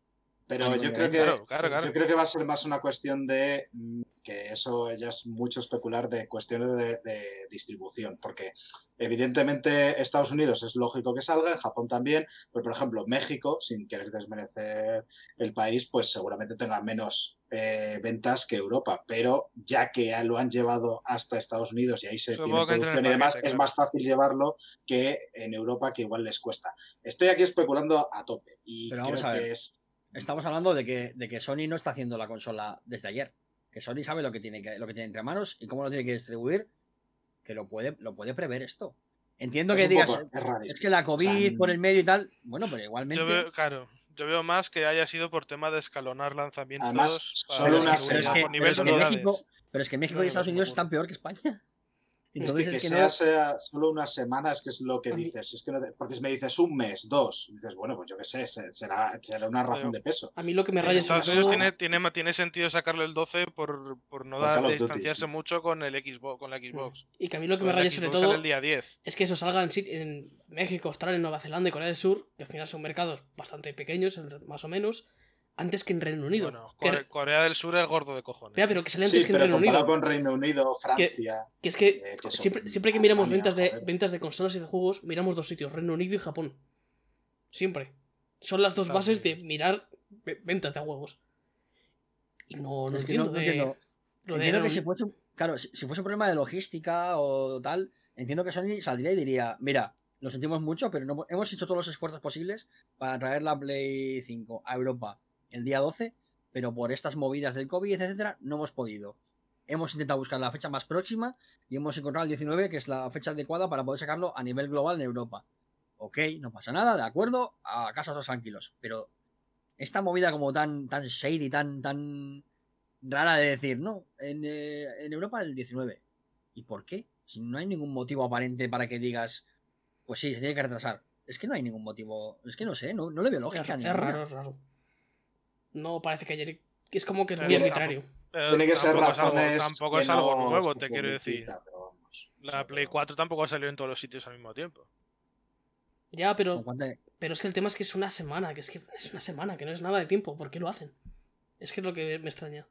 Pero yo creo que claro, claro, claro. yo creo que va a ser más una cuestión de mm, que eso ya es mucho especular de cuestiones de, de distribución, porque evidentemente Estados Unidos es lógico que salga, en Japón también, pero por ejemplo México, sin querer desmerecer el país, pues seguramente tenga menos eh, ventas que Europa, pero ya que lo han llevado hasta Estados Unidos y ahí se Supongo tiene producción y demás, es más fácil llevarlo que en Europa, que igual les cuesta. Estoy aquí especulando a tope y Pero creo que es Estamos hablando de que, de que Sony no está haciendo la consola desde ayer. Que Sony sabe lo que tiene, que, lo que tiene entre manos y cómo lo tiene que distribuir. Que lo puede, lo puede prever esto. Entiendo Es que digas, poco- es que la COVID O sea, por el medio y tal. Bueno, pero igualmente. Yo veo, claro, yo veo más que haya sido por tema de escalonar lanzamientos. Además, solo una pero es que. México, pero es que México No, y no, Estados no Unidos están peor que España. Es Entonces que, es que que sea, no. sea solo una semana es que es lo que dices. Es que no te- porque si me dices un mes, dos, dices, bueno, pues yo qué sé, se- será, será una razón Pero- de peso. A mí lo que me raya Unidos todo. tiene, tiene, tiene sentido sacarle el 12 por, por no dar, Duty, distanciarse mucho con el Xbox, con la Xbox. Y que a mí lo que me Con raya sobre todo el día 10. es que eso salga en, en México, Australia, Nueva Zelanda y Corea del Sur, que al final son mercados bastante pequeños, más o menos, antes que en Reino Unido. Bueno, Que- Core- Corea del Sur es gordo de cojones. Espera, pero que sale antes Sí, que en Reino Unido. con Reino Unido, Francia. Que es que eh, que son siempre, siempre que miramos Alemania, ventas de, ventas de consolas y de juegos, miramos dos sitios, Reino Unido y Japón. Siempre. Son las dos bases de mirar ve- ventas de juegos. Y no, no Es que entiendo. no- no de- entiendo. lo de Entiendo que si fuese, un- claro, si, si fuese un problema de logística o tal, entiendo que Sony saldría y diría, mira, lo sentimos mucho, pero no, hemos hecho todos los esfuerzos posibles para traer la Play 5 a Europa el día 12, pero por estas movidas del COVID, etcétera, no hemos podido. Hemos intentado buscar la fecha más próxima y hemos encontrado el 19, que es la fecha adecuada para poder sacarlo a nivel global en Europa. Ok, no pasa nada, de acuerdo, a casa todos tranquilos. Pero esta movida como tan, tan shady, tan, tan rara de decir, no, en, eh, en Europa el 19. ¿Y por qué? Si no hay ningún motivo aparente para que digas, pues sí, se tiene que retrasar. Es que no hay ningún motivo. Es que no sé, no, no le veo lógica. es raro, es raro. No parece que haya. Es como que es muy arbitrario. Pero Tiene que ser razones. Tampoco es algo no nuevo, te quiero decir. vamos. La Play pero- 4 tampoco salió en todos los sitios al mismo tiempo. Ya, pero, pero es que el tema es que es una semana, que es que es una semana, que no es nada de tiempo. ¿Por qué lo hacen? Es que es lo que me extraña.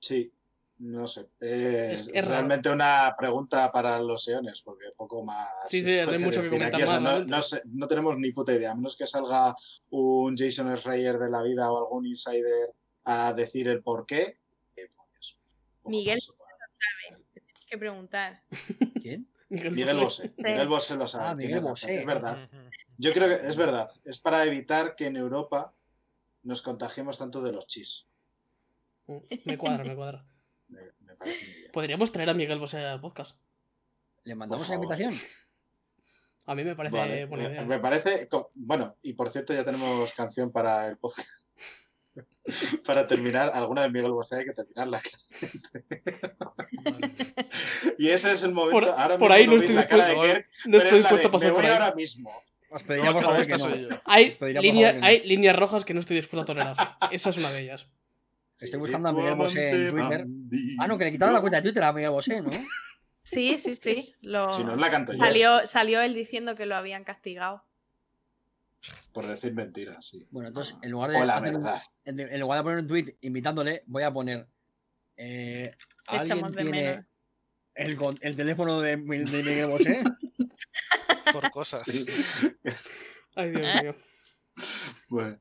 Sí, no sé. Es, Es- es raro. realmente una pregunta para los Eones, porque poco más. Sí, sí, hay mucho que comentar aquí, o sea, más, no, realmente. no sé- no tenemos ni puta idea, a menos que salga un Jason Schreier de la vida o algún insider a decir el por qué. eh, pues, Miguel se puede hacer. Tienes que preguntar. [LAUGHS] ¿Quién? Miguel Miguel Bosé. Bosé. Miguel Bosé lo sabe. Ah, Miguel Bosé. Es verdad. Yo creo que es verdad. Es para evitar que en Europa nos contagiemos tanto de los chis. Me cuadra, me cuadra. Parece. Podríamos traer a Miguel Bosé al podcast. ¿Le mandamos Por favor. invitación? A mí me parece Vale, buena me- idea. Me parece. Bueno, y por cierto, ya tenemos canción para el podcast. [LAUGHS] para terminar, alguna de Miguel Bosé hay que terminarla. [LAUGHS] y ese es el momento. Por- ahora por mismo ahí no no estoy la cara de dispuesto. Kirk, No pero estoy la dispuesto a pasar me por voy ahí. ahora mismo. Os No, pediría por favor que no. Hay, Os pediría, por línea- favor, que no. hay líneas rojas que no estoy dispuesto a tolerar. Esa es una de ellas. Estoy buscando a Miguel Bosé en Twitter. Bandido. Ah, no, que le quitaron la cuenta de Twitter a Miguel Bosé, ¿no? Sí, sí, sí. [LAUGHS] Lo... Si no, la canto yo. salió, salió él diciendo que lo habían castigado. Por decir mentiras, sí. Bueno, entonces, en lugar de, O la un- en, lugar de poner un tweet invitándole, voy a poner. Eh, ¿Alguien tiene el, el teléfono de, Mi- de Miguel Bosé? [LAUGHS] Por cosas. Sí. Ay, Dios mío. Bueno.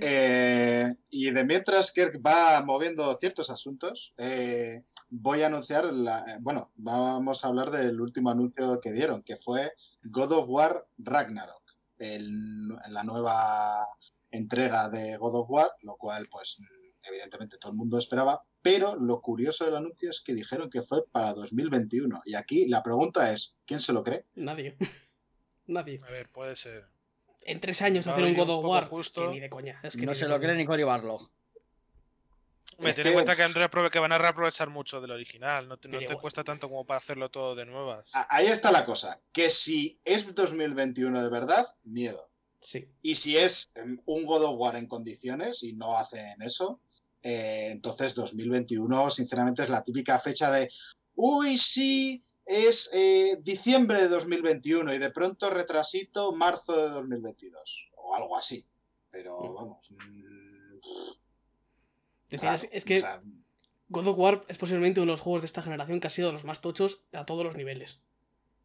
Eh, y de mientras Kirk va moviendo ciertos asuntos, eh, voy a anunciar, la- eh, bueno, vamos a hablar del último anuncio que dieron, que fue God of War Ragnarok, el- la nueva entrega de God of War, lo cual, pues, evidentemente todo el mundo esperaba, pero lo curioso del anuncio es que dijeron que fue para 2021. Y aquí la pregunta es, ¿quién se lo cree? Nadie. [LAUGHS] Nadie. A ver, puede ser. En tres años hacer un God of War. justo. Que ni de coña. Es que no se lo cree ni Cory Barlog. Me ten en cuenta que, reaprove- que van a reaprovechar mucho del original. No te, no cuesta tanto como para hacerlo todo de nuevas. Ahí está la cosa, que si es 2021 de verdad, miedo. Sí. Y si es em, un God of War en condiciones y no hacen eso, eh, entonces 2021, sinceramente, es la típica fecha de, uy, sí, es eh, diciembre de 2021 y de pronto retrasito marzo de 2022 o algo así. Pero Mm. vamos. mm, Es que O sea, God of War es posiblemente uno de los juegos de esta generación que ha sido de los más tochos a todos los niveles.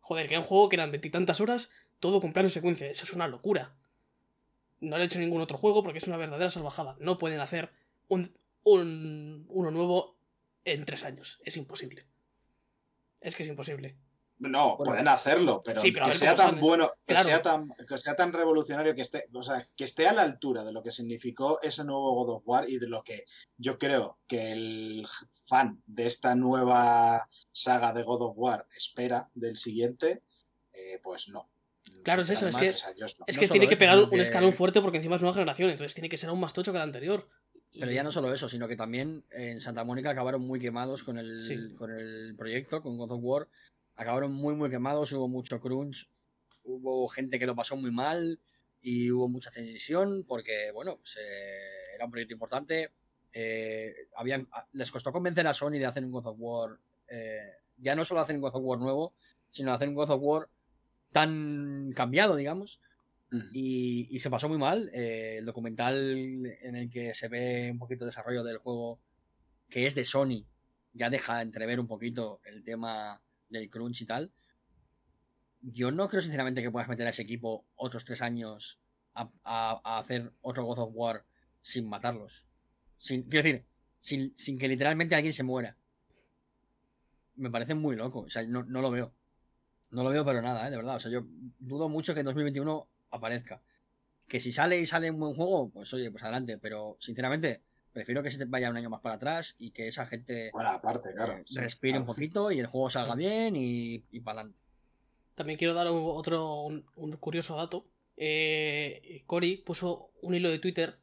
Joder, que era un juego que eran veintitantas horas, todo con plano secuencia. Eso es una locura. No lo he hecho ningún otro juego porque es una verdadera salvajada. No pueden hacer un, un- uno nuevo en tres años. Es imposible. Es que es imposible. No, Bueno, pueden hacerlo, pero, sí, pero a que sea tan sale. bueno, que Claro. sea tan, que sea tan revolucionario, que esté, o sea, que esté a la altura de lo que significó ese nuevo God of War y de lo que yo creo que el fan de esta nueva saga de God of War espera del siguiente, eh, pues no. Claro, es eso, es que-. Es que tiene que pegar un escalón fuerte porque encima es nueva generación, entonces tiene que ser aún más tocho que el anterior. Pero ya no solo eso, sino que también en Santa Mónica acabaron muy quemados con el, Sí. con el proyecto, con God of War. Acabaron muy, muy quemados, hubo mucho crunch, hubo gente que lo pasó muy mal y hubo mucha tensión porque, bueno, pues, eh, era un proyecto importante. eh, habían, a- les costó convencer a Sony de hacer un God of War. eh, ya no solo hacer un God of War nuevo, sino hacer un God of War tan cambiado, digamos. Y, se pasó muy mal. eh, el documental en el que se ve un poquito el desarrollo del juego, que es de Sony, ya deja entrever un poquito el tema del crunch y tal. Yo no creo sinceramente que puedas meter a ese equipo otros tres años a, a- a hacer otro God of War sin matarlos. Sin, quiero decir, sin, sin que literalmente alguien se muera. Me parece muy loco. O sea, no, no lo veo. No lo veo pero nada, ¿eh? de verdad. O sea, yo dudo mucho que en 2021 aparezca. Que si sale y sale un buen juego, pues oye, pues adelante. Pero sinceramente, prefiero que se vaya un año más para atrás y que esa gente Bueno, aparte, claro. eh, sí, respire un poquito y el juego salga bien y, y para adelante. También quiero dar un- otro un, un curioso dato. Eh, Cory puso un hilo de Twitter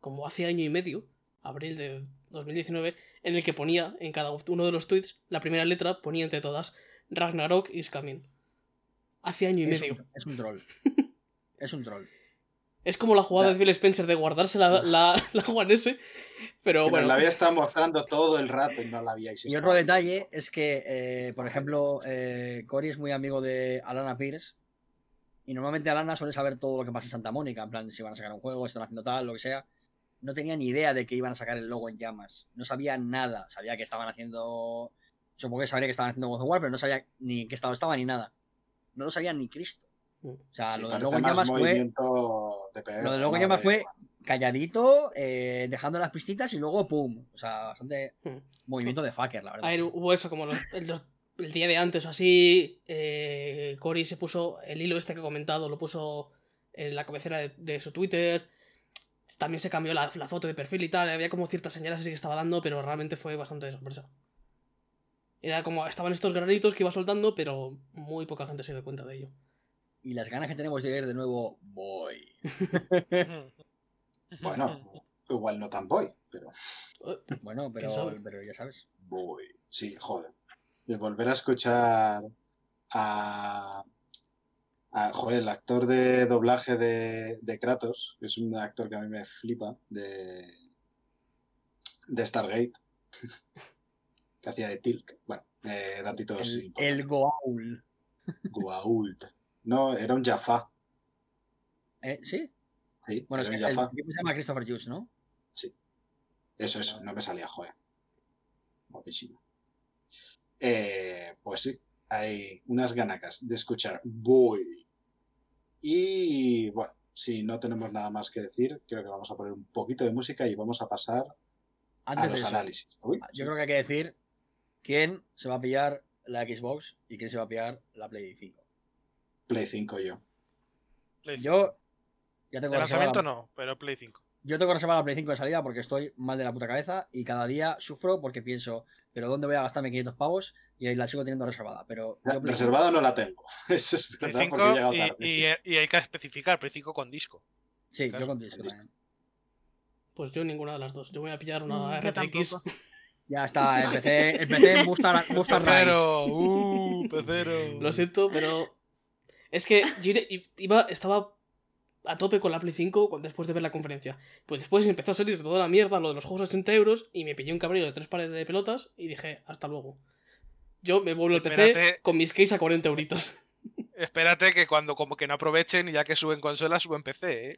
como hace año y medio, abril de 2019, en el que ponía en cada uno de los tweets, la primera letra ponía entre todas Ragnarok is coming. Hace año y Es medio. un, es un troll. [LAUGHS] es un troll. Es como la jugada sea- de Phil Spencer de guardarse la, la, la One S, pero Que bueno. nos la había estado mostrando todo el rato y no la habíais Y otro detalle es que, eh, por ejemplo, eh, Cory es muy amigo de Alana Pierce. Y normalmente Alana suele saber todo lo que pasa en Santa Mónica. En plan, si van a sacar un juego, están haciendo tal, lo que sea. No tenía ni idea de que iban a sacar el logo en llamas. No sabía nada. Sabía que estaban haciendo. Supongo que sabría que estaban haciendo God of War, pero no sabía ni en qué estado estaba ni nada. No lo sabía ni Cristo. O sea, Sí, lo llamas fue. de pegar, Lo del logo en no llamas de- fue calladito, eh, dejando las pistitas y luego ¡pum! O sea, bastante Hmm. movimiento de fucker, la verdad. A ver, hubo eso como los- el, los- el día de antes o así. Eh, Cory se puso el hilo este que he comentado, lo puso en la cabecera de, de su Twitter. También se cambió la, la foto de perfil y tal. Había como ciertas señales así que estaba dando, pero realmente fue bastante de sorpresa. Era como, estaban estos granitos que iba soltando, pero muy poca gente se dio cuenta de ello. Y las ganas que tenemos de ver de nuevo Boy. [LAUGHS] Bueno, igual no tan voy, pero [LAUGHS] Bueno, pero, pero ya sabes. voy. Sí, joder. De volver a escuchar a, a- joder, el actor de doblaje de, de Kratos, que es un actor que a mí me flipa, de, de Stargate, [LAUGHS] que hacía de Tilk. Bueno, eh, datitos El, el Goa'uld. Goa'uld. No, era un Jaffa. ¿Eh? ¿Sí? Sí, Bueno, es que un el tipo se llama Christopher Hughes, ¿no? Eso, eso, no me salía, joder. Guapísimo. Eh, pues sí, hay unas ganacas de escuchar Boy. Y bueno, si no tenemos nada más que decir, creo que vamos a poner un poquito de música y vamos a pasar a de los eso, análisis. Uy, yo creo que hay que decir quién se va a pillar la Xbox y quién se va a pillar la Play 5. Play 5 yo. Play Yo ya tengo De lanzamiento la- no, pero Play 5. Yo tengo reservada la Play 5 de salida porque estoy mal de la puta cabeza y cada día sufro porque pienso, pero ¿dónde voy a gastarme 500 pavos? Y ahí la sigo teniendo reservada. Pero yo Play Reservada no la tengo. [LAUGHS] Eso es Play verdad 5 porque he llegado y, tarde. y- y hay que especificar Play 5 con disco. 5. Sí, Claro, yo con disco también. Pues yo ninguna de las dos. Yo voy a pillar una Mm, yo RTX. [LAUGHS] Ya está, empecé, empecé en Mustang, Mustang. Pecero, uh, pecero. Lo siento, pero. Es que yo iba, estaba a tope con la Play 5 cu- después de ver la conferencia. Pues después empezó a salir toda la mierda, lo de los juegos a 80 euros, y me pillé un cabrero de tres pares de pelotas y dije, hasta luego. Yo me vuelvo al PC Espérate. con mis case a 40 euritos. [LAUGHS] Espérate que cuando como que no aprovechen y ya que suben consolas, suben PC, ¿eh?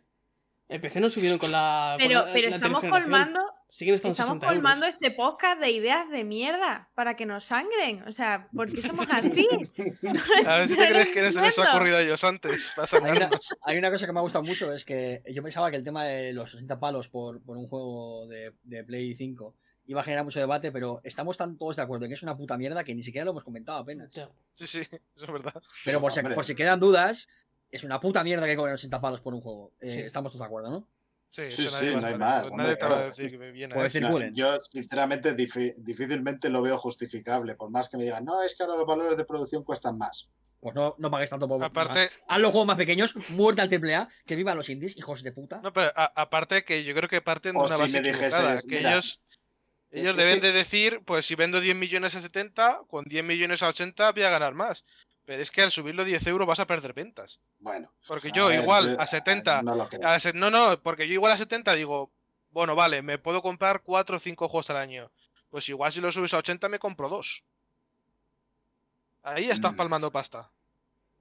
En PC no subieron con la. con Pero, la- pero la estamos colmando, Siguen estando estamos 60 euros. colmando este podcast de ideas de mierda para que nos sangren. O sea, ¿por qué somos así? [LAUGHS] A ver si te crees que no se les ha ocurrido a ellos antes. Para Hay una, sacarnos. hay una cosa que me ha gustado mucho, es que yo pensaba que el tema de los 60 palos por, por un juego de, de Play 5 iba a generar mucho debate, pero estamos tan todos de acuerdo en que es una puta mierda que ni siquiera lo hemos comentado apenas. Sí, sí, eso es verdad. Pero por si, por si quedan dudas, es una puta mierda que cobren 80 palos por un juego. Eh, Sí. Estamos todos de acuerdo, ¿no? Sí, Sí, a no hay más, pues a a circulen. yo, sinceramente, difícilmente lo veo justificable. Por más que me digan, no, es que ahora los valores de producción cuestan más. Pues no, no paguéis tanto por. Aparte, Haz los juegos más pequeños, muerta al AAA, que vivan los indies, hijos de puta. no, pero a- aparte que yo creo que parten de una si base que mira, ellos ellos es deben que- de decir, pues si vendo 10 millones a 70, con 10 millones a 80 voy a ganar más. Pero es que al subirlo 10 euros vas a perder ventas. Bueno. Porque yo ver, igual a 70, no. A se- no, no, porque yo igual a 70 digo, bueno, vale, me puedo comprar 4 o 5 juegos al año. Pues igual si lo subes a 80 me compro 2. Ahí estás Mm. palmando pasta.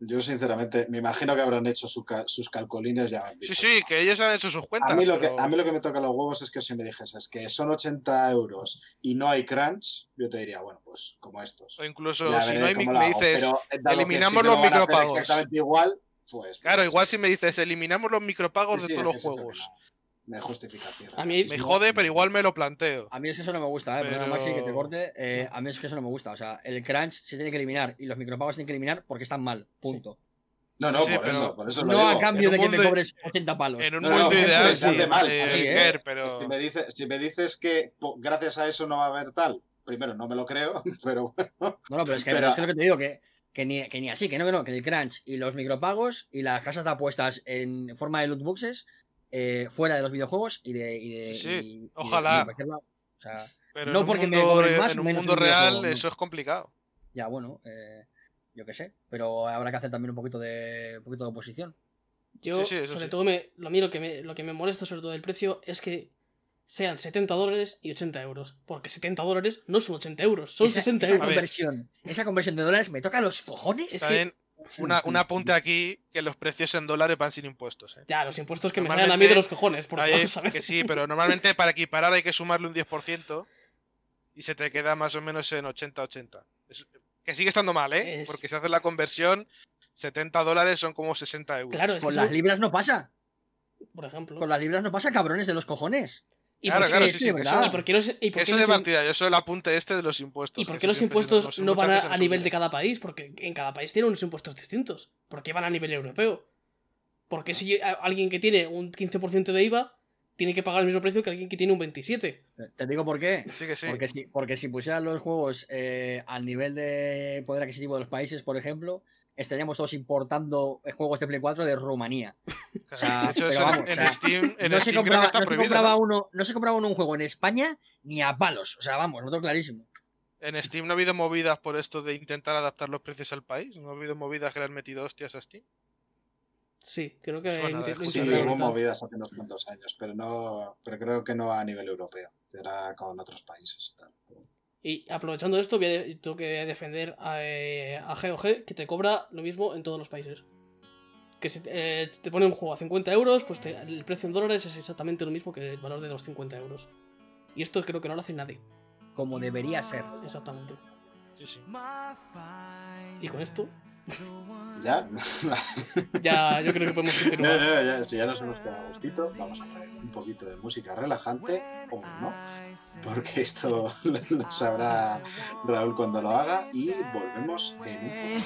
Yo, sinceramente, me imagino que habrán hecho su sus calculines ya. Sí, sí, que ellos han hecho sus cuentas. A mí, lo pero- que, a mí lo que me toca los huevos es que si me dijeses que son 80 euros y no hay crunch, yo te diría, bueno, pues como estos. O incluso Ya si no hay me dices, pero, eliminamos lo los micropagos. Exactamente igual, pues. Claro, pues, igual si me dices, eliminamos los micropagos sí, de sí, todos los juegos. no- Me justificación. A mí- Me jode, pero igual me lo planteo. A mí es que eso no me gusta, ¿eh? Perdona, Maxi, que te Pero- corte. eh, a mí es que eso no me gusta. O sea, el crunch se tiene que eliminar y los micropagos se tienen que eliminar porque están mal. Punto. No, no, Sí, por pero eso, por eso lo No digo. a cambio de que me cobres 80 palos. En un No, no, mundo que ideal, sí, mal, eh, así, ¿eh? Pero... Si me, dice- si me dices que gracias a eso no va a haber tal, primero no me lo creo, [LAUGHS] pero bueno. No, no, pero es que, Pero- es que lo que te digo, que, que, ni, que ni así, que no, que no, que el crunch y los micropagos y las casas de apuestas en forma de loot boxes eh, fuera de los videojuegos y de. Y de Sí, y- ojalá. y de. O sea, Pero No en un porque mundo, más en un mundo real no. eso es complicado. ya bueno, eh, yo qué sé. Pero habrá que hacer también un poquito de, un poquito de oposición. Yo, Sí, sí, eso sobre sí. todo, me, lo, a mí lo que, me, lo que me molesta sobre todo del precio es que sean 70 dólares y 80 euros. Porque 70 dólares no son 80 euros, son esa, 60 esa euros. conversión, esa conversión de dólares me toca los cojones. Es que- una, un apunte aquí que los precios en dólares van sin impuestos. ¿eh? Ya, los impuestos que me salen a mí de los cojones. Porque, Ahí- vamos a ver. que sí, pero normalmente para equiparar hay que sumarle un 10% y se te queda más o menos en 80-80. Es- Que sigue estando mal, ¿eh? Es- Porque si haces la conversión, 70 dólares son como 60 euros. Claro, es que Con las libras no pasa. por ejemplo. Con las libras no pasa, cabrones de los cojones. ¿Y, Claro, por qué- claro, sí, sí, y por qué los, y por qué eso los de im- partida, yo soy el apunte este de los impuestos. ¿Y por qué eso los impuestos no van a, nivel de cada país? Porque en cada país tienen unos impuestos distintos. ¿Por qué van a nivel europeo? Porque si alguien que tiene un 15% de IVA tiene que pagar el mismo precio que alguien que tiene un 27%. Te- Te digo por qué. Sí, que sí. Porque, si, porque si pusieran los juegos eh, al nivel de poder adquisitivo de los países, por ejemplo, estaríamos todos importando eh, juegos de Play 4 de Rumanía. [LAUGHS] Claro, sea, de hecho, pero en- vamos, en, o sea, Steam, en no, Steam se creo compraba, que está no se prohibido. compraba ¿no? uno, no se compraba uno un juego en España ni a palos. O sea, vamos, lo tengo clarísimo. En Steam no ha habido movidas por esto de intentar adaptar los precios al país. No ha habido movidas que le han metido hostias a Steam. Sí, creo que Suena Sí, hubo movidas hace unos cuantos años, pero no, pero creo que no a nivel europeo, era con otros países y tal. Y aprovechando esto, voy a de- tengo que defender a, eh, a GOG, que te cobra lo mismo en todos los países. Que si te, eh, te pone un juego a 50 euros, pues te- el precio en dólares es exactamente lo mismo que el valor de los 50 euros. Y esto creo que no lo hace nadie. Como debería ser. Exactamente. Sí, sí. Y con esto, ¿Ya? [LAUGHS] ya yo creo que podemos No, continuar. no, ya, si ya nos hemos quedado a gustito, vamos a poner un poquito de música relajante, o no, porque esto [LAUGHS] lo sabrá Raúl cuando lo haga y volvemos en un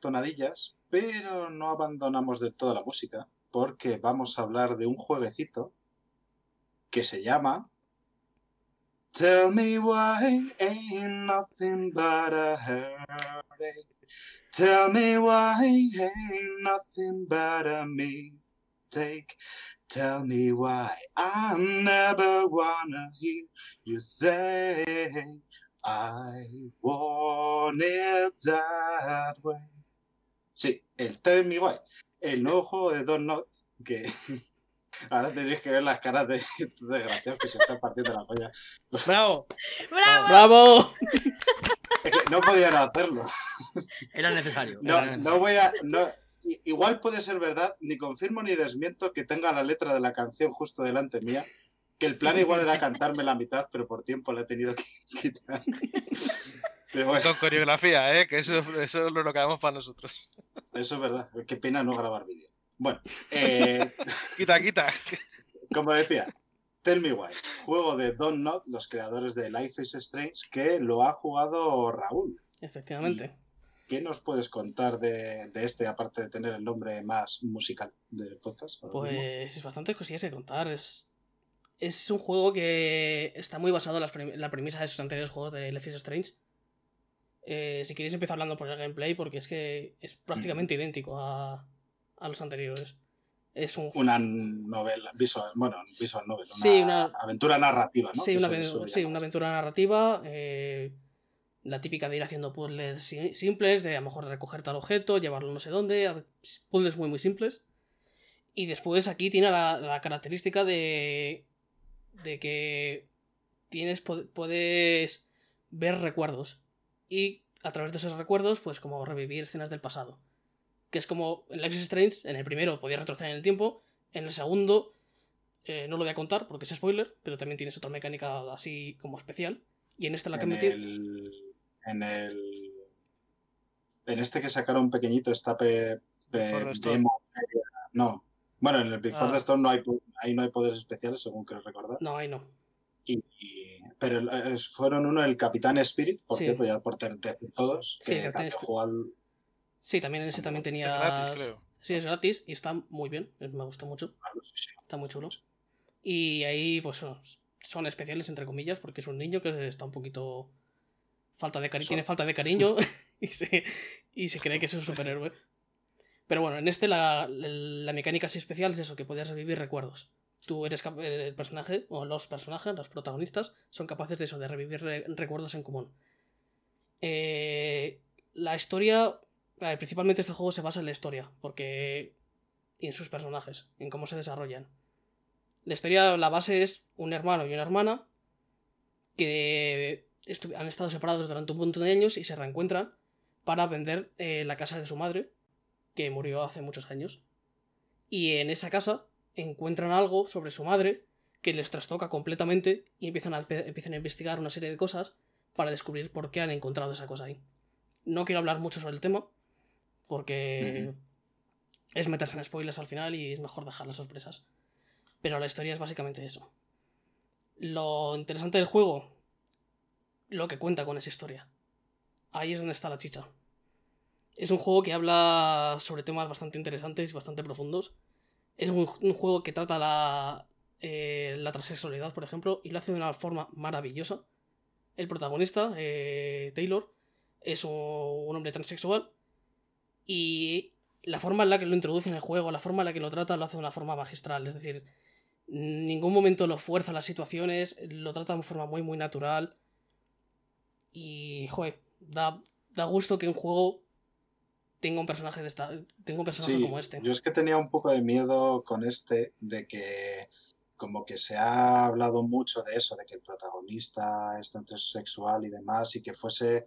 tonadillas, pero no abandonamos del todo la música, porque vamos a hablar de un jueguecito que se llama Tell me why ain't nothing but a heartache. Tell me why ain't nothing but a mistake. Tell me why I never wanna hear you say I want it that way. El Tell Me Why, el nuevo juego de Don't Not, que [LAUGHS] ahora tenéis que ver las caras de estos desgraciados que se están partiendo la polla. ¡Bravo! ¡Bravo! ¡Bravo! Es que no podían hacerlo. Era necesario. No, era no necesario. voy a. no- igual puede ser verdad, ni confirmo ni desmiento que tenga la letra de la canción justo delante mía. Que el plan igual era cantarme la mitad, pero por tiempo la he tenido que [LAUGHS] quitar. Bueno, [LAUGHS] Con coreografía, ¿eh? Que eso, eso lo quedamos para nosotros. eso es verdad. Qué pena no grabar vídeo. Bueno, eh, [LAUGHS] Quita, quita. como decía, Tell Me Why, juego de Don't Not, los creadores de Life is Strange, que lo ha jugado Raúl. Efectivamente. ¿Qué nos puedes contar de, de este, aparte de tener el nombre más musical del podcast? Pues es bastantes cosillas que contar. Es, es un juego que está muy basado en, las la premisa de sus anteriores juegos de Life is Strange. Eh, si queréis empezar hablando por el gameplay, porque es que es prácticamente idéntico a, a los anteriores. Es un una novela, visual, bueno, visual novel, una, Sí, una- aventura narrativa, ¿no? Sí, una, sí, aventura narrativa. eh, la típica de ir haciendo puzzles si- simples, de a lo mejor recoger tal objeto, llevarlo no sé dónde. Puzzles muy, muy simples. Y después aquí tiene la, la característica de. de que tienes, puedes ver recuerdos. Y a través de esos recuerdos, pues como revivir escenas del pasado. Que es como en Life is Strange, en el primero podías retroceder en el tiempo, en el segundo eh, no lo voy a contar porque es spoiler, pero también tienes otra mecánica así como especial. Y en esta la que metí. el, en el en este que sacaron pequeñito está pe, pe- demo no bueno en el Before Ah. the Storm no hay ahí no hay poderes especiales según creo recordar No, ahí no. y, y- pero eh, fueron uno el Capitán Spirit por Sí. cierto ya por decir todos Sí, que Capitán también al- Sí, también en ese también Es tenía. gratis, creo. Sí, es gratis y está muy bien. Me gustó mucho. Está muy chulo. Y ahí, pues son especiales, entre comillas, porque es un niño que está un poquito. Falta de tiene falta de [LAUGHS] cariño [LAUGHS] y, se, y se cree que es un superhéroe. Pero bueno, en este la, la mecánica así especial es eso, que puedes revivir recuerdos. Tú eres cap- el personaje, o los personajes, los protagonistas, son capaces de eso, de revivir re- recuerdos en común. Eh, la historia. ver, principalmente este juego se basa en la historia, porque. y en sus personajes, en cómo se desarrollan. La historia, la base es un hermano y una hermana que han estado separados durante un montón de años y se reencuentran para vender eh, la casa de su madre, que murió hace muchos años. Y en esa casa encuentran algo sobre su madre que les trastoca completamente y empiezan a, empiezan a investigar una serie de cosas para descubrir por qué han encontrado esa cosa ahí. No quiero hablar mucho sobre el tema, porque es meterse en spoilers al final y es mejor dejar las sorpresas. Pero la historia es básicamente eso. Lo interesante del juego, lo que cuenta con esa historia. Ahí es donde está la chicha. Es un juego que habla sobre temas bastante interesantes y bastante profundos. Es un, juego que trata la, eh, la transexualidad, por ejemplo, y lo hace de una forma maravillosa. El protagonista, eh, Taylor, es un, hombre transexual y la forma en la que lo introduce en el juego, la forma en la que lo trata, lo hace de una forma magistral. Es decir, en ningún momento lo fuerza las situaciones, lo trata de forma muy, muy natural. Y, joder, da, da gusto que un juego tenga un personaje, de esta, tenga un personaje Sí, como este. yo es que tenía un poco de miedo con este de que como que se ha hablado mucho de eso, de que el protagonista es transexual y demás, y que fuese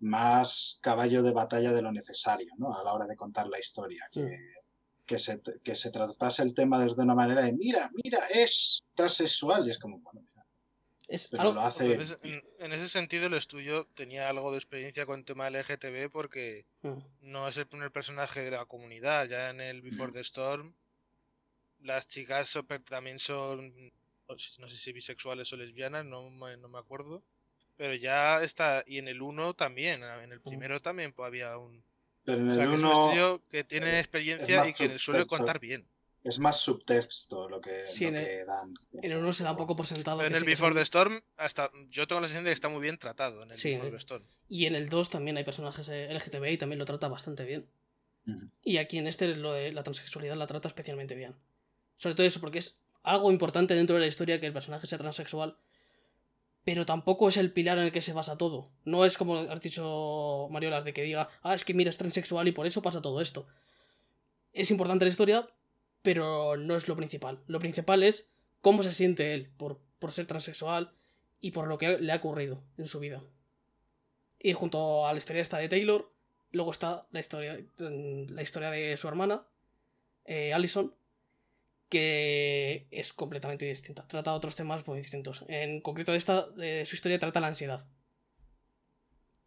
más caballo de batalla de lo necesario, ¿no? A la hora de contar la historia. Que, Mm. que, se, que se tratase el tema desde una manera de, mira, mira, es transexual, y es como, bueno, Es pero algo- lo Bueno, hace... en, ese, en- en ese sentido, el estudio tenía algo de experiencia con el tema LGTB porque Mm. no es el primer personaje de la comunidad. Ya en el Before Mm. the Storm, las chicas so- per- también son, no sé si bisexuales o lesbianas, no me, no me acuerdo. Pero ya está, y en el 1 también, ah, en el primero también pues, había un... Pero en O sea, el que es un 1 estudio que tiene experiencia y que suele contar bien. Es más subtexto lo que, Sí, lo en el- que dan. En el 1 se da un poco por sentado. Pero en el sí Before son- the Storm, hasta yo tengo la sensación de que está muy bien tratado en el Sí, Before ¿eh? the Storm. Y en el 2 también hay personajes eh, LGTB y también lo trata bastante bien. Y aquí en este lo de la transexualidad la trata especialmente bien. Sobre todo eso, porque es algo importante dentro de la historia que el personaje sea transexual. Pero tampoco es el pilar en el que se basa todo. No es como has dicho Mariolas de que diga, ah, es que mira, es transexual y por eso pasa todo esto. Es importante la historia, pero no es lo principal. Lo principal es cómo se siente él por, por ser transexual y por lo que le ha ocurrido en su vida. Y junto a la historia esta de Taylor, luego está la historia, la historia de su hermana, eh, Allison, que es completamente distinta. Trata otros temas muy distintos. En concreto, esta, eh, su historia trata la ansiedad.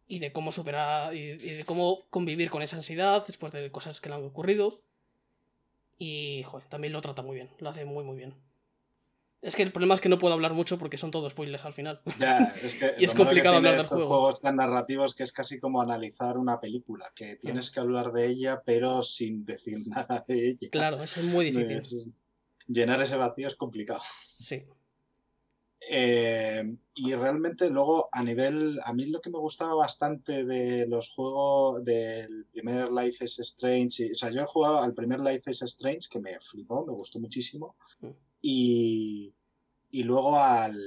Y de cómo superar. Y de cómo convivir con esa ansiedad después de cosas que le han ocurrido. Y, joder, también lo trata muy bien. Lo hace muy, muy bien. Es que el problema es que no puedo hablar mucho porque son todos spoilers al final. Ya, es que [LAUGHS] Y es que complicado hablar del estos juego. juegos tan narrativos que es casi como analizar una película, que tienes que hablar de ella pero sin decir [LAUGHS] nada de ella. Claro, eso es muy difícil. Llenar ese vacío es complicado. Sí. Eh, y realmente luego a nivel, a mí lo que me gustaba bastante de los juegos del primer Life is Strange, y- o sea, yo he jugado al primer Life is Strange que me flipó, me gustó muchísimo, Mm. y, y luego al,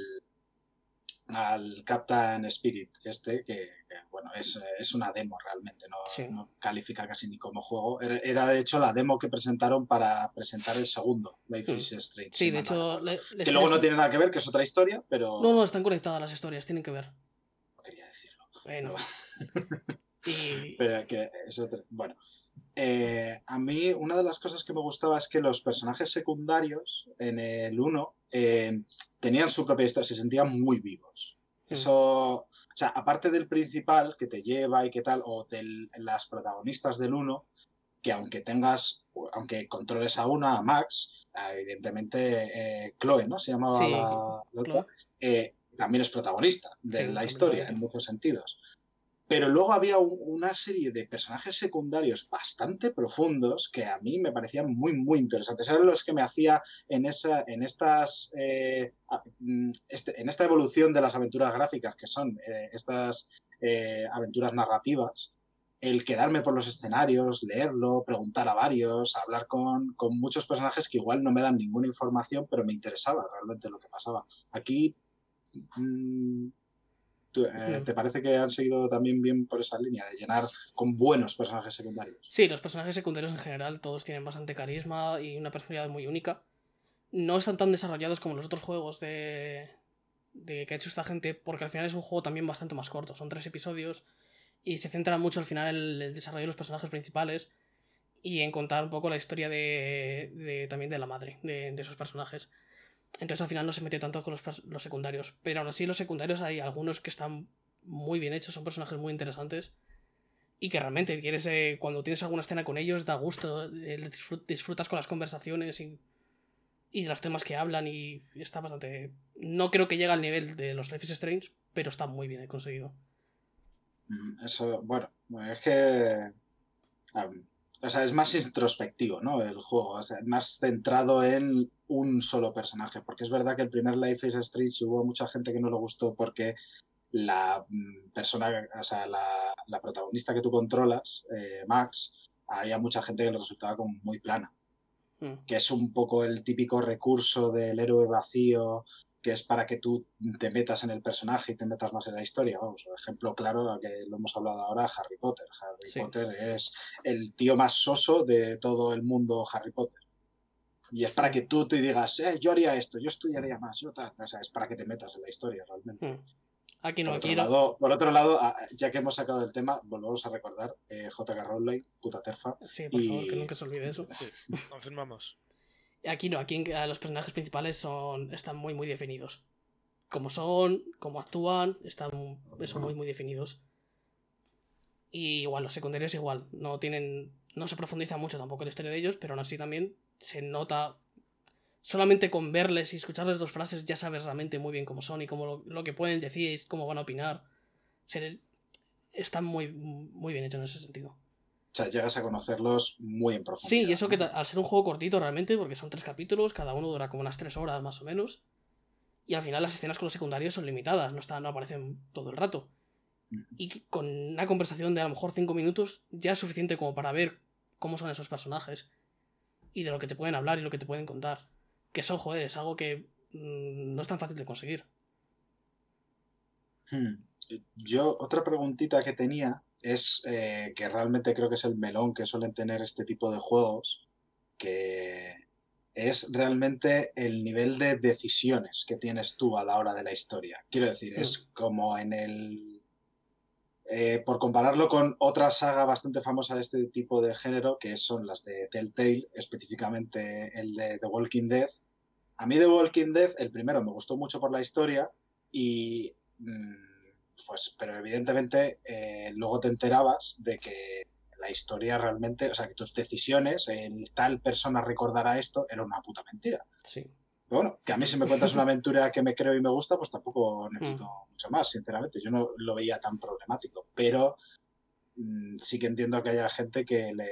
al Captain Spirit este, que, bueno, es, es una demo realmente, no, Sí. no califica casi ni como juego, era, era, de hecho la demo que presentaron para presentar el segundo Life Mm. is Strange. Sí, si de hecho. que luego no tiene nada que ver, que es otra historia, pero No, no, están conectadas las historias, tienen que ver. no quería decirlo. Bueno. [LAUGHS] y. [LAUGHS] Pero que es otra- Bueno, eh, a mí una de las cosas que me gustaba es que los personajes secundarios en el 1 eh, tenían su propia historia, se sentían muy vivos. Mm. Eso, o sea, aparte del principal que te lleva y qué tal, o de las protagonistas del 1, que aunque tengas, aunque controles a una, a Max, evidentemente eh, Chloe, ¿no? Se llamaba Sí, la, la otra, eh, también es protagonista de Sí, la historia en muchos sentidos. Pero luego había un- una serie de personajes secundarios bastante profundos que a mí me parecían muy, muy interesantes. Eran los que me hacía en, esa, en, estas, eh, mm, este- en esta evolución de las aventuras gráficas, que son eh, estas eh, aventuras narrativas, el quedarme por los escenarios, leerlo, preguntar a varios, hablar con, con muchos personajes que igual no me dan ninguna información, pero me interesaba realmente lo que pasaba. Aquí, mm, ¿tú- eh. ¿te parece que han seguido también bien por esa línea de llenar con buenos personajes secundarios? Sí, los personajes secundarios en general todos tienen bastante carisma y una personalidad muy única. No están tan desarrollados como los otros juegos de, de que ha hecho esta gente, porque al final es un juego también bastante más corto. Son tres episodios y se centra mucho al final en el desarrollo de los personajes principales y en contar un poco la historia de, de- también de la madre de, de esos personajes. Entonces al final no se mete tanto con los, los secundarios. Pero aún así los secundarios hay algunos que están muy bien hechos, son personajes muy interesantes. Y que realmente quieres, eh, cuando tienes alguna escena con ellos, da gusto, eh, disfrut- disfrutas con las conversaciones y, y de los temas que hablan y está bastante... No creo que llegue al nivel de los Life is Strange, pero está muy bien conseguido. Mm, Eso, bueno, es que. O sea, es más introspectivo, ¿no? El juego, o sea, más centrado en un solo personaje. Porque es verdad que el primer Life is Strange hubo mucha gente que no le gustó porque la mm, persona, o sea, la, la protagonista que tú controlas, eh, Max, había mucha gente que le resultaba como muy plana Mm. que es un poco el típico recurso del héroe vacío, que es para que tú te metas en el personaje y te metas más en la historia. Vamos, un ejemplo claro, al que lo hemos hablado ahora, Harry Potter. Harry Sí. Potter es el tío más soso de todo el mundo Harry Potter. Y es para que tú te digas, eh, yo haría esto, yo estudiaría más, yo tal. O sea, es para que te metas en la historia realmente. Mm. Aquí no, Por otro, no- lado, por otro lado, ya que hemos sacado el tema, volvemos a recordar eh, JK Rowling, puta terfa. Sí, por favor, que nunca se olvide eso. Sí, confirmamos. Aquí no, aquí los personajes principales son, están muy, muy definidos. Como son, cómo actúan, están son muy, muy definidos. Y igual, los secundarios igual, no tienen. No se profundiza mucho tampoco la historia de ellos, pero aún así también se nota solamente con verles y escucharles dos frases ya sabes realmente muy bien cómo son y cómo lo, lo que pueden decir cómo van a opinar. Se- están muy, muy bien hechos en ese sentido. O sea, llegas a conocerlos muy en profundidad. Sí, y eso que al ser un juego cortito realmente, porque son tres capítulos, cada uno dura como unas tres horas más o menos. Y al final las escenas con los secundarios son limitadas, no, están, no aparecen todo el rato. Y que con una conversación de a lo mejor cinco minutos ya es suficiente como para ver cómo son esos personajes. Y de lo que te pueden hablar y lo que te pueden contar. Que eso, joder, es algo que mm, no es tan fácil de conseguir. Hmm. Yo, otra preguntita que tenía es eh, que realmente creo que es el melón que suelen tener este tipo de juegos, que es realmente el nivel de decisiones que tienes tú a la hora de la historia. Quiero decir, es como en el... eh, por compararlo con otra saga bastante famosa de este tipo de género, que son las de Telltale, específicamente el de The Walking Dead. A mí The Walking Dead, el primero, me gustó mucho por la historia y mm, pues, pero evidentemente eh, luego te enterabas de que la historia realmente, o sea, que tus decisiones, el tal persona recordará esto, era una puta mentira. Sí. Pero bueno, que a mí si me cuentas una aventura que me creo y me gusta, pues tampoco necesito mucho más, sinceramente. Yo no lo veía tan problemático, pero mm, sí que entiendo que haya gente que le,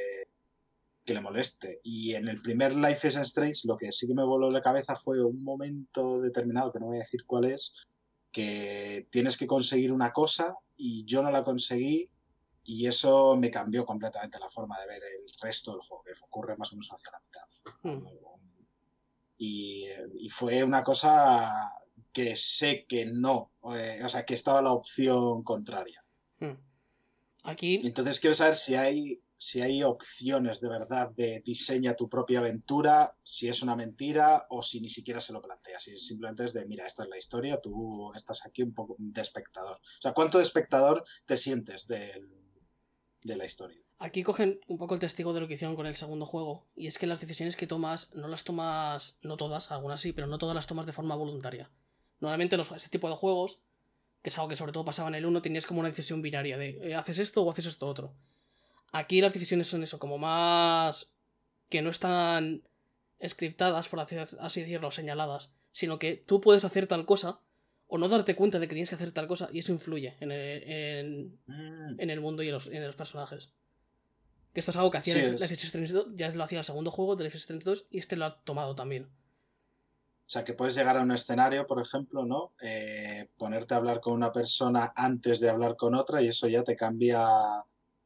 que le moleste. Y en el primer Life is Strange lo que sí que me voló la cabeza fue un momento determinado, que no voy a decir cuál es, que tienes que conseguir una cosa y yo no la conseguí y eso me cambió completamente la forma de ver el resto del juego, que ocurre más o menos hacia la mitad. Mm. Y, y fue una cosa que sé que no, eh, o sea, que estaba la opción contraria. Mm. Aquí, Entonces quiero saber si hay, si hay opciones de verdad de diseña tu propia aventura, si es una mentira o si ni siquiera se lo plantea, si simplemente es de, mira, esta es la historia, tú estás aquí un poco de espectador. O sea, ¿cuánto espectador te sientes de la historia? Aquí cogen un poco el testigo de lo que hicieron con el segundo juego, y es que las decisiones que tomas no las tomas, no todas, algunas sí, pero no todas las tomas de forma voluntaria. Normalmente los, este tipo de juegos, que es algo que sobre todo pasaba en el 1, tenías como una decisión binaria de eh, haces esto o haces esto otro. Aquí las decisiones son eso, como más que no están scriptadas, por así, decirlo, señaladas, sino que tú puedes hacer tal cosa o no darte cuenta de que tienes que hacer tal cosa y eso influye en el, en, Mm, en el mundo y en los, en los personajes. Que esto es algo que hacía Sí, 2, ya lo hacía el segundo juego de Life is Strange 2 y este lo ha tomado también. O sea, que puedes llegar a un escenario, por ejemplo, ¿no? Eh, ponerte a hablar con una persona antes de hablar con otra y eso ya te cambia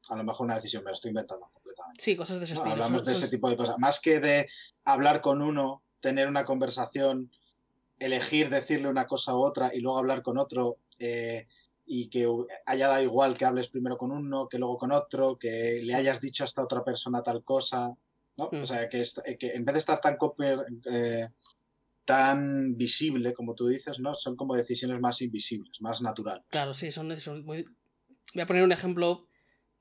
a lo mejor una decisión, me lo estoy inventando completamente. Sí, cosas de ese ¿no? estilo. Hablamos Son- de ese tipo de cosas. Más que de hablar con uno, tener una conversación, elegir decirle una cosa u otra y luego hablar con otro eh, y que haya dado igual que hables primero con uno, que luego con otro, que le hayas dicho a esta otra persona tal cosa, ¿no? Mm. O sea, que, en vez de estar tan, eh, tan visible, como tú dices, ¿no? Son como decisiones más invisibles, más naturales. Claro, sí, son, son muy... Voy a poner un ejemplo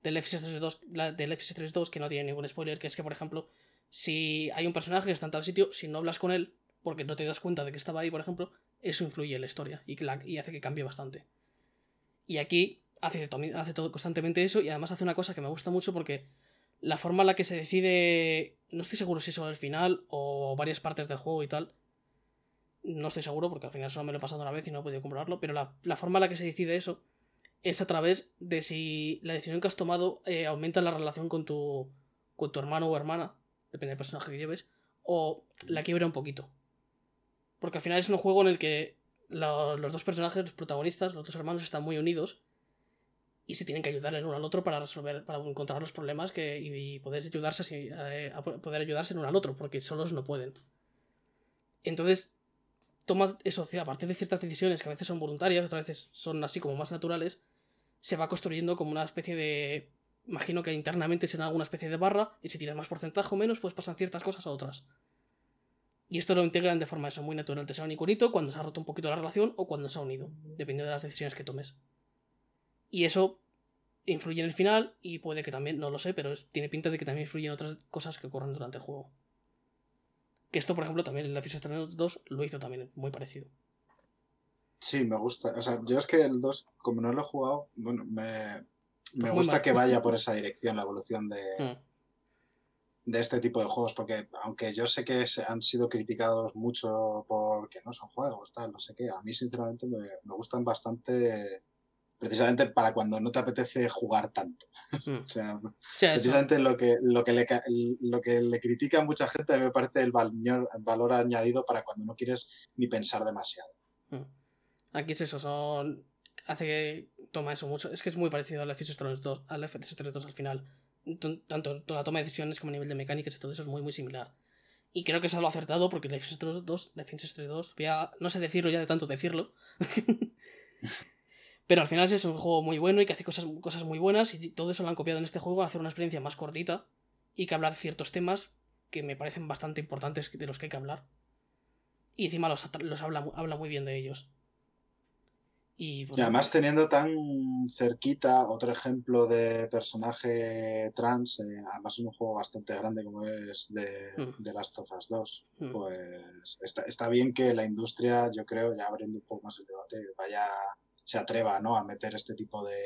del Life is Strange 2, la- del Life is Strange 2 que no tiene ningún spoiler, que es que, por ejemplo, si hay un personaje que está en tal sitio, si no hablas con él, porque no te das cuenta de que estaba ahí, por ejemplo, eso influye en la historia y, la- y hace que cambie bastante. Y aquí hace, hace todo constantemente eso y además hace una cosa que me gusta mucho porque la forma en la que se decide, no estoy seguro si es solo el final o varias partes del juego y tal, no estoy seguro porque al final solo me lo he pasado una vez y no he podido comprobarlo, pero la, la forma en la que se decide eso es a través de si la decisión que has tomado eh, aumenta la relación con tu, con tu hermano o hermana, depende del personaje que lleves, o la quiebra un poquito. Porque al final es un juego en el que lo- los dos personajes, los protagonistas, los dos hermanos están muy unidos y se tienen que ayudar el uno al otro para resolver, para encontrar los problemas que, y, poder ayudarse así, eh, a poder ayudarse el uno al otro, porque solos no pueden. Entonces, toma eso, a partir de ciertas decisiones que a veces son voluntarias, otras veces son así como más naturales, se va construyendo como una especie de. Imagino que internamente será alguna especie de barra, y si tienes más porcentaje o menos, pues pasan ciertas cosas a otras. Y esto lo integran de forma eso, muy natural, te sea un iconito cuando se ha roto un poquito la relación o cuando se ha unido, dependiendo de las decisiones que tomes. Y eso influye en el final, y puede que también, no lo sé, pero tiene pinta de que también influye en otras cosas que ocurren durante el juego. Que esto, por ejemplo, también en is Strange 2 lo hizo también muy parecido. Sí, me gusta. O sea, yo es que el 2, como no lo he jugado, bueno, me, me Pues gusta mal. que vaya por [LAUGHS] esa dirección, la evolución de, Mm. de este tipo de juegos, porque aunque yo sé que se- han sido criticados mucho porque no son juegos, tal, no sé qué, a mí sinceramente me, me gustan bastante precisamente para cuando no te apetece jugar tanto. Mm. [LAUGHS] O sea, eso. precisamente lo que, lo que, le, lo que le critica a mucha gente me parece el valor, valor añadido para cuando no quieres ni pensar demasiado. Mm. Aquí es eso, son. Hace que toma eso mucho. Es que es muy parecido al FS3 2, al FS3 2 al final. Tanto la toma de decisiones como a nivel de mecánicas y todo eso es muy, muy similar. Y creo que es algo acertado porque el FS3 2, el FS3 2, ya no sé decirlo ya de tanto decirlo. [LAUGHS] Pero al final es un juego muy bueno y que hace cosas, cosas muy buenas y todo eso lo han copiado en este juego a hacer una experiencia más cortita y que habla de ciertos temas que me parecen bastante importantes de los que hay que hablar. Y encima los, los habla, habla muy bien de ellos. Y, pues, Y además teniendo tan cerquita otro ejemplo de personaje trans, eh, además en un juego bastante grande como es de, Mm. de Last of Us 2, mm, pues está, está bien que la industria, yo creo, ya abriendo un poco más el debate, vaya, se atreva ¿no? a meter este tipo de,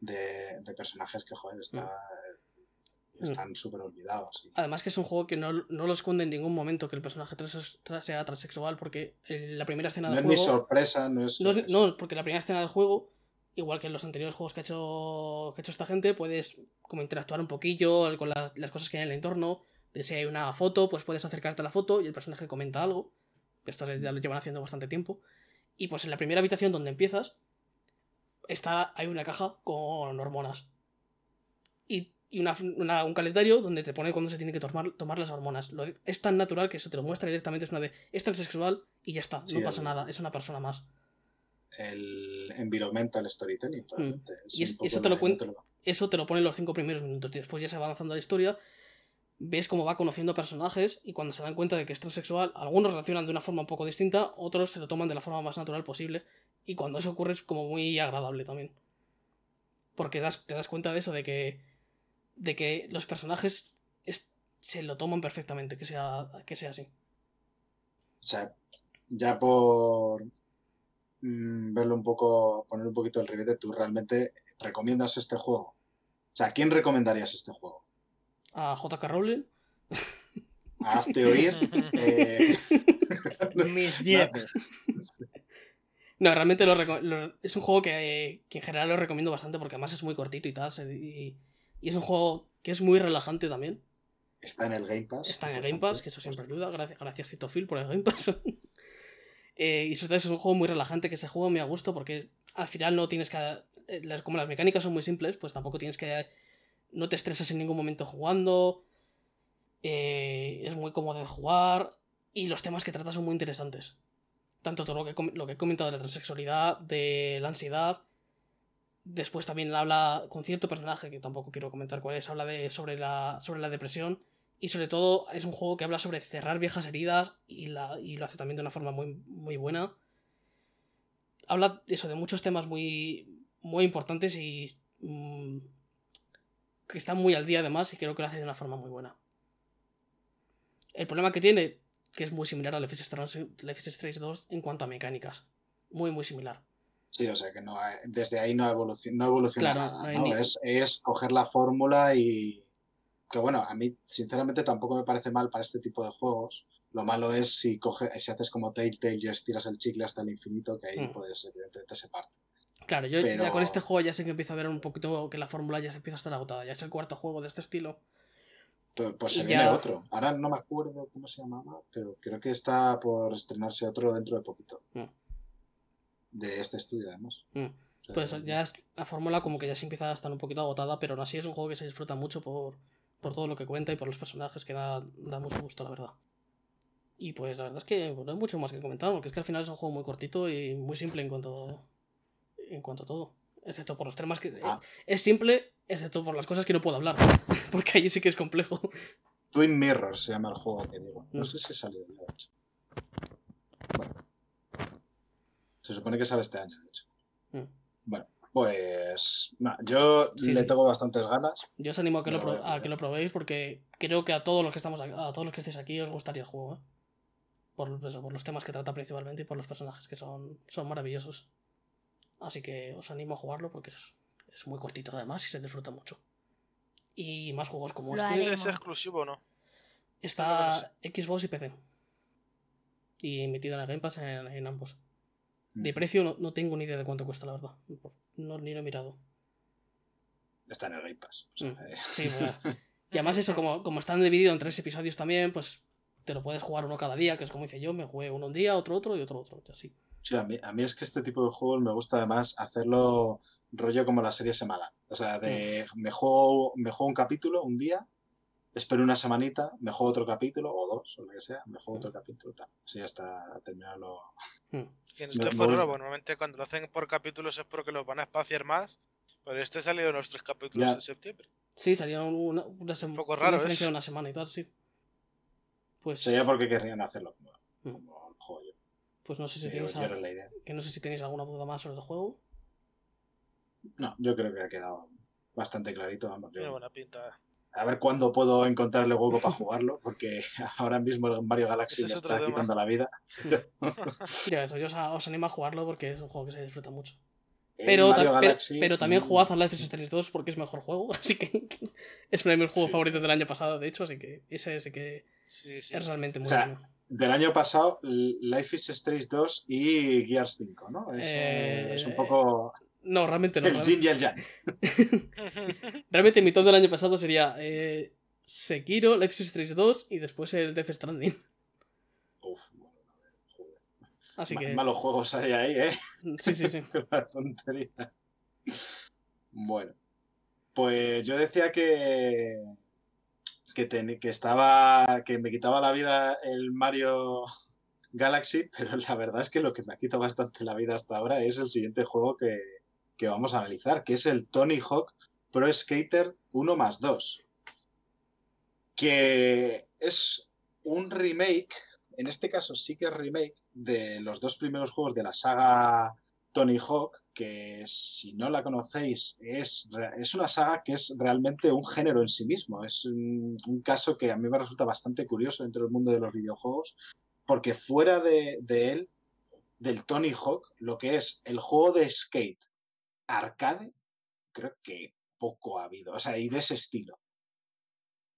de, de personajes que, joder, está- Mm. Están súper olvidados. y- Además que es un juego que no, no lo esconde en ningún momento que el personaje trans sea transexual porque en la primera escena No del es ni juego... sorpresa, no es... No, es- no, porque la primera escena del juego, igual que en los anteriores juegos que ha hecho, que ha hecho esta gente, puedes como interactuar un poquillo con la- las cosas que hay en el entorno. De si hay una foto, pues puedes acercarte a la foto y el personaje comenta algo. Esto ya lo llevan haciendo bastante tiempo. Y pues en la primera habitación donde empiezas, está, hay una caja con hormonas. Y, y una- una- un calendario donde te pone cuándo se tiene que tomar, tomar las hormonas. Lo- es tan natural que eso te lo muestra directamente. Es una de. Es transexual y ya está. Sí, no pasa el- nada. Es una persona más. El environmental storytelling, realmente. es Mm. Y es- un poco eso te lo lo- eso te lo pone en los cinco primeros minutos. y Después ya se va avanzando la historia. Ves cómo va conociendo personajes y cuando se dan cuenta de que es transexual, algunos reaccionan de una forma un poco distinta, otros se lo toman de la forma más natural posible. Y cuando eso ocurre es como muy agradable también. Porque das- te das cuenta de eso, de que, de que los personajes es- se lo toman perfectamente, que sea, que sea así. O sea, ya por mm, verlo un poco, poner un poquito el ribete, ¿tú realmente recomiendas este juego? O sea, ¿a quién recomendarías este juego? A JK Rowling. [LAUGHS] Hazte oír. eh, [LAUGHS] Mis dieces. No, realmente lo lo- es un juego que, que en general lo recomiendo bastante porque además es muy cortito y tal. se- y, y es un juego que es muy relajante también. está en el Game Pass. Está en el Game Pass, que eso siempre ayuda. Gracias, gracias Tito Phil por el Game Pass. [LAUGHS] Eh, y sobre todo es un juego muy relajante que se juega muy a gusto porque al final no tienes que... eh, las- Como las mecánicas son muy simples, pues tampoco tienes que... No te estresas en ningún momento jugando. eh, es muy cómodo de jugar. Y los temas que trata son muy interesantes. Tanto todo lo que, lo que he comentado de la transexualidad, de la ansiedad. Después también habla con cierto personaje, que tampoco quiero comentar cuál es, habla de, sobre, la, sobre la depresión. Y sobre todo es un juego que habla sobre cerrar viejas heridas y, la, y lo hace también de una forma muy, muy buena. Habla eso, de muchos temas muy, muy importantes y mm, que están muy al día además y creo que lo hace de una forma muy buena. El problema que tiene, que es muy similar al FS3, al FS3 2 en cuanto a mecánicas. Muy, muy similar. Sí, o sea que no desde ahí no, evoluciona, no evoluciona Claro, nada. no hay ¿no? ni- Es, es coger la fórmula y. Que bueno, a mí sinceramente tampoco me parece mal para este tipo de juegos. Lo malo es si, coge, si haces como Telltale y estiras el chicle hasta el infinito, que ahí Mm. pues evidentemente se parte. Claro, yo ya con este juego ya sé que empiezo a ver un poquito que la fórmula ya se empieza a estar agotada. Ya es el cuarto juego de este estilo. Pues, pues se viene ya- otro. Ahora no me acuerdo cómo se llamaba, pero creo que está por estrenarse otro dentro de poquito. Mm. De este estudio, además. Mm. O sea, Pues ya es- la fórmula como que ya se empieza a estar un poquito agotada, pero aún así es un juego que se disfruta mucho por, por todo lo que cuenta y por los personajes que da, da mucho gusto, la verdad. Y pues la verdad es que no hay mucho más que comentar, porque es que al final es un juego muy cortito y muy simple en cuanto, en cuanto a todo. Excepto por los temas que... Ah. Es simple, excepto por las cosas que no puedo hablar, [LAUGHS] porque ahí sí que es complejo. Twin Mirrors se llama el juego que digo. No Mm. sé si salió de hecho. Se supone que sale este año, de hecho. Mm. Bueno, pues nah, yo Sí, le sí. tengo bastantes ganas. Yo os animo a que, lo, pro- a que probéis porque creo que a todos los que estamos aquí- a todos los que estéis aquí os gustaría el juego, ¿eh? Por, eso, por los temas que trata principalmente y por los personajes que son, son maravillosos. Así que os animo a jugarlo porque es, es muy cortito además y se disfruta mucho. Y más juegos como Lo este. ¿Este es exclusivo o no? Está Xbox y PC. Y metido en el Game Pass en, en ambos. De Mm. precio no, no tengo ni idea de cuánto cuesta, la verdad. No, ni lo he mirado. Está en el Game Pass. o sea, Mm. eh, Sí, bueno. [LAUGHS] Y además eso, como, como están divididos en tres episodios también, pues te lo puedes jugar uno cada día, que es como hice yo, me jugué uno un día, otro otro y otro otro, y así. sí, a, mí, a mí es que este tipo de juegos me gusta además hacerlo rollo como la serie semanal. O sea, de me, juego, me juego un capítulo un día, espero una semanita, me juego otro capítulo, o dos, o lo que sea, me juego otro capítulo, tal. Así hasta terminarlo. Y en este nuevo. Normalmente cuando lo hacen por capítulos es porque los van a espaciar más. Pero este salió en los tres capítulos Ya. de septiembre. Sí, salieron una, una, sema- poco una raro, diferencia ¿es? de una semana y tal, sí. Pues, Sería porque querrían hacerlo como, Mm. como el juego yo. pues no sé si tenéis al- la idea. que no sé si tenéis alguna duda más sobre el juego. No, yo creo que ha quedado bastante clarito. Vamos, yo- Tiene buena pinta. A ver cuándo puedo encontrarle hueco para jugarlo, porque [LAUGHS] ahora mismo el Mario Galaxy me es está tema. quitando la vida. [LAUGHS] Ya eso, yo os, os animo a jugarlo porque es un juego que se disfruta mucho. Pero, Mario ta- pero, Galaxy, pero también mm, jugad a Life is Strange 2 porque es mejor juego, [LAUGHS] así que es uno de mis juegos Sí. favoritos del año pasado, de hecho, así que ese sí que Sí, sí. es realmente muy O sea, bueno. Del año pasado, Life is Strange 2 y Gears 5, ¿no? Es, Eh, es un poco No, realmente no. el Jin y el Yang. [LAUGHS] Realmente mi top del año pasado sería eh, Sekiro, Life is Strange 2 y después el Death Stranding. Uf, bueno, a ver, joder. Así que Malos juegos hay ahí, ¿eh? sí, sí, sí. [LAUGHS] La tontería. Bueno, pues yo decía que que, ten- que estaba que me quitaba la vida el Mario Galaxy, [LAUGHS] pero la verdad es que lo que me ha quitado bastante la vida hasta ahora es el siguiente juego que, que vamos a analizar, que es el Tony Hawk Pro Skater 1 más 2, que es un remake, en este caso sí que es remake, de los dos primeros juegos de la saga Tony Hawk, que si no la conocéis, es, es una saga que es realmente un género en sí mismo. Es un, un caso que a mí me resulta bastante curioso dentro del mundo de los videojuegos, porque fuera de, de él, del Tony Hawk, lo que es el juego de skate arcade, creo que poco ha habido. O sea, y de ese estilo.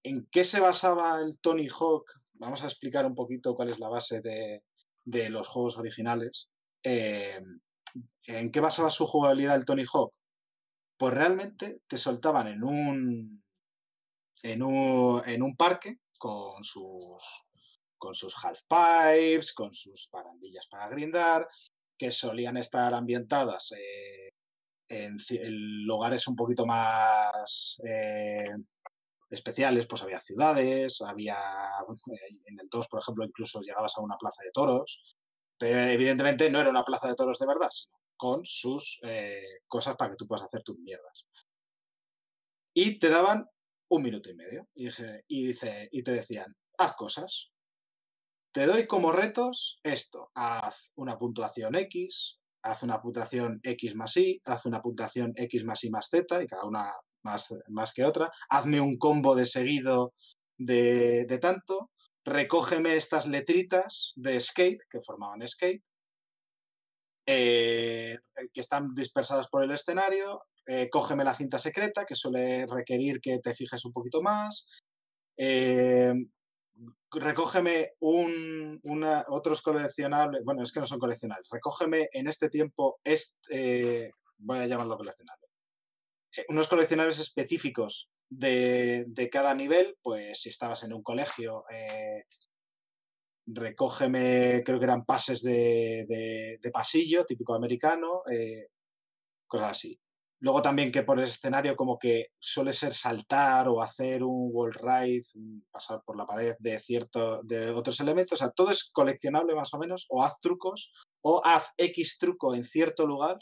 ¿En qué se basaba el Tony Hawk? Vamos a explicar un poquito cuál es la base de, de los juegos originales. Eh, ¿En qué basaba su jugabilidad el Tony Hawk? Pues realmente te soltaban en un, en un, en un parque con sus, con sus half pipes, con sus barandillas para grindar, que solían estar ambientadas eh, en, lugares un poquito más eh, especiales, pues había ciudades, había eh, en el 2, por ejemplo, incluso llegabas a una plaza de toros, pero evidentemente no era una plaza de toros de verdad, sino con sus eh, cosas para que tú puedas hacer tus mierdas. Y te daban un minuto y medio. Y dice, y te decían, haz cosas. Te doy como retos esto. Haz una puntuación X, haz una puntuación X más Y, haz una puntuación X más Y más Z, y cada una más, más que otra. Hazme un combo de seguido de, de tanto. Recógeme estas letritas de skate, que formaban skate, eh, que están dispersadas por el escenario. eh, cógeme la cinta secreta, que suele requerir que te fijes un poquito más. eh, recógeme un, una- otros coleccionables, bueno, es que no son coleccionables, recógeme en este tiempo, este, voy a llamarlo coleccionable, eh, unos coleccionables específicos de, de cada nivel, pues si estabas en un colegio, eh, recógeme, creo que eran pases de, de- de pasillo, típico americano, cosas así. Luego también que por el escenario como que suele ser saltar o hacer un wall ride, pasar por la pared de cierto, de otros elementos, o sea, todo es coleccionable más o menos, o haz trucos, o haz X truco en cierto lugar,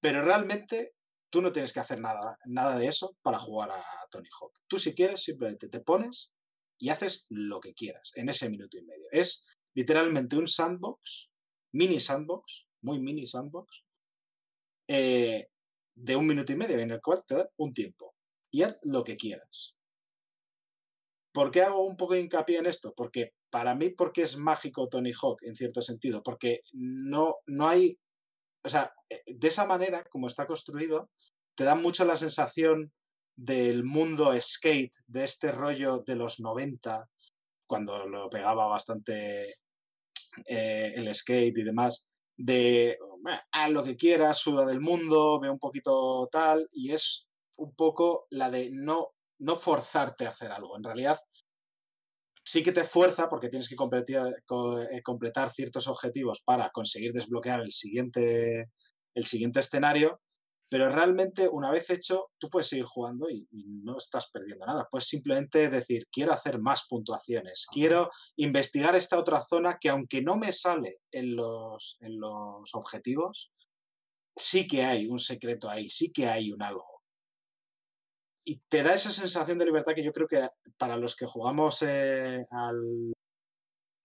pero realmente tú no tienes que hacer nada, nada de eso para jugar a Tony Hawk. Tú si quieres simplemente te pones y haces lo que quieras en ese minuto y medio. Es literalmente un sandbox, mini sandbox, muy mini sandbox, eh, de un minuto y medio en el cual te da un tiempo y haz lo que quieras. ¿Por qué hago un poco de hincapié en esto? Porque para mí, porque es mágico Tony Hawk en cierto sentido, porque no, no hay, o sea, eh, de esa manera, como está construido, te da mucho la sensación del mundo skate, de este rollo de los 90, cuando lo pegaba bastante eh, el skate y demás, de "Bah, haz lo que quieras, suda del mundo, ve un poquito tal, y es un poco la de no, no forzarte a hacer algo. En realidad, sí que te fuerza porque tienes que completar, co- eh, completar ciertos objetivos para conseguir desbloquear el siguiente, el siguiente escenario, pero realmente una vez hecho, tú puedes seguir jugando y, y no estás perdiendo nada. Puedes simplemente decir, quiero hacer más puntuaciones, quiero investigar esta otra zona que aunque no me sale en los, en los objetivos, sí que hay un secreto ahí, sí que hay un algo. Y te da esa sensación de libertad que yo creo que para los que jugamos eh, al,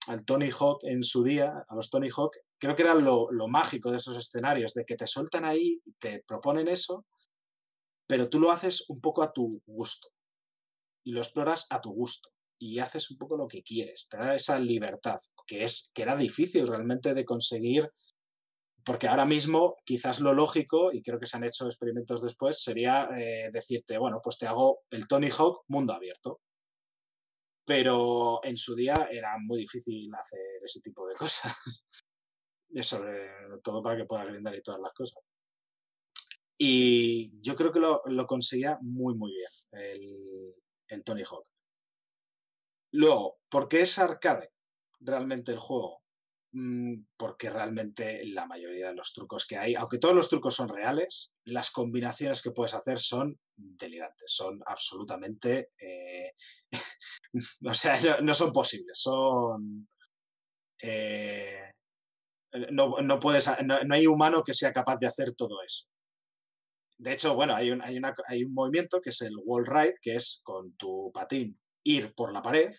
al Tony Hawk en su día, a los Tony Hawk, creo que era lo, mágico de esos escenarios, de que te sueltan ahí y te proponen eso, pero tú lo haces un poco a tu gusto y lo exploras a tu gusto y haces un poco lo que quieres, te da esa libertad, que, es, que era difícil realmente de conseguir, porque ahora mismo quizás lo lógico, y creo que se han hecho experimentos después, sería eh, decirte, bueno, pues te hago el Tony Hawk mundo abierto. Pero en su día era muy difícil hacer ese tipo de [LAUGHS] cosas. Y sobre todo para que puedas grindar y todas las cosas. Y yo creo que lo, lo conseguía muy, muy bien el, el Tony Hawk. Luego, ¿por qué es arcade realmente el juego? Mm, Porque realmente la mayoría de los trucos que hay, aunque todos los trucos son reales, las combinaciones que puedes hacer son delirantes, son absolutamente... eh, [LAUGHS] o sea, no, no son posibles, son... eh, no, no puedes, no, no hay humano que sea capaz de hacer todo eso. De hecho, bueno, hay un, hay, una, hay un movimiento que es el wall ride, que es con tu patín ir por la pared,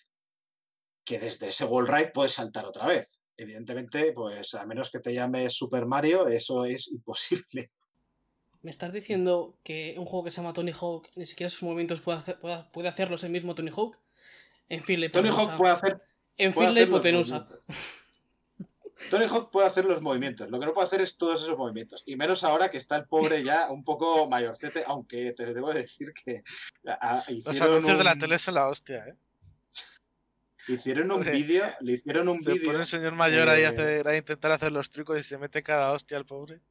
que desde ese wall ride puedes saltar otra vez. Evidentemente, pues a menos que te llames Super Mario, eso es imposible. [LAUGHS] ¿Me estás diciendo que un juego que se llama Tony Hawk ni siquiera sus movimientos puede, hacer, puede, puede hacerlos el mismo Tony Hawk? En fin, la Tony. Hawk puede hacer, En fin, la hipotenusa. [LAUGHS] Tony Hawk puede hacer los movimientos, lo que no puede hacer es todos esos movimientos. Y menos ahora que está el pobre ya un poco mayorcete, aunque te debo decir que a- Los anuncios de la tele son la hostia, ¿eh? Hicieron un vídeo, le hicieron un Se vídeo. pone un señor mayor ahí a, eh, hacer- a intentar hacer los trucos y se mete cada hostia al pobre.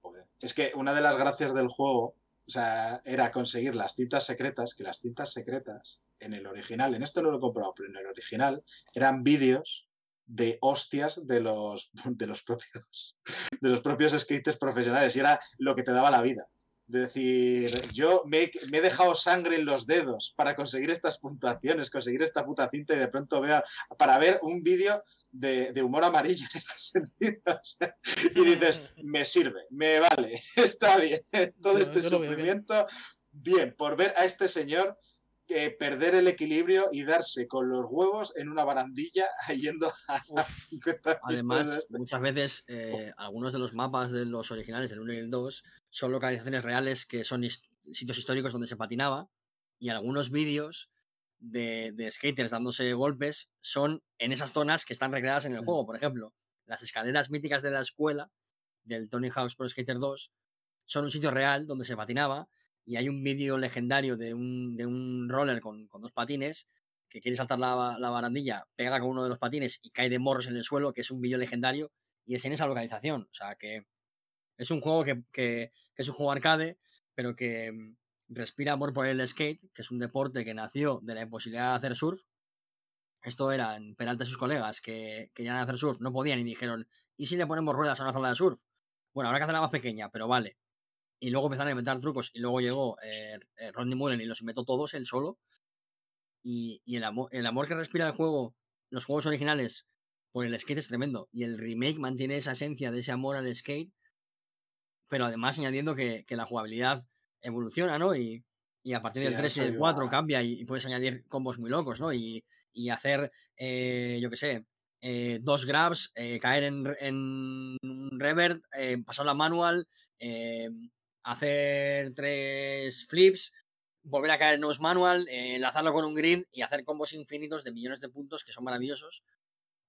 Joder. Es que una de las gracias del juego, o sea, era conseguir las cintas secretas, que las cintas secretas en el original, en esto no lo he comprado, pero en el original eran vídeos de hostias de los, [LAUGHS] de los propios de los propios skaters profesionales y era lo que te daba la vida. De decir, yo me, he- me he dejado sangre en los dedos para conseguir estas puntuaciones, conseguir esta puta cinta y de pronto vea para ver un vídeo de, de humor amarillo en este [LAUGHS] sentido. o sea, y dices, me sirve, me vale, [LAUGHS] está bien. Todo Yo- este yo lo veo bien. sufrimiento, bien, por ver a este señor eh, perder el equilibrio y darse con los huevos en una barandilla [LAUGHS] yendo a 50 metros de Además, este. muchas veces eh, algunos de los mapas de los originales, el 1 y el 2, son localizaciones reales que son sitios históricos donde se patinaba y algunos vídeos de, de skaters dándose golpes son en esas zonas que están recreadas en el Mm. juego. Por ejemplo, las escaleras míticas de la escuela del Tony Hawk's Pro Skater 2 son un sitio real donde se patinaba y hay un vídeo legendario de un, de un roller con, con dos patines que quiere saltar la, la barandilla, pega con uno de los patines y cae de morros en el suelo, que es un vídeo legendario, y es en esa localización. O sea que es un juego que, que- que es un juego arcade, pero que mm, respira amor por el skate, que es un deporte que nació de la imposibilidad de hacer surf. Esto eran Peralta y sus colegas que querían hacer surf, no podían y dijeron, ¿y si le ponemos ruedas a una zona de surf? Bueno, habrá que hacerla más pequeña, pero vale. Y luego empezaron a inventar trucos y luego llegó eh, eh, Rodney Mullen y los inventó todos él solo. Y, y el, amor, el amor que respira el juego, los juegos originales, por el skate es tremendo. Y el remake mantiene esa esencia de ese amor al skate, pero además añadiendo que, que la jugabilidad evoluciona, ¿no? Y, y a partir Sí, del a 3 y del iba. 4 cambia y, y puedes añadir combos muy locos, ¿no? Y, y hacer, eh, yo qué sé, eh, dos grabs, caer en, en un revert, pasar la manual, hacer tres flips, volver a caer en nose manual, eh, enlazarlo con un grid y hacer combos infinitos de millones de puntos que son maravillosos.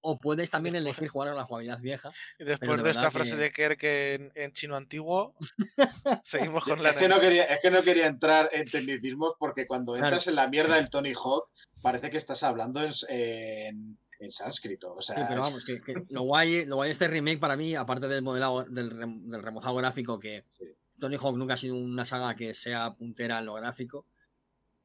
O puedes también elegir jugar con la jugabilidad vieja. Y después de de, esta frase que- de Kerr que en, en chino antiguo, [LAUGHS] seguimos con la Es que, no quería, es que no quería entrar en tecnicismos porque cuando Claro. entras en la mierda del Tony Hawk parece que estás hablando en, en, en sánscrito. O sea, Sí, pero vamos, que, que lo, guay, lo guay de este remake para mí, aparte del modelado, del, rem- del remozado gráfico, que Sí. Tony Hawk nunca ha sido una saga que sea puntera en lo gráfico,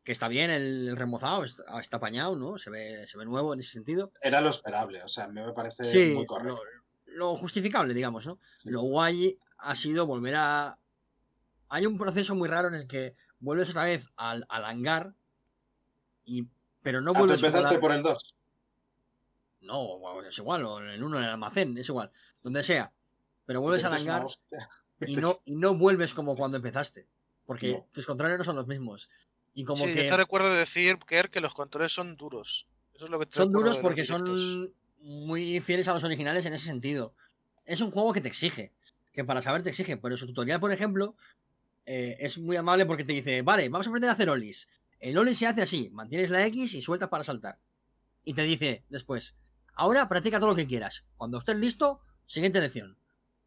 que está bien el, remozado, está, está apañado, ¿no? Se ve, se ve nuevo en ese sentido. era lo esperable. O sea, a mí me parece Sí, muy correcto. lo, lo justificable, digamos, ¿no? Sí. Lo guay ha sido volver a... Hay un proceso muy raro en el que vuelves otra vez al, al hangar, y, pero no Ah, tú vuelves como empezaste por el 2. No, es igual, o en el uno en el almacén, es igual, donde sea. Pero vuelves al hangar y no, y no vuelves como cuando empezaste. Porque No. tus controles no son los mismos. Y como Sí, que yo te recuerdo decir, Kerr, que los controles son duros. Eso es lo que te son duros porque son muy fieles a los originales en ese sentido. Es un juego que te exige. Que para saber te exige. Pero su tutorial, por ejemplo, eh, es muy amable porque te dice, vale, vamos a aprender a hacer olis. El oli se hace así, mantienes la X y sueltas para saltar. Y te dice después, ahora practica todo lo que quieras. Cuando estés listo, siguiente lección.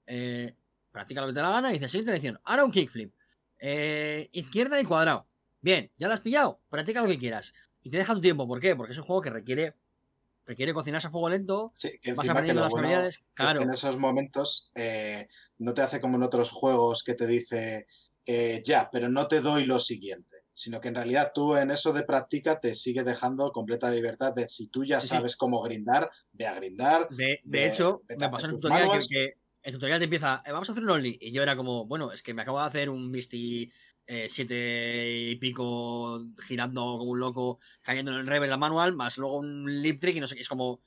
Eh, practica lo que te la gana y dice, siguiente lección. Ahora un kickflip. Eh, izquierda y cuadrado. Bien, ¿ya lo has pillado? Practica lo que quieras. Y te deja tu tiempo. ¿Por qué? Porque es un juego que requiere, requiere cocinarse a fuego lento. Sí, que Vas que aprendiendo lo las bueno habilidades. es que Claro. en esos momentos eh, no te hace como en otros juegos que te dice eh, ya, pero no te doy lo siguiente. Sino que en realidad tú en eso de práctica te sigue dejando completa libertad de si tú ya Sí, sí. sabes cómo grindar, ve a grindar. De, de de- hecho, de me pasó en el tutorial que, que el tutorial te empieza, "Eh, vamos a hacer un only. Y yo era como, bueno, es que me acabo de hacer un Misty eh, siete y pico girando como un loco, cayendo en el rev en la manual, más luego un lip trick y no sé qué. Es como,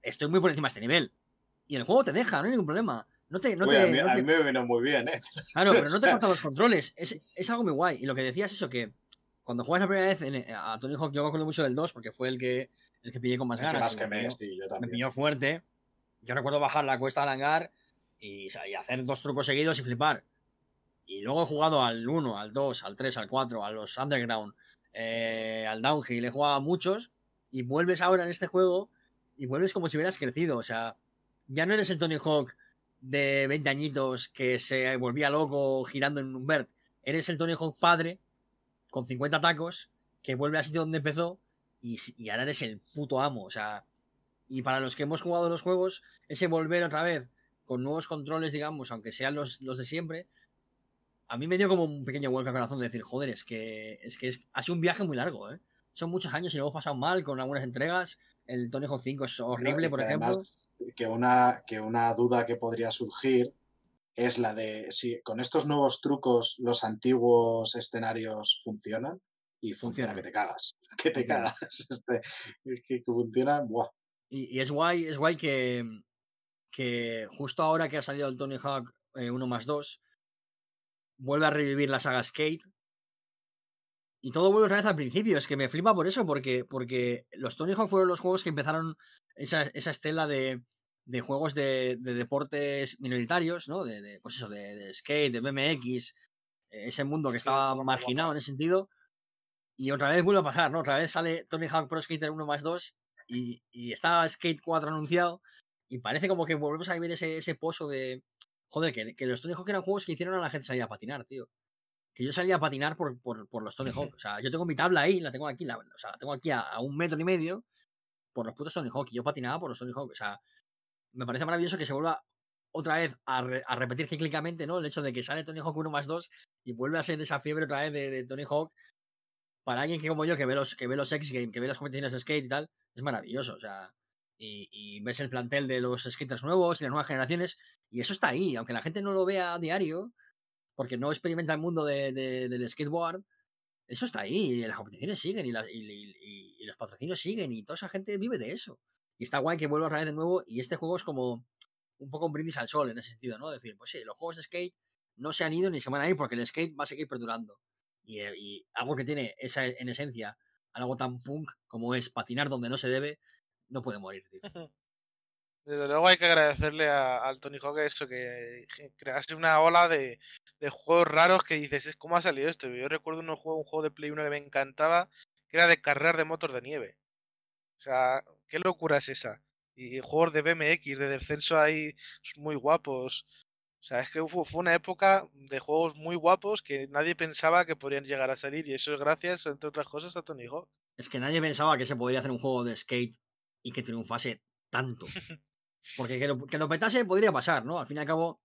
estoy muy por encima de este nivel. Y el juego te deja, no hay ningún problema. No te, no Uy, te- a, mí, no a te- mí me vino muy bien, ¿eh? [LAUGHS] Claro, pero no te cortan los controles. Es, es algo muy guay. Y lo que decías es eso, que cuando juegas la primera vez en- eh, a Tony Hawk, yo me acuerdo mucho del 2 porque fue el que, el que pillé con más ganas. más que me me, pilló- sí, yo me también. pilló fuerte. Yo recuerdo bajar la cuesta al hangar y, hacer dos trucos seguidos y flipar. Y luego he jugado al 1, al 2, al 3, al 4, a los Underground, eh, al Downhill. He jugado a muchos y vuelves ahora en este juego y vuelves como si hubieras crecido. O sea, ya no eres el Tony Hawk de 20 añitos que se volvía loco girando en un Bert. Eres el Tony Hawk padre con 50 tacos que vuelve al sitio donde empezó y, y ahora eres el puto amo. O sea, y para los que hemos jugado los juegos, ese volver otra vez con nuevos controles, digamos, aunque sean los, los de siempre, a mí me dio como un pequeño vuelco al corazón de decir, joder, es que, es que es, ha sido un viaje muy largo, ¿eh? Son muchos años y lo hemos pasado mal con algunas entregas. El Tony Hawk 5 es horrible, por ejemplo. además, que una, que una duda que podría surgir es la de si con estos nuevos trucos los antiguos escenarios funcionan y funciona Funcionan. que te cagas. [LAUGHS] Que te cagas. [LAUGHS] Este, es que, que funcionan, buah. Y, y es guay, es guay que, que justo ahora que ha salido el Tony Hawk eh, 1 más 2, vuelve a revivir la saga Skate. Y todo vuelve otra vez al principio. Es que me flipa por eso, porque, porque los Tony Hawk fueron los juegos que empezaron esa, esa estela de, de juegos de, de deportes minoritarios, ¿no? De, de, pues eso, de, de skate, de BMX, eh, ese mundo que estaba marginado en ese sentido. Y otra vez vuelve a pasar, ¿no? Otra vez sale Tony Hawk Pro Skater 1 más 2 y, y está Skate 4 anunciado y parece como que volvemos a vivir ese, ese pozo de... Joder, que, que los Tony Hawk eran juegos que hicieron a la gente salir a patinar, tío. Que yo salía a patinar por, por, por los Tony Hawk. O sea, yo tengo mi tabla ahí, la tengo aquí, la, o sea, la tengo aquí a, a un metro y medio por los putos Tony Hawk. Y yo patinaba por los Tony Hawk. O sea, me parece maravilloso que se vuelva otra vez a, re- a repetir cíclicamente, ¿no? El hecho de que sale Tony Hawk 1 más 2 y vuelve a ser esa fiebre otra vez de, de Tony Hawk. Para alguien que como yo, que ve los, que ve los X Games, que ve las competiciones de skate y tal, es maravilloso. O sea, y, y ves el plantel de los skaters nuevos y las nuevas generaciones, y eso está ahí, aunque la gente no lo vea a diario, porque no experimenta el mundo de- de- del skateboard, eso está ahí, y las competiciones siguen, y, las- y- y- los patrocinios siguen, y toda esa gente vive de eso. Y está guay que vuelva a traer de nuevo, y este juego es como un poco un brindis al sol en ese sentido, ¿no? Decir, pues sí, los juegos de skate no se han ido ni se van a ir porque el skate va a seguir perdurando. Y, eh, y algo que tiene esa en esencia, algo tan punk como es patinar donde no se debe, no puede morir, tío. [LAUGHS] Desde luego hay que agradecerle a- al Tony Hawk eso, que que crease una ola de, de juegos raros que dices, "Es, ¿cómo ha salido esto? Yo recuerdo un juego, un juego de Play 1 que me encantaba, que era de carreras de motos de nieve. O sea, ¿qué locura es esa? Y juegos de BMX, de descenso ahí muy guapos. O sea, es que fu- fue una época de juegos muy guapos que nadie pensaba que podrían llegar a salir. Y eso es gracias, entre otras cosas, a Tony Hawk. Es que nadie pensaba que se podría hacer un juego de skate y que triunfase tanto. [LAUGHS] Porque que lo, que lo petase podría pasar, ¿no? Al fin y al cabo,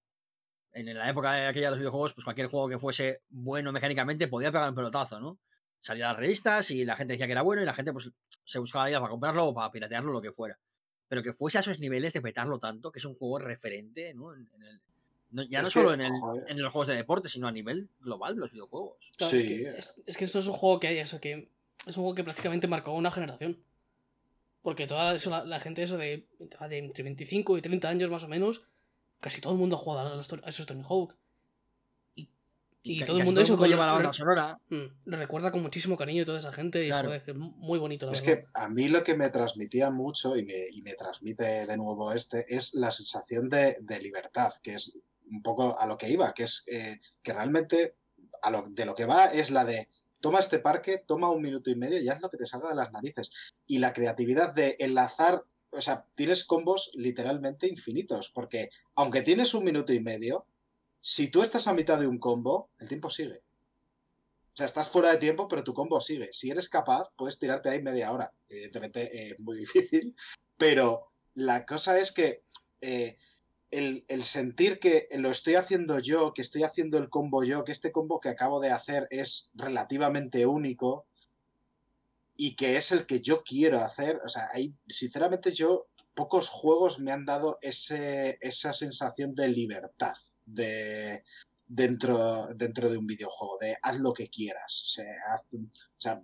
en la época de aquella de los videojuegos, pues cualquier juego que fuese bueno mecánicamente podía pegar un pelotazo, ¿no? Salía a las revistas y la gente decía que era bueno y la gente pues se buscaba la vida para comprarlo o para piratearlo, lo que fuera. Pero que fuese a esos niveles de petarlo tanto, que es un juego referente, ¿no? En, en el, no- ya Es no que, solo en, el- en los juegos de deporte, sino a nivel global de los videojuegos. Claro, Sí. Es que, es, es que eso es un juego que hay, eso que es un juego que prácticamente marcó una generación. Porque toda eso, la, la gente eso de, de entre 25 y 30 años más o menos, casi todo el mundo ha jugado a, los, to- a esos Tony Hawk. Y, y ca- todo el mundo eso lleva la banda sonora. mm, lo recuerda con muchísimo cariño toda esa gente y Claro. joder, es muy bonito la Es verdad. que a mí lo que me transmitía mucho y me, y me transmite de nuevo este es la sensación de, de libertad, que es un poco a lo que iba, que es eh, que realmente a lo, de lo que va es la de toma este parque, toma un minuto y medio y haz lo que te salga de las narices. Y la creatividad de enlazar, o sea, tienes combos literalmente infinitos, porque aunque tienes un minuto y medio, si tú estás a mitad de un combo, el tiempo sigue. O sea, estás fuera de tiempo, pero tu combo sigue. Si eres capaz, puedes tirarte ahí media hora. Evidentemente eh, es muy [LAUGHS] difícil, pero la cosa es que eh, el, el sentir que lo estoy haciendo yo, que estoy haciendo el combo yo, que este combo que acabo de hacer es relativamente único y que es el que yo quiero hacer, o sea, sinceramente yo, pocos juegos me han dado ese, esa sensación de libertad, de, dentro, dentro de un videojuego, de haz lo que quieras. Haz- o sea,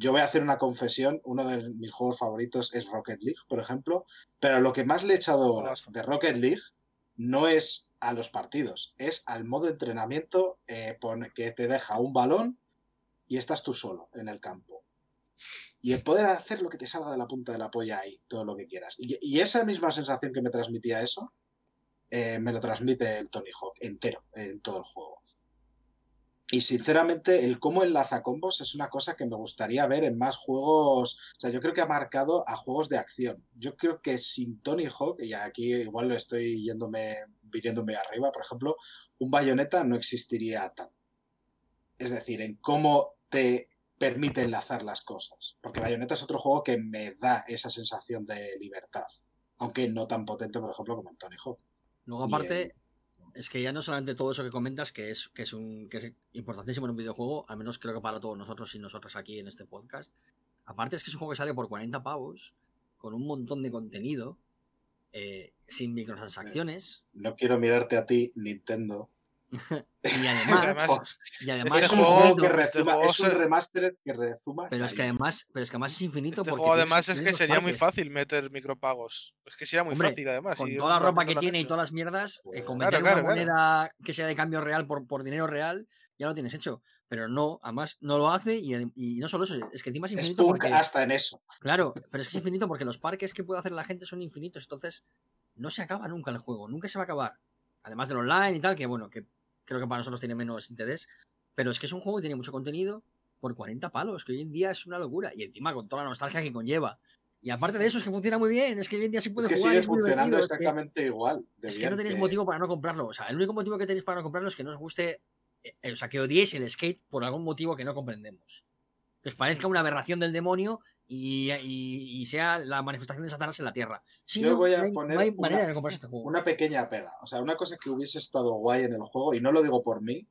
yo voy a hacer una confesión, uno de mis juegos favoritos es Rocket League, por ejemplo, pero lo que más le he echado horas de Rocket League no es a los partidos, es al modo entrenamiento eh, que te deja un balón y estás tú solo en el campo. Y el poder hacer lo que te salga de la punta de la polla ahí, todo lo que quieras. Y, y esa misma sensación que me transmitía eso, eh, me lo transmite el Tony Hawk entero en todo el juego. Y sinceramente, el cómo enlaza combos es una cosa que me gustaría ver en más juegos. O sea, yo creo que ha marcado a juegos de acción. Yo creo que sin Tony Hawk, y aquí igual lo estoy yéndome, viniéndome arriba, por ejemplo, un bayoneta no existiría tan. Es decir, en cómo te permite enlazar las cosas. Porque Bayonetta es otro juego que me da esa sensación de libertad. Aunque no tan potente, por ejemplo, como en Tony Hawk. Luego, aparte, es que ya no solamente todo eso que comentas, que es, que es un que es importantísimo en un videojuego, al menos creo que para todos nosotros y nosotras aquí en este podcast. Aparte es que es un juego que sale por 40 pavos, con un montón de contenido, eh, sin microtransacciones, No quiero mirarte a ti, Nintendo. [LAUGHS] y [LAUGHS] además, y además es este un juego- juego que este es un rezuma. pero es que además, pero es que además es infinito este porque juego tienes- además es que sería muy fácil meter micropagos. Es que sería muy Hombre, fácil además. con toda la ropa que tiene y todas las mierdas, eh, Pues, con meter claro, una claro. moneda que sea de cambio real por, por dinero real, ya lo tienes hecho. Pero no, además no lo hace y, y no solo eso, es que encima es Es infinito punk porque... hasta en eso. Claro, pero es que es infinito porque los parques que puede hacer la gente son infinitos, entonces no se acaba nunca el juego, nunca se va a acabar. Además del online y tal, que bueno, que creo que para nosotros tiene menos interés, pero es que es un juego que tiene mucho contenido por 40 palos, que hoy en día es una locura, y encima con toda la nostalgia que conlleva. Y aparte de eso es que funciona muy bien, es que hoy en día se Es puede que jugar. sigue es funcionando divertido, es que- exactamente igual. es que no tenéis que- motivo para no comprarlo. O sea, el único motivo que tenéis para no comprarlo es que no os guste, eh, eh, o sea, que odiéis el skate por algún motivo que no comprendemos. Que os parezca una aberración del demonio y, y- y sea la manifestación de Satanás en la tierra. Si Yo no, voy a no hay, poner no hay una- manera de comprarse este juego. Una pequeña pega. O sea, una cosa que hubiese estado guay en el juego, y no lo digo por mí,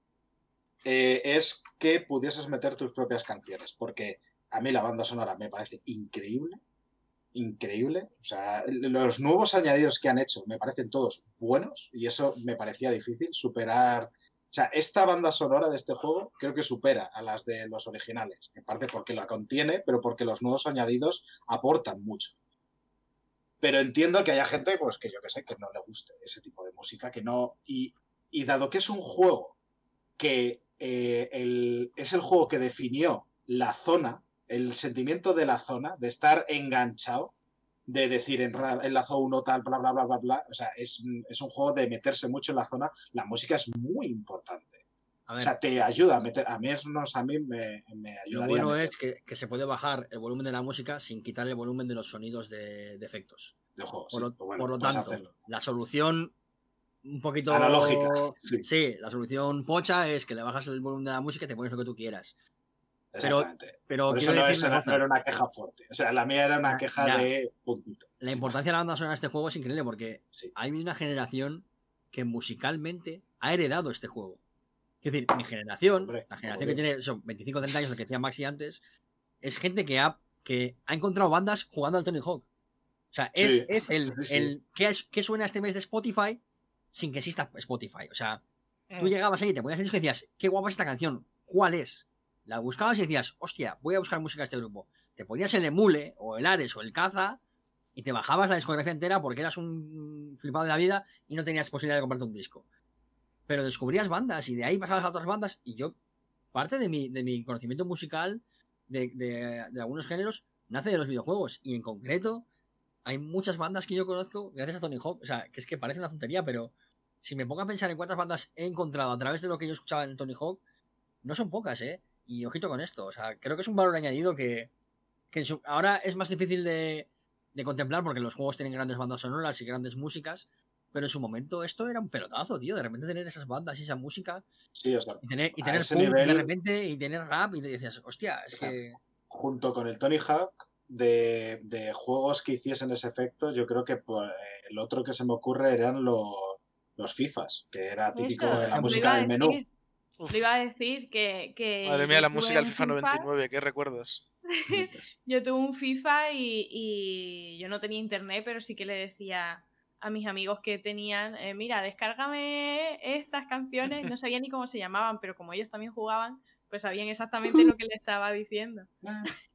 eh, es que pudieses meter tus propias canciones. Porque a mí la banda sonora me parece increíble. Increíble. O sea, los nuevos añadidos que han hecho me parecen todos buenos. Y eso me parecía difícil superar. O sea, esta banda sonora de este juego creo que supera a las de los originales. En parte porque la contiene, pero porque los nuevos añadidos aportan mucho. Pero entiendo que haya gente, pues que yo que sé, que no le guste ese tipo de música, que no. Y, dado que es un juego que eh, el- es el juego que definió la zona, el sentimiento de la zona, de estar enganchado, de decir en, en la zona 1 tal, bla, bla, bla, bla, bla. O sea, es, es un juego de meterse mucho en la zona. La música es muy importante. A O ver, sea, te ayuda a meter. A mí, eso no- a mí me, me lo ayudaría. a bueno es que, que se puede bajar el volumen de la música sin quitar el volumen de los sonidos de, de efectos. de juegos. Por lo, sí, pues bueno, por lo tanto, hacerlo. la solución un poquito Analógica, [LAUGHS] sí. Sí, la solución pocha es que le bajas el volumen de la música y te pones lo que tú quieras. Pero- Exactamente. Pero Por eso no, decir eso una no- cosa, no era una queja fuerte. O sea, la mía era una queja ya. de puntito. la Sí. importancia de la banda sonora de este juego es increíble porque Sí. hay una generación que musicalmente ha heredado este juego. Es decir, mi generación, Hombre, la generación que tiene son 25 30 años, lo que decía Maxi antes, es gente que ha, que ha encontrado bandas jugando al Tony Hawk. O sea, es, Sí, es el, sí, sí. el ¿qué, es- qué suena este mes de Spotify sin que exista Spotify. O sea, tú Mm. llegabas ahí, te ponías el disco y decías, qué guapa es esta canción, ¿cuál es? La buscabas y decías, hostia, voy a buscar música de este grupo. Te ponías el Emule, o el Ares, o el Caza, y te bajabas la discografía entera porque eras un flipado de la vida y no tenías posibilidad de comprarte un disco. Pero descubrías bandas y de ahí pasabas a otras bandas y yo, parte de mi, de mi conocimiento musical de, de- de algunos géneros nace de los videojuegos y en concreto hay muchas bandas que yo conozco gracias a Tony Hawk. O sea, que es que parece una tontería, pero si me pongo a pensar en cuántas bandas he encontrado a través de lo que yo escuchaba en Tony Hawk, no son pocas, ¿eh? Y ojito con esto. O sea, creo que es un valor añadido que, que su- ahora es más difícil de, de contemplar porque los juegos tienen grandes bandas sonoras y grandes músicas. Pero en su momento esto era un pelotazo, tío. De repente tener esas bandas y esa música Sí, o sea, y tener, y tener punk de nivel- repente y tener rap y te decías, hostia, es O sea, que. junto con el Tony Hawk, de, de juegos que hiciesen ese efecto, yo creo que por- el otro que se me ocurre eran los, los FIFAs, que era típico de la música del menú. decir. Lo iba a decir que. que Madre mía, la música del FIFA 99, qué recuerdos. [LAUGHS] Yo tuve un FIFA y, y yo no tenía internet, pero sí que le decía a mis amigos que tenían, eh, mira, descárgame estas canciones, no sabía ni cómo se llamaban, pero como ellos también jugaban, pues sabían exactamente lo que le estaba diciendo. [LAUGHS]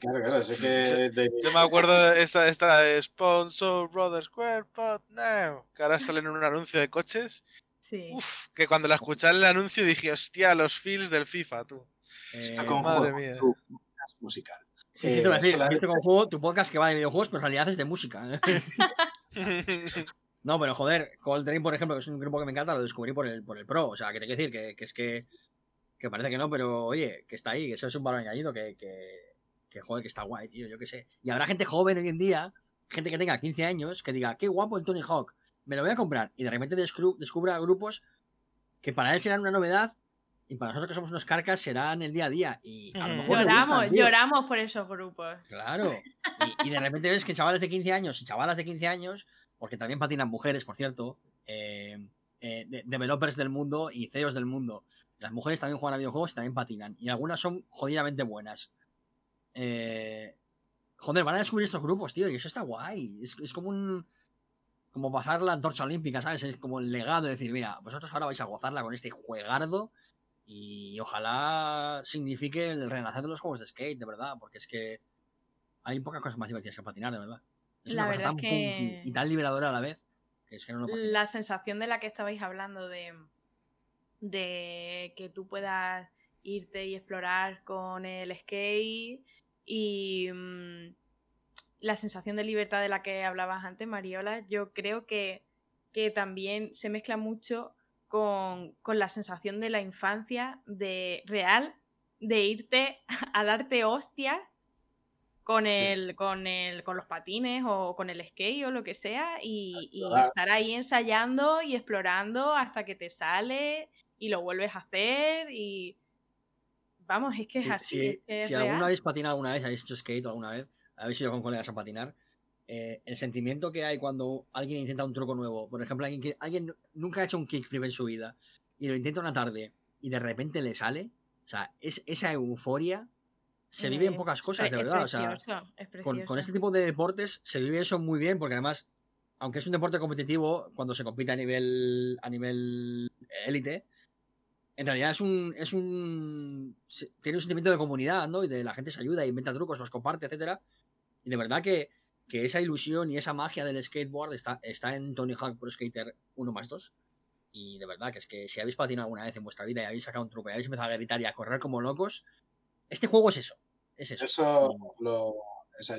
Claro, claro, es que de- Yo me acuerdo de esta, esta de Sponsor Brothers Square Pot Now, que ahora salen en un anuncio de coches. Sí. Uf, que cuando la escuché en el anuncio dije, hostia, los feels del FIFA, tú. está eh, con madre juego, mía. tu musical. Sí, sí, eh, te voy a decir, solamente- visto con juego, tu podcast que va de videojuegos, pero en realidad es de música. ¿eh? [LAUGHS] No, pero joder, Cold Drain, por ejemplo, que es un grupo que me encanta, lo descubrí por el, por el Pro. O sea, que te quiero decir que, que es que, que parece que no, pero oye, que está ahí, que eso es un valor añadido, que, que, que joder, que está guay, tío, yo qué sé. Y habrá gente joven hoy en día, gente que tenga 15 años, que diga, qué guapo el Tony Hawk, me lo voy a comprar. Y de repente descubra grupos que para él serán una novedad y para nosotros que somos unos carcas serán el día a día. Y a lo Ujú. mejor le Lloramos, gustan, lloramos por esos grupos. Claro. Y, y de repente ves que chavales de 15 años y chavalas de 15 años, porque también patinan mujeres, por cierto, eh, eh, de- developers del mundo y CEOs del mundo. Las mujeres también juegan a videojuegos y también patinan. Y algunas son jodidamente buenas. Eh, joder, van a descubrir estos grupos, tío, y eso está guay. Es, es como un. Como pasar la antorcha olímpica, ¿sabes? Es como el legado de decir, mira, vosotros ahora vais a gozarla con este juegardo y ojalá signifique el renacer de los juegos de skate, de verdad, porque es que hay pocas cosas más divertidas que patinar, de verdad. Es La una cosa verdad tan es que- y tan liberadora a la vez que es que no lo patinas. La sensación de la que estabais hablando de, de que tú puedas irte y explorar con el skate y mm, la sensación de libertad de la que hablabas antes, Mariola, yo creo que, que también se mezcla mucho con, con la sensación de la infancia de real de irte [LAUGHS] a darte hostia con Sí. el, con el, con los patines o con el skate o lo que sea y, y explorar. estar ahí ensayando y explorando hasta que te sale y lo vuelves a hacer y vamos, es que es así, si, es que es si real. alguna habéis patinado alguna vez, habéis hecho skate alguna vez, habéis ido con colegas a patinar, eh, el sentimiento que hay cuando alguien intenta un truco nuevo, por ejemplo, alguien, que, alguien nu- nunca ha hecho un kickflip en su vida y lo intenta una tarde y de repente le sale, o sea, es, esa euforia se vive en pocas cosas, de verdad. O sea, es con, este tipo de deportes se vive eso muy bien porque además aunque es un deporte competitivo cuando se compite a nivel a nivel élite en realidad es un es un tiene un sentimiento de comunidad no y de la gente se ayuda inventa trucos los comparte etcétera y de verdad que, que esa ilusión y esa magia del skateboard está, está en Tony Hawk Pro Skater 1 más 2 y de verdad que es que si habéis patinado alguna vez en vuestra vida y habéis sacado un truco y habéis empezado a gritar y a correr como locos este juego es eso es eso lo.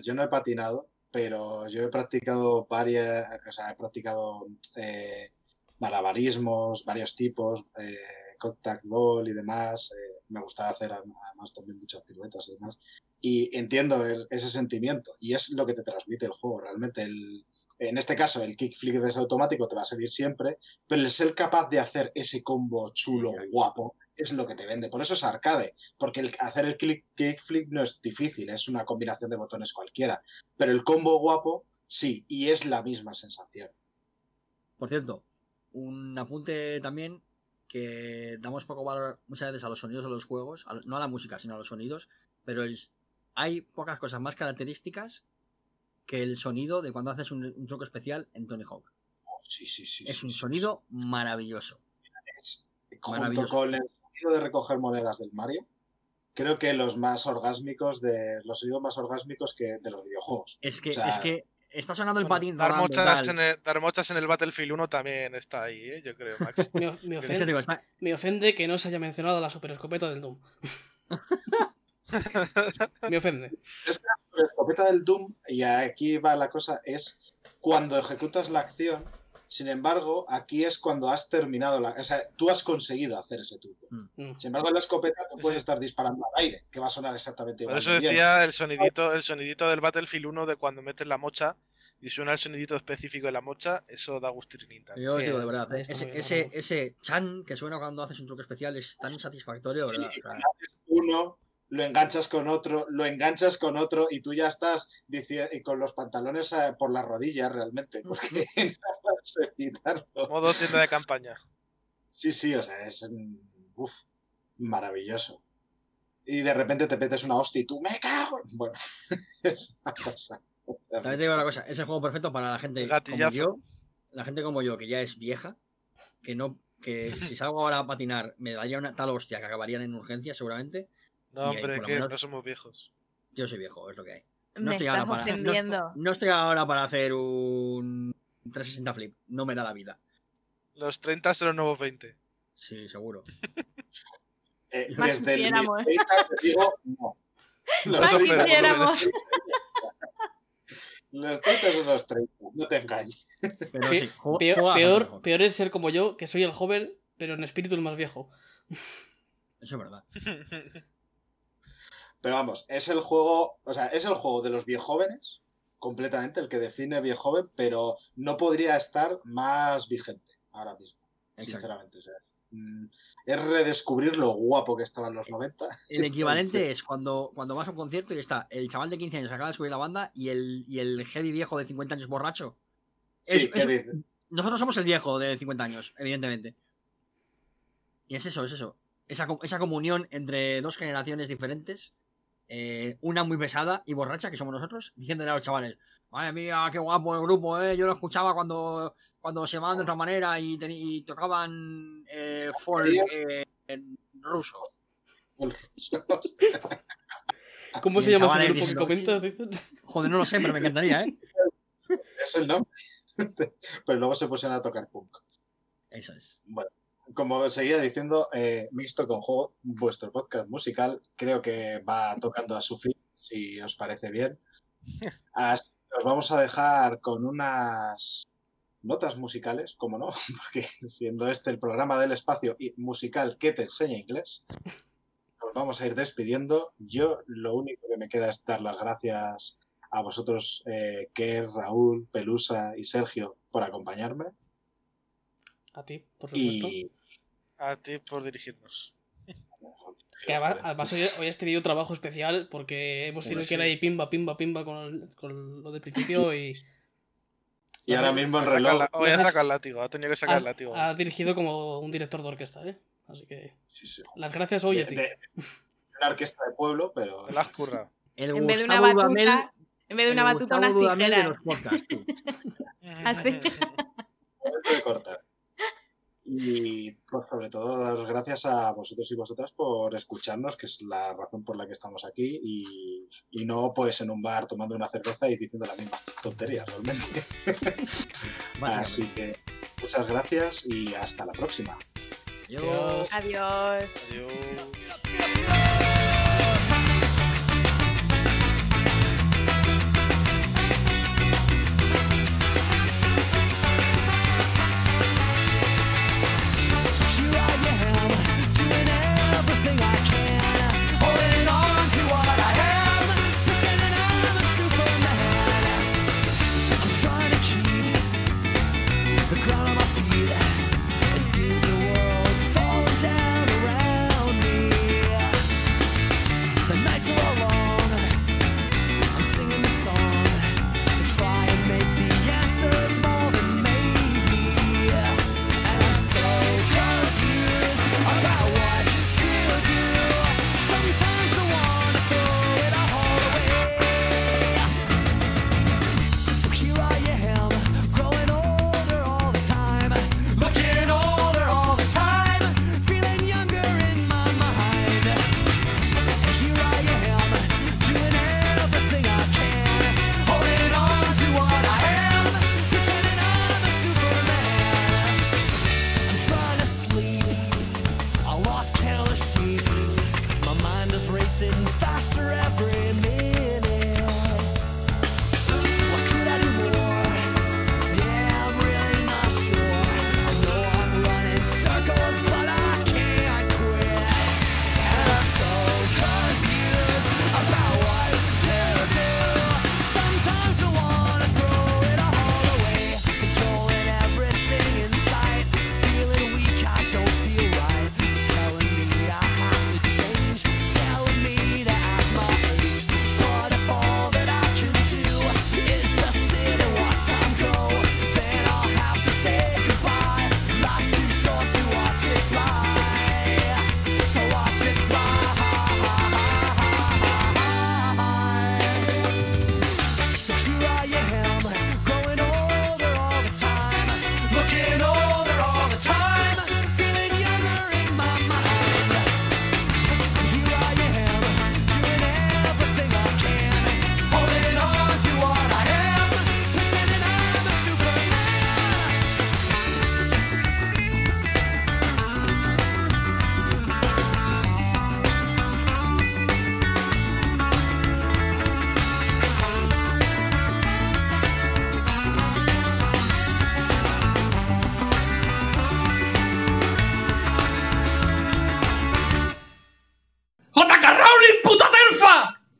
Yo no he patinado, pero yo he practicado varias. O sea, he practicado eh, malabarismos, varios tipos, eh, contact ball y demás. eh, me gustaba hacer además también muchas piruetas y demás. Y entiendo el- ese sentimiento. Y es lo que te transmite el juego, realmente. El, en este caso el kickflip es automático, te va a salir siempre, pero el ser capaz de hacer ese combo chulo, guapo, es lo que te vende. Por eso es arcade, porque el hacer el click- kickflip no es difícil, es una combinación de botones cualquiera. Pero el combo guapo, sí, y es la misma sensación. Por cierto, un apunte también que damos poco valor muchas veces a los sonidos de los juegos, no a la música, sino a los sonidos, pero el- hay pocas cosas más características que el sonido de cuando haces un, un truco especial en Tony Hawk. Sí, sí, sí. Es sí, un sí, sonido maravilloso. Junto maravilloso. con el sonido de recoger monedas del Mario, creo que los más orgásmicos de los sonidos más orgásmicos que de los videojuegos. Es que, O sea, es que está sonando el Bueno, patín. dar, mochas en el, dar mochas en el Battlefield 1 también está ahí, ¿eh? yo creo, Max. [LAUGHS] Me, ofende, me que no se haya mencionado la superescopeta del Doom. [LAUGHS] [LAUGHS] me ofende. La escopeta del Doom, y aquí va la cosa, es cuando ejecutas la acción. Sin embargo, aquí es cuando has terminado la. O sea, tú has conseguido hacer ese truco. Mm. Sin embargo, en la escopeta tú puedes estar disparando al aire, que va a sonar exactamente Por igual. eso de bien. decía el sonidito, el sonidito del Battlefield 1 de cuando metes la mocha y suena el sonidito específico de la mocha, eso da también. Yo os digo de verdad, ese, ese, ese chan que suena cuando haces un truco especial es tan satisfactorio, ¿verdad? Sí, O sea, Uno, lo enganchas con otro, lo enganchas con otro, y tú ya estás y con los pantalones eh, por las rodillas realmente, porque [LAUGHS] no puedes evitarlo. Modo tienda de campaña. Sí, sí, o sea, es uf, maravilloso. Y de repente te petes una hostia y tú, me cago. en-". Bueno, [LAUGHS] es una cosa. También te digo una cosa, es el juego perfecto para la gente como Gatillazo. yo, la gente como yo, que ya es vieja, que no, que si salgo ahora a patinar me daría una tal hostia que acabarían en urgencia seguramente. No, Y hombre, que menos- no somos viejos. Yo soy viejo, es lo que hay. No Me estoy estás ahora para, no, no estoy ahora para hacer un 360 flip, no me da la vida. Los 30 son los nuevos 20. Sí, seguro. [LAUGHS] Eh, Más desde el quisiéramos. 30 te digo, no. [LAUGHS] Los Más 30 quisiéramos. Los 30 son los 30, no te engañes. Pero Pe- sí, peor, peor, peor es ser como yo, que soy el joven, pero en espíritu el más viejo. Eso es verdad. [LAUGHS] Pero vamos, es el juego, o sea, es el juego de los viejóvenes, completamente, el que define viejoven, pero no podría estar más vigente ahora mismo, Exacto. sinceramente. o sea, mm, es redescubrir lo guapo que estaba en los 90. [LAUGHS] El equivalente es cuando, cuando vas a un concierto y está el chaval de 15 años acaba de subir la banda y el, y el heavy viejo de 50 años borracho. Sí, ¿qué es- dices? nosotros somos el viejo de 50 años, evidentemente. Y es eso, es eso. Esa, esa comunión entre dos generaciones diferentes, eh, una muy pesada y borracha, que somos nosotros, diciéndole a los chavales, madre mía, qué guapo el grupo, eh. yo lo escuchaba cuando, cuando se llamaban de otra manera y, y tocaban eh, folk eh, en ruso. [LAUGHS] ¿Cómo Y se llama ese grupo que comentas? Dicen? [LAUGHS] Joder, no lo sé, pero me encantaría, ¿eh? [LAUGHS] es el nombre. Pero luego se pusieron a tocar punk. Eso es. Como seguía diciendo, eh, Mixto con Juego, vuestro podcast musical, creo que va tocando a su fin, si os parece bien. [LAUGHS] Así que os vamos a dejar con unas notas musicales, como no, [LAUGHS] porque siendo este el programa del espacio y musical que te enseña inglés, nos vamos a ir despidiendo. Yo lo único que me queda es dar las gracias a vosotros, eh, Kerr, Raúl, Pelusa y Sergio, por acompañarme. A ti, por supuesto. Y A ti por dirigirnos. Que además, además hoy, hoy has tenido trabajo especial porque hemos tenido que ir ahí pimba, pimba, pimba con, el- con lo del principio y [LAUGHS] Y ahora mismo el reloj. la- Voy a Has- sacar el látigo, ha tenido que sacar has, el látigo. has dirigido como un director de orquesta, ¿eh? Así que Sí, sí. las gracias hoy De, a ti. de- una orquesta de pueblo, pero. Te la has currado. El En vez de una Dudamel- batuta, en vez de una batuta, unas tijeras. [LAUGHS] Así. momento de cortar. Y pues, sobre todo daros gracias a vosotros y vosotras por escucharnos, que es la razón por la que estamos aquí, y, y no pues en un bar tomando una cerveza y diciendo las mismas tonterías realmente. [LAUGHS] Así que muchas gracias y hasta la próxima. Adiós. Adiós. Adiós.